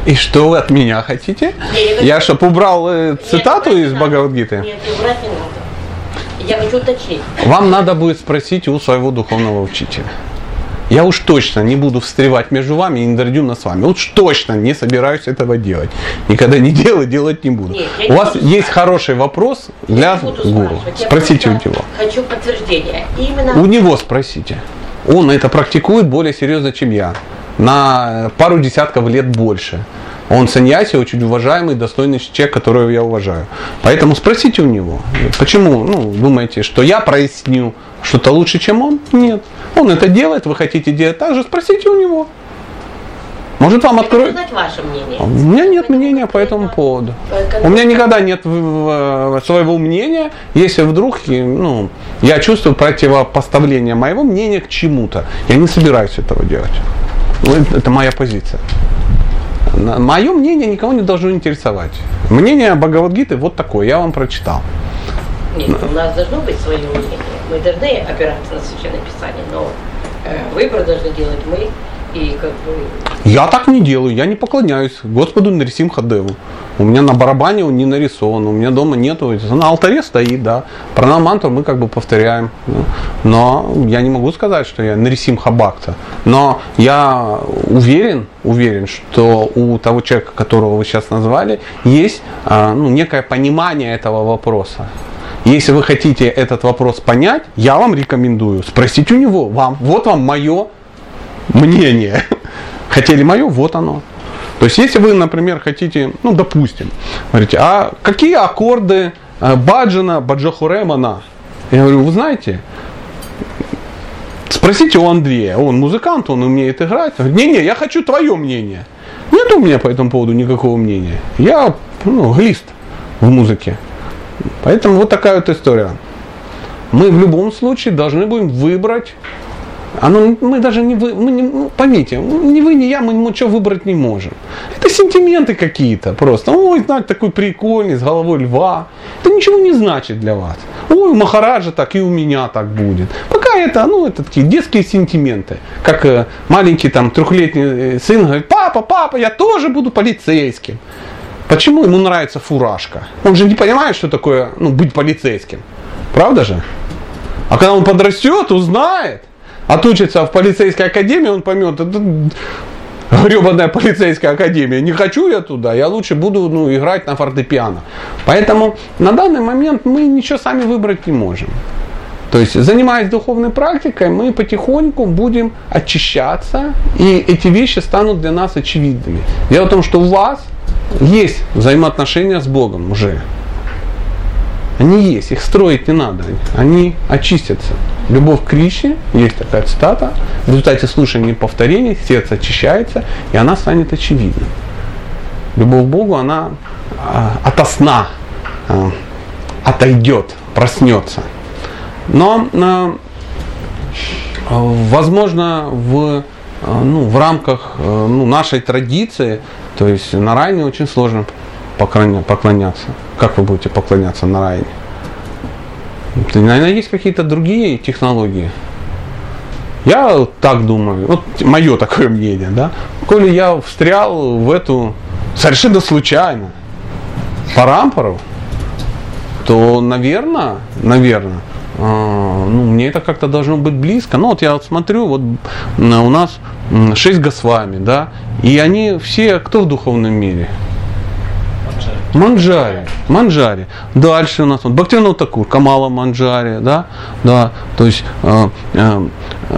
A: И что вы от меня хотите? Я
E: хочу-
A: чтоб убрал э, цитату
E: Нет,
A: из. Бхагавадгиты?
E: Нет, убрать не надо. Я хочу уточнить.
A: Вам надо будет спросить у своего духовного учителя. Я уж точно не буду встревать между вами и интердюмно с вами. Уж точно не собираюсь этого делать. Никогда не делаю, делать не буду.
E: Нет, я
A: у
E: не
A: вас
E: буду
A: есть
E: спрашивать.
A: хороший вопрос для
E: Я
A: гуру.
E: Я
A: Спросите у него.
E: Хочу подтверждения. Именно
A: У него спросите. Он это практикует более серьезно, чем я. На пару десятков лет больше. Он саньяси, очень уважаемый, достойный человек, которого я уважаю. Поэтому спросите у него. Почему, ну, думаете, что я проясню что-то лучше, чем он? Нет. Он это делает, вы хотите делать так же, спросите у него. Может вам
E: знать ваше мнение.
A: У меня нет мнения по этому поводу.
E: э,
A: У меня никогда нет в- своего мнения, если вдруг ну, я чувствую противопоставление моего мнения к чему-то. Я не собираюсь этого делать. Ну, это- Это моя позиция. Мое мнение никого не должно интересовать. Мнение Бхагавадгиты вот такое, я вам прочитал.
E: Нет, у нас должно быть свое мнение. Мы должны опираться на священное писание, но э, выбор должны делать мы. И как бы
A: Я так не делаю, я не поклоняюсь Господу Нарисим Хадеву. У меня на барабане он не нарисован, у меня дома нету, на алтаре стоит, да. Пранам мантру мы как бы повторяем. Но я не могу сказать, что я Нарисим Хабакта. Но я уверен, уверен, что у того человека, которого вы сейчас назвали, есть а, ну, некое понимание этого вопроса. Если вы хотите этот вопрос понять, я вам рекомендую спросить у него, вам, вот вам мое мнение. Хотели мое, вот оно. То есть, если вы, например, хотите, ну, допустим, говорите, а какие аккорды э, Баджана, Баджахуремана? Я говорю, вы знаете, спросите у Андрея, он музыкант, он умеет играть. Говорит, не-не, я хочу твое мнение. Нет у меня по этому поводу никакого мнения. Я ну, глист в музыке. Поэтому вот такая вот история. Мы в любом случае должны будем выбрать оно, мы даже не вы, мы не, ну, поймите, ни вы, ни я, мы ничего выбрать не можем. Это сентименты какие-то просто. Ой, знаете, такой прикольный, с головой льва. Это ничего не значит для вас. Ой, у Махараджа так и у меня так будет. Пока это, ну, это такие детские сентименты. Как э, маленький там трехлетний э, сын говорит, папа, папа, я тоже буду полицейским. Почему ему нравится фуражка? Он же не понимает, что такое ну, быть полицейским. Правда же? А когда он подрастет, узнает, отучится в полицейской академии, он поймет, это гребаная полицейская академия, не хочу я туда, я лучше буду ну, играть на фортепиано. Поэтому на данный момент мы ничего сами выбрать не можем. То есть, занимаясь духовной практикой, мы потихоньку будем очищаться, и эти вещи станут для нас очевидными. Дело в том, что у вас есть взаимоотношения с Богом уже. Они есть, их строить не надо, они очистятся. Любовь к Кришне, есть такая цитата, в результате слушания и повторений сердце очищается, и она станет очевидной. Любовь к Богу, она а, ото сна а, отойдет, проснется. Но, а, возможно, в, ну, в рамках ну, нашей традиции, то есть на районе очень сложно поклоняться. Как вы будете поклоняться на районе? Наверное, есть какие-то другие технологии. Я так думаю, вот мое такое мнение, да. Коли я встрял в эту совершенно случайно по рампору, то, наверное, наверное, а, ну, мне это как-то должно быть близко. Ну, вот я вот смотрю, вот у нас шесть Госвами, да, и они все, кто в духовном мире? Манджари. Манджари. Дальше у нас вот Бхактивинод Такур, Камала Манджари, да, да, то есть э, э,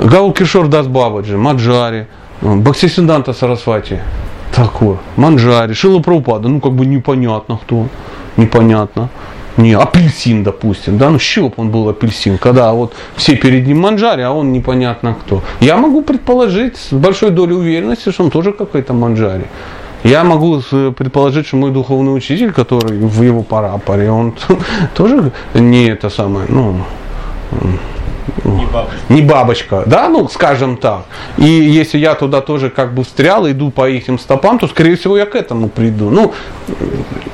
A: Гаул Кишор Дас Бабаджи, Манджари, э, Бхактисиданта Сарасвати, Такур, Манджари, Шила Прабхупада, ну как бы непонятно кто, непонятно. Не, апельсин, допустим, да, ну б он был апельсин, когда вот все перед ним манджари, а он непонятно кто. Я могу предположить с большой долей уверенности, что он тоже какой-то манджари. Я могу с- предположить, что мой духовный учитель, который в его парапоре, он тоже не это самое, ну,
F: Не бабушка.
A: не бабочка, да, ну, скажем так. И если я туда тоже как бы встрял, иду по их стопам, то, скорее всего, я к этому приду. Ну,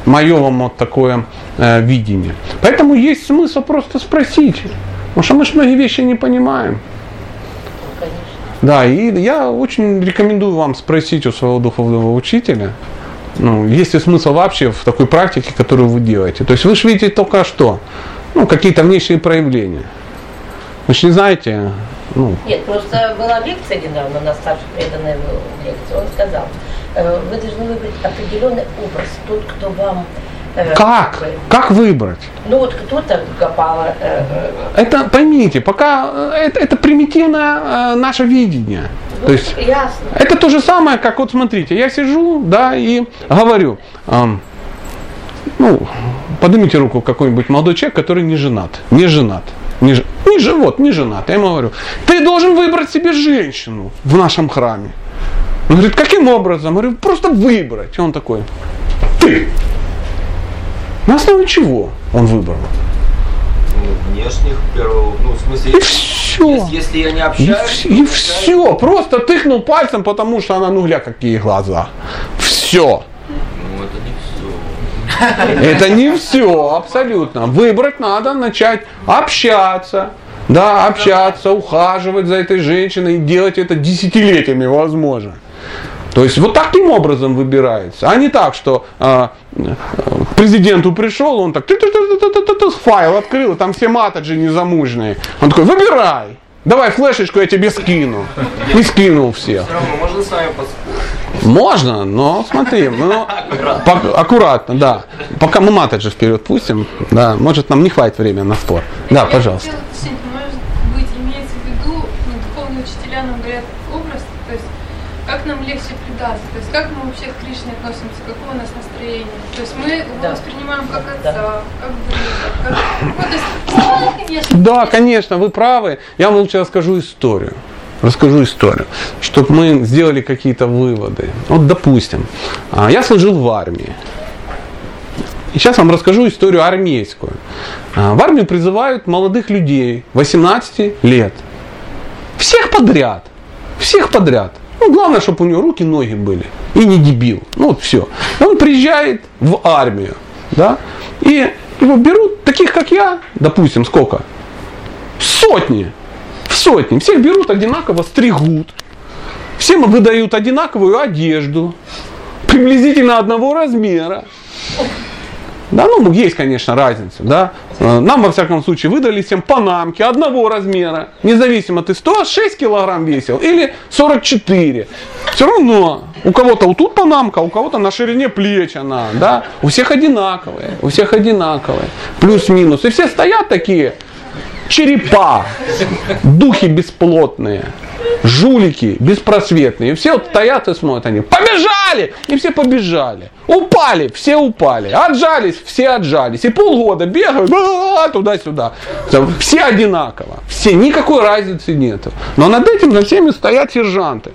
A: мое вам вот такое э, видение. Поэтому есть смысл просто спросить. Потому что мы же многие вещи не понимаем. Да, и я очень рекомендую вам спросить у своего духовного учителя, ну, есть ли смысл вообще в такой практике, которую вы делаете. То есть вы же видите только что, ну, какие-то внешние проявления. Же не знаете, ну,
E: Нет, просто была лекция недавно, на старший преданный был лекция, он сказал, э, вы должны выбрать определенный образ, тот, кто вам...
A: как? Как выбрать?
E: Ну вот кто-то копала, э, э,
A: Это, поймите, пока э, это, это примитивное наше видение.
E: ну,
A: То есть
E: ясно.
A: Это то же самое, как вот смотрите, я сижу, да, и говорю, ам, ну, поднимите руку какой-нибудь молодой человек, который не женат, не женат, не, не ж- вот, не женат. Я ему говорю, ты должен выбрать себе женщину в нашем храме. Он говорит, каким образом? Я говорю, просто выбрать. И он такой, ты. На основе чего он выбрал?
D: Ну, внешних, первого, ну, в смысле,
A: И все.
D: если, если я не
A: И,
D: общаюсь,
A: вс- и все. Просто тыкнул пальцем, потому что она, ну гля, какие глаза. Все.
D: ну, это не все.
A: Это не все, абсолютно. Выбрать надо, начать общаться. Да, общаться, ухаживать за этой женщиной и делать это десятилетиями возможно. То есть вот таким образом выбирается, а не так, что э, президенту пришел, он так файл открыл, там все матаджи незамужние. Он такой, выбирай, давай флешечку я тебе скину. И скинул всех.
J: Все равно можно с вами поспорить.
A: Можно, но смотри, ну, пок- аккуратно, да. Пока мы матаджи вперед пустим, да, может нам не хватит времени на спор. Да,
K: Я
A: пожалуйста.
K: хотела может быть, имеется в виду, ну, духовные учителя нам говорят образ, то есть как нам легче предаться, то есть как мы вообще к Кришне относимся, какое у нас настроение. То есть мы его
E: Да.
K: воспринимаем как
E: Да.
K: отца, как друга, как... Ну, то есть, конечно,
A: Да, конечно, вы правы. Я вам лучше расскажу историю. Расскажу историю, чтобы мы сделали какие-то выводы. Вот, допустим, а, я служил в армии. И сейчас вам расскажу историю армейскую. А, В армию призывают молодых людей 18 лет. Всех подряд. Всех подряд. Ну, главное, чтобы у него руки, ноги были. И не дебил. Ну, вот все. Он приезжает в армию. Да? И его берут, таких как я, допустим, сколько? Сотни. В сотни. Всех берут одинаково, стригут. Всем выдают одинаковую одежду. Приблизительно одного размера. Да, ну есть, конечно, разница, да. Э, Нам, во всяком случае, выдали всем панамки одного размера. Независимо, ты 106 килограмм весил или 44. Все равно, у кого-то вот тут панамка, у кого-то на ширине плеч она, да. У всех одинаковые, у всех одинаковые. Плюс-минус. И все стоят такие, черепа, духи бесплотные, жулики беспросветные. И все вот стоят и смотрят они. Побежали! И все побежали. Упали, все упали. Отжались, все отжались. И полгода бегают а, туда-сюда. Все одинаково. Все, никакой разницы нет. Но над этим за всеми стоят сержанты,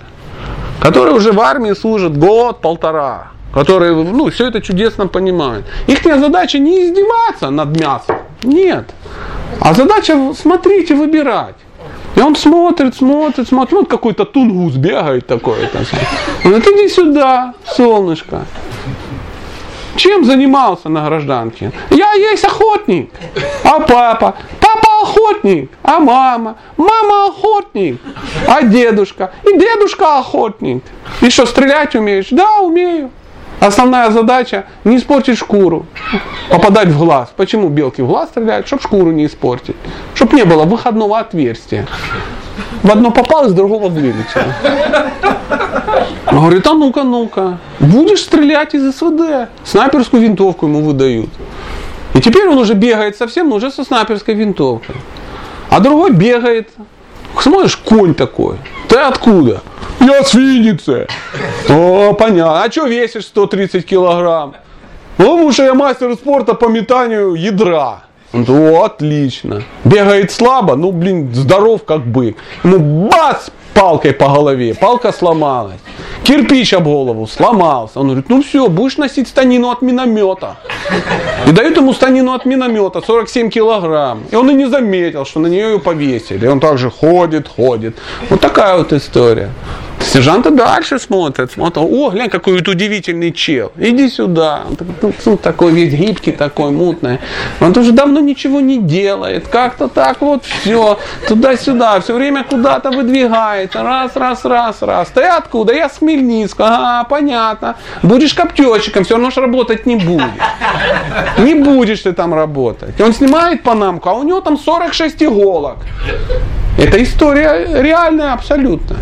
A: которые уже в армии служат год-полтора которые ну, все это чудесно понимают. Их задача не издеваться над мясом, нет. А задача смотреть и выбирать. И он смотрит, смотрит, смотрит. Вот какой-то тунгус бегает такой. Он говорит, иди сюда, солнышко. Чем занимался на гражданке? Я есть охотник. А папа? Папа охотник. А мама? Мама охотник. А дедушка? И дедушка охотник. И что, стрелять умеешь? Да, умею. Основная задача не испортить шкуру, попадать в глаз. Почему белки в глаз стреляют? Чтобы шкуру не испортить. Чтобы не было выходного отверстия. В одно попал, из другого вылетело. Он говорит, а ну-ка, ну-ка, будешь стрелять из СВД. Снайперскую винтовку ему выдают. И теперь он уже бегает совсем, но уже со снайперской винтовкой. А другой бегает. Смотришь, конь такой. Ты откуда? Я с Винницы. О, понятно. А что весишь 130 килограмм? Ну, потому что я мастер спорта по метанию ядра. Он говорит, о, отлично. Бегает слабо, ну, блин, здоров как бык. Ему бац, палкой по голове, палка сломалась. Кирпич об голову сломался. Он говорит, ну все, будешь носить станину от миномета. И дают ему станину от миномета, 47 килограмм. И он и не заметил, что на нее ее повесили. И он также ходит, ходит. Вот такая вот история. Сержанты дальше смотрят, смотрят, о, глянь, какой вот удивительный чел, иди сюда. Он ну, такой весь гибкий, такой мутный. Он уже давно ничего не делает, как-то так вот все, туда-сюда, все время куда-то выдвигается, раз, раз, раз, раз. Ты откуда? Я с Хмельницка, ага, понятно. Будешь коптечиком, все равно ж работать не будешь. Не будешь ты там работать. Он снимает панамку, а у него там 46 иголок. Это история реальная абсолютно.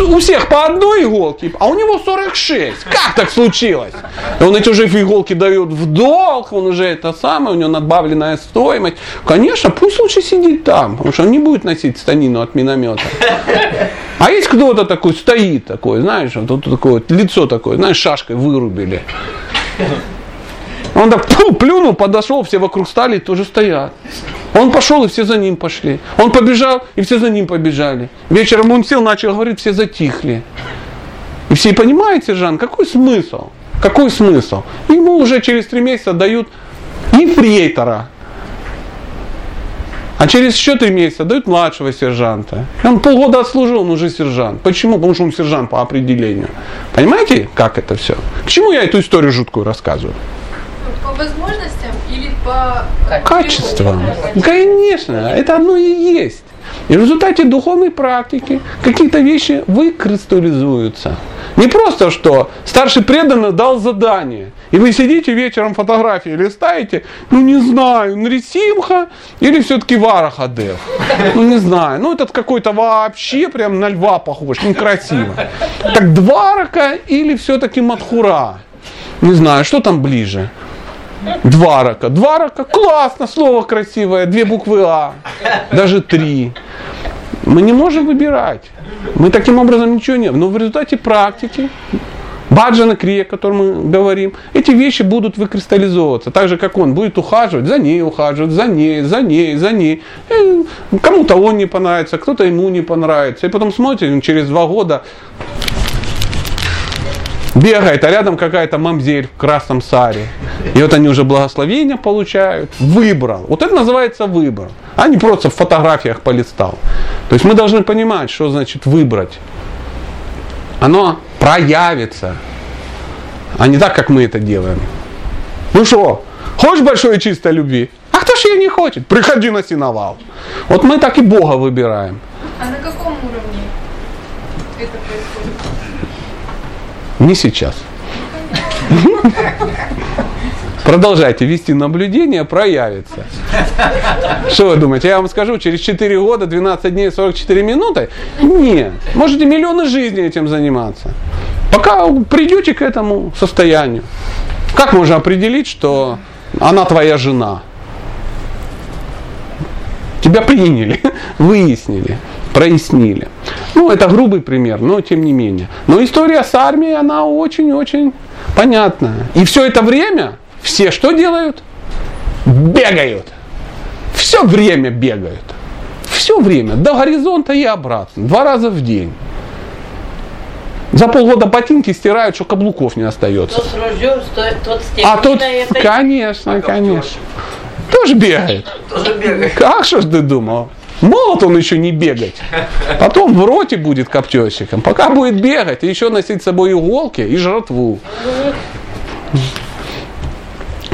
A: У всех по одной иголке, а у него 46. Как так случилось? Он эти уже иголки дает в долг, он уже это самое, у него надбавленная стоимость. Конечно, пусть лучше сидит там, потому что он не будет носить станину от миномета. А есть кто-то такой стоит такой, знаешь, тут такое вот лицо такое, знаешь, шашкой вырубили. Он так плюнул, подошел, все вокруг стали тоже стоят. Он пошел, и все за ним пошли. Он побежал, и все за ним побежали. Вечером он сел, начал говорить, все затихли. И все понимаете, сержант, какой смысл? Какой смысл? Ему уже через три месяца дают ефрейтора. А через еще три месяца дают младшего сержанта. И он полгода отслужил, он уже сержант. Почему? Потому что он сержант по определению. Понимаете, как это все? К чему я эту историю жуткую рассказываю?
K: По возможностям или по
A: Качеством. Конечно, это одно и есть. И в результате духовной практики какие-то вещи выкристаллизуются. Не просто, что старший преданный дал задание, и вы сидите вечером фотографии листаете, ну не знаю, Нрисимха или все-таки Варахадев. Ну не знаю, ну этот какой-то вообще прям на льва похож, некрасиво. Так Дварака или все-таки Мадхура? Не знаю, что там ближе? Дварака. Дварака, классно, слово красивое, две буквы А, даже три. Мы не можем выбирать. Мы таким образом ничего не... Но в результате практики, баджана крия, о котором мы говорим, эти вещи будут выкристаллизовываться. Так же, как он будет ухаживать, за ней ухаживать, за ней, за ней, за ней. И кому-то он не понравится, кто-то ему не понравится. И потом смотрим, через два года бегает, а рядом какая-то мамзель в красном саре. И вот они уже благословения получают. Выбрал. Вот это называется выбор. А не просто в фотографиях полистал. То есть мы должны понимать, что значит выбрать. Оно проявится. А не так, как мы это делаем. Ну что, хочешь большой и чистой любви? А кто ж ее не хочет? Приходи на синовал. Вот мы так и Бога выбираем.
K: А на каком уровне это происходит?
A: Не сейчас. Продолжайте вести наблюдение, проявится. Что вы думаете, я вам скажу, через 4 года, 12 дней, 44 минуты? Нет. Можете миллионы жизней этим заниматься. Пока придете к этому состоянию. Как можно определить, что она твоя жена? Тебя приняли, выяснили, прояснили. Ну, это грубый пример, но тем не менее. Но история с армией, она очень-очень понятная. И все это время все что делают? Бегают. Все время бегают. Все время, до горизонта и обратно. Два раза в день. За полгода ботинки стирают, что каблуков не остается.
E: Тот с ружьем, тот, тот с
A: А
E: это-
A: конечно, конечно. Тоже бегает.
D: Тоже бегает.
A: Как что ж ты думал? Молот он еще не бегать. Потом в роте будет коптесиком. Пока будет бегать, и еще носить с собой иголки и жратву.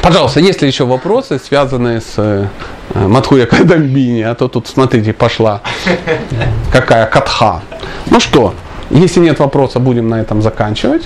A: Пожалуйста, есть ли еще вопросы, связанные с э, Матхуя Кадамбини? А то тут, смотрите, пошла какая катха. Ну что, если нет вопроса, будем на этом заканчивать.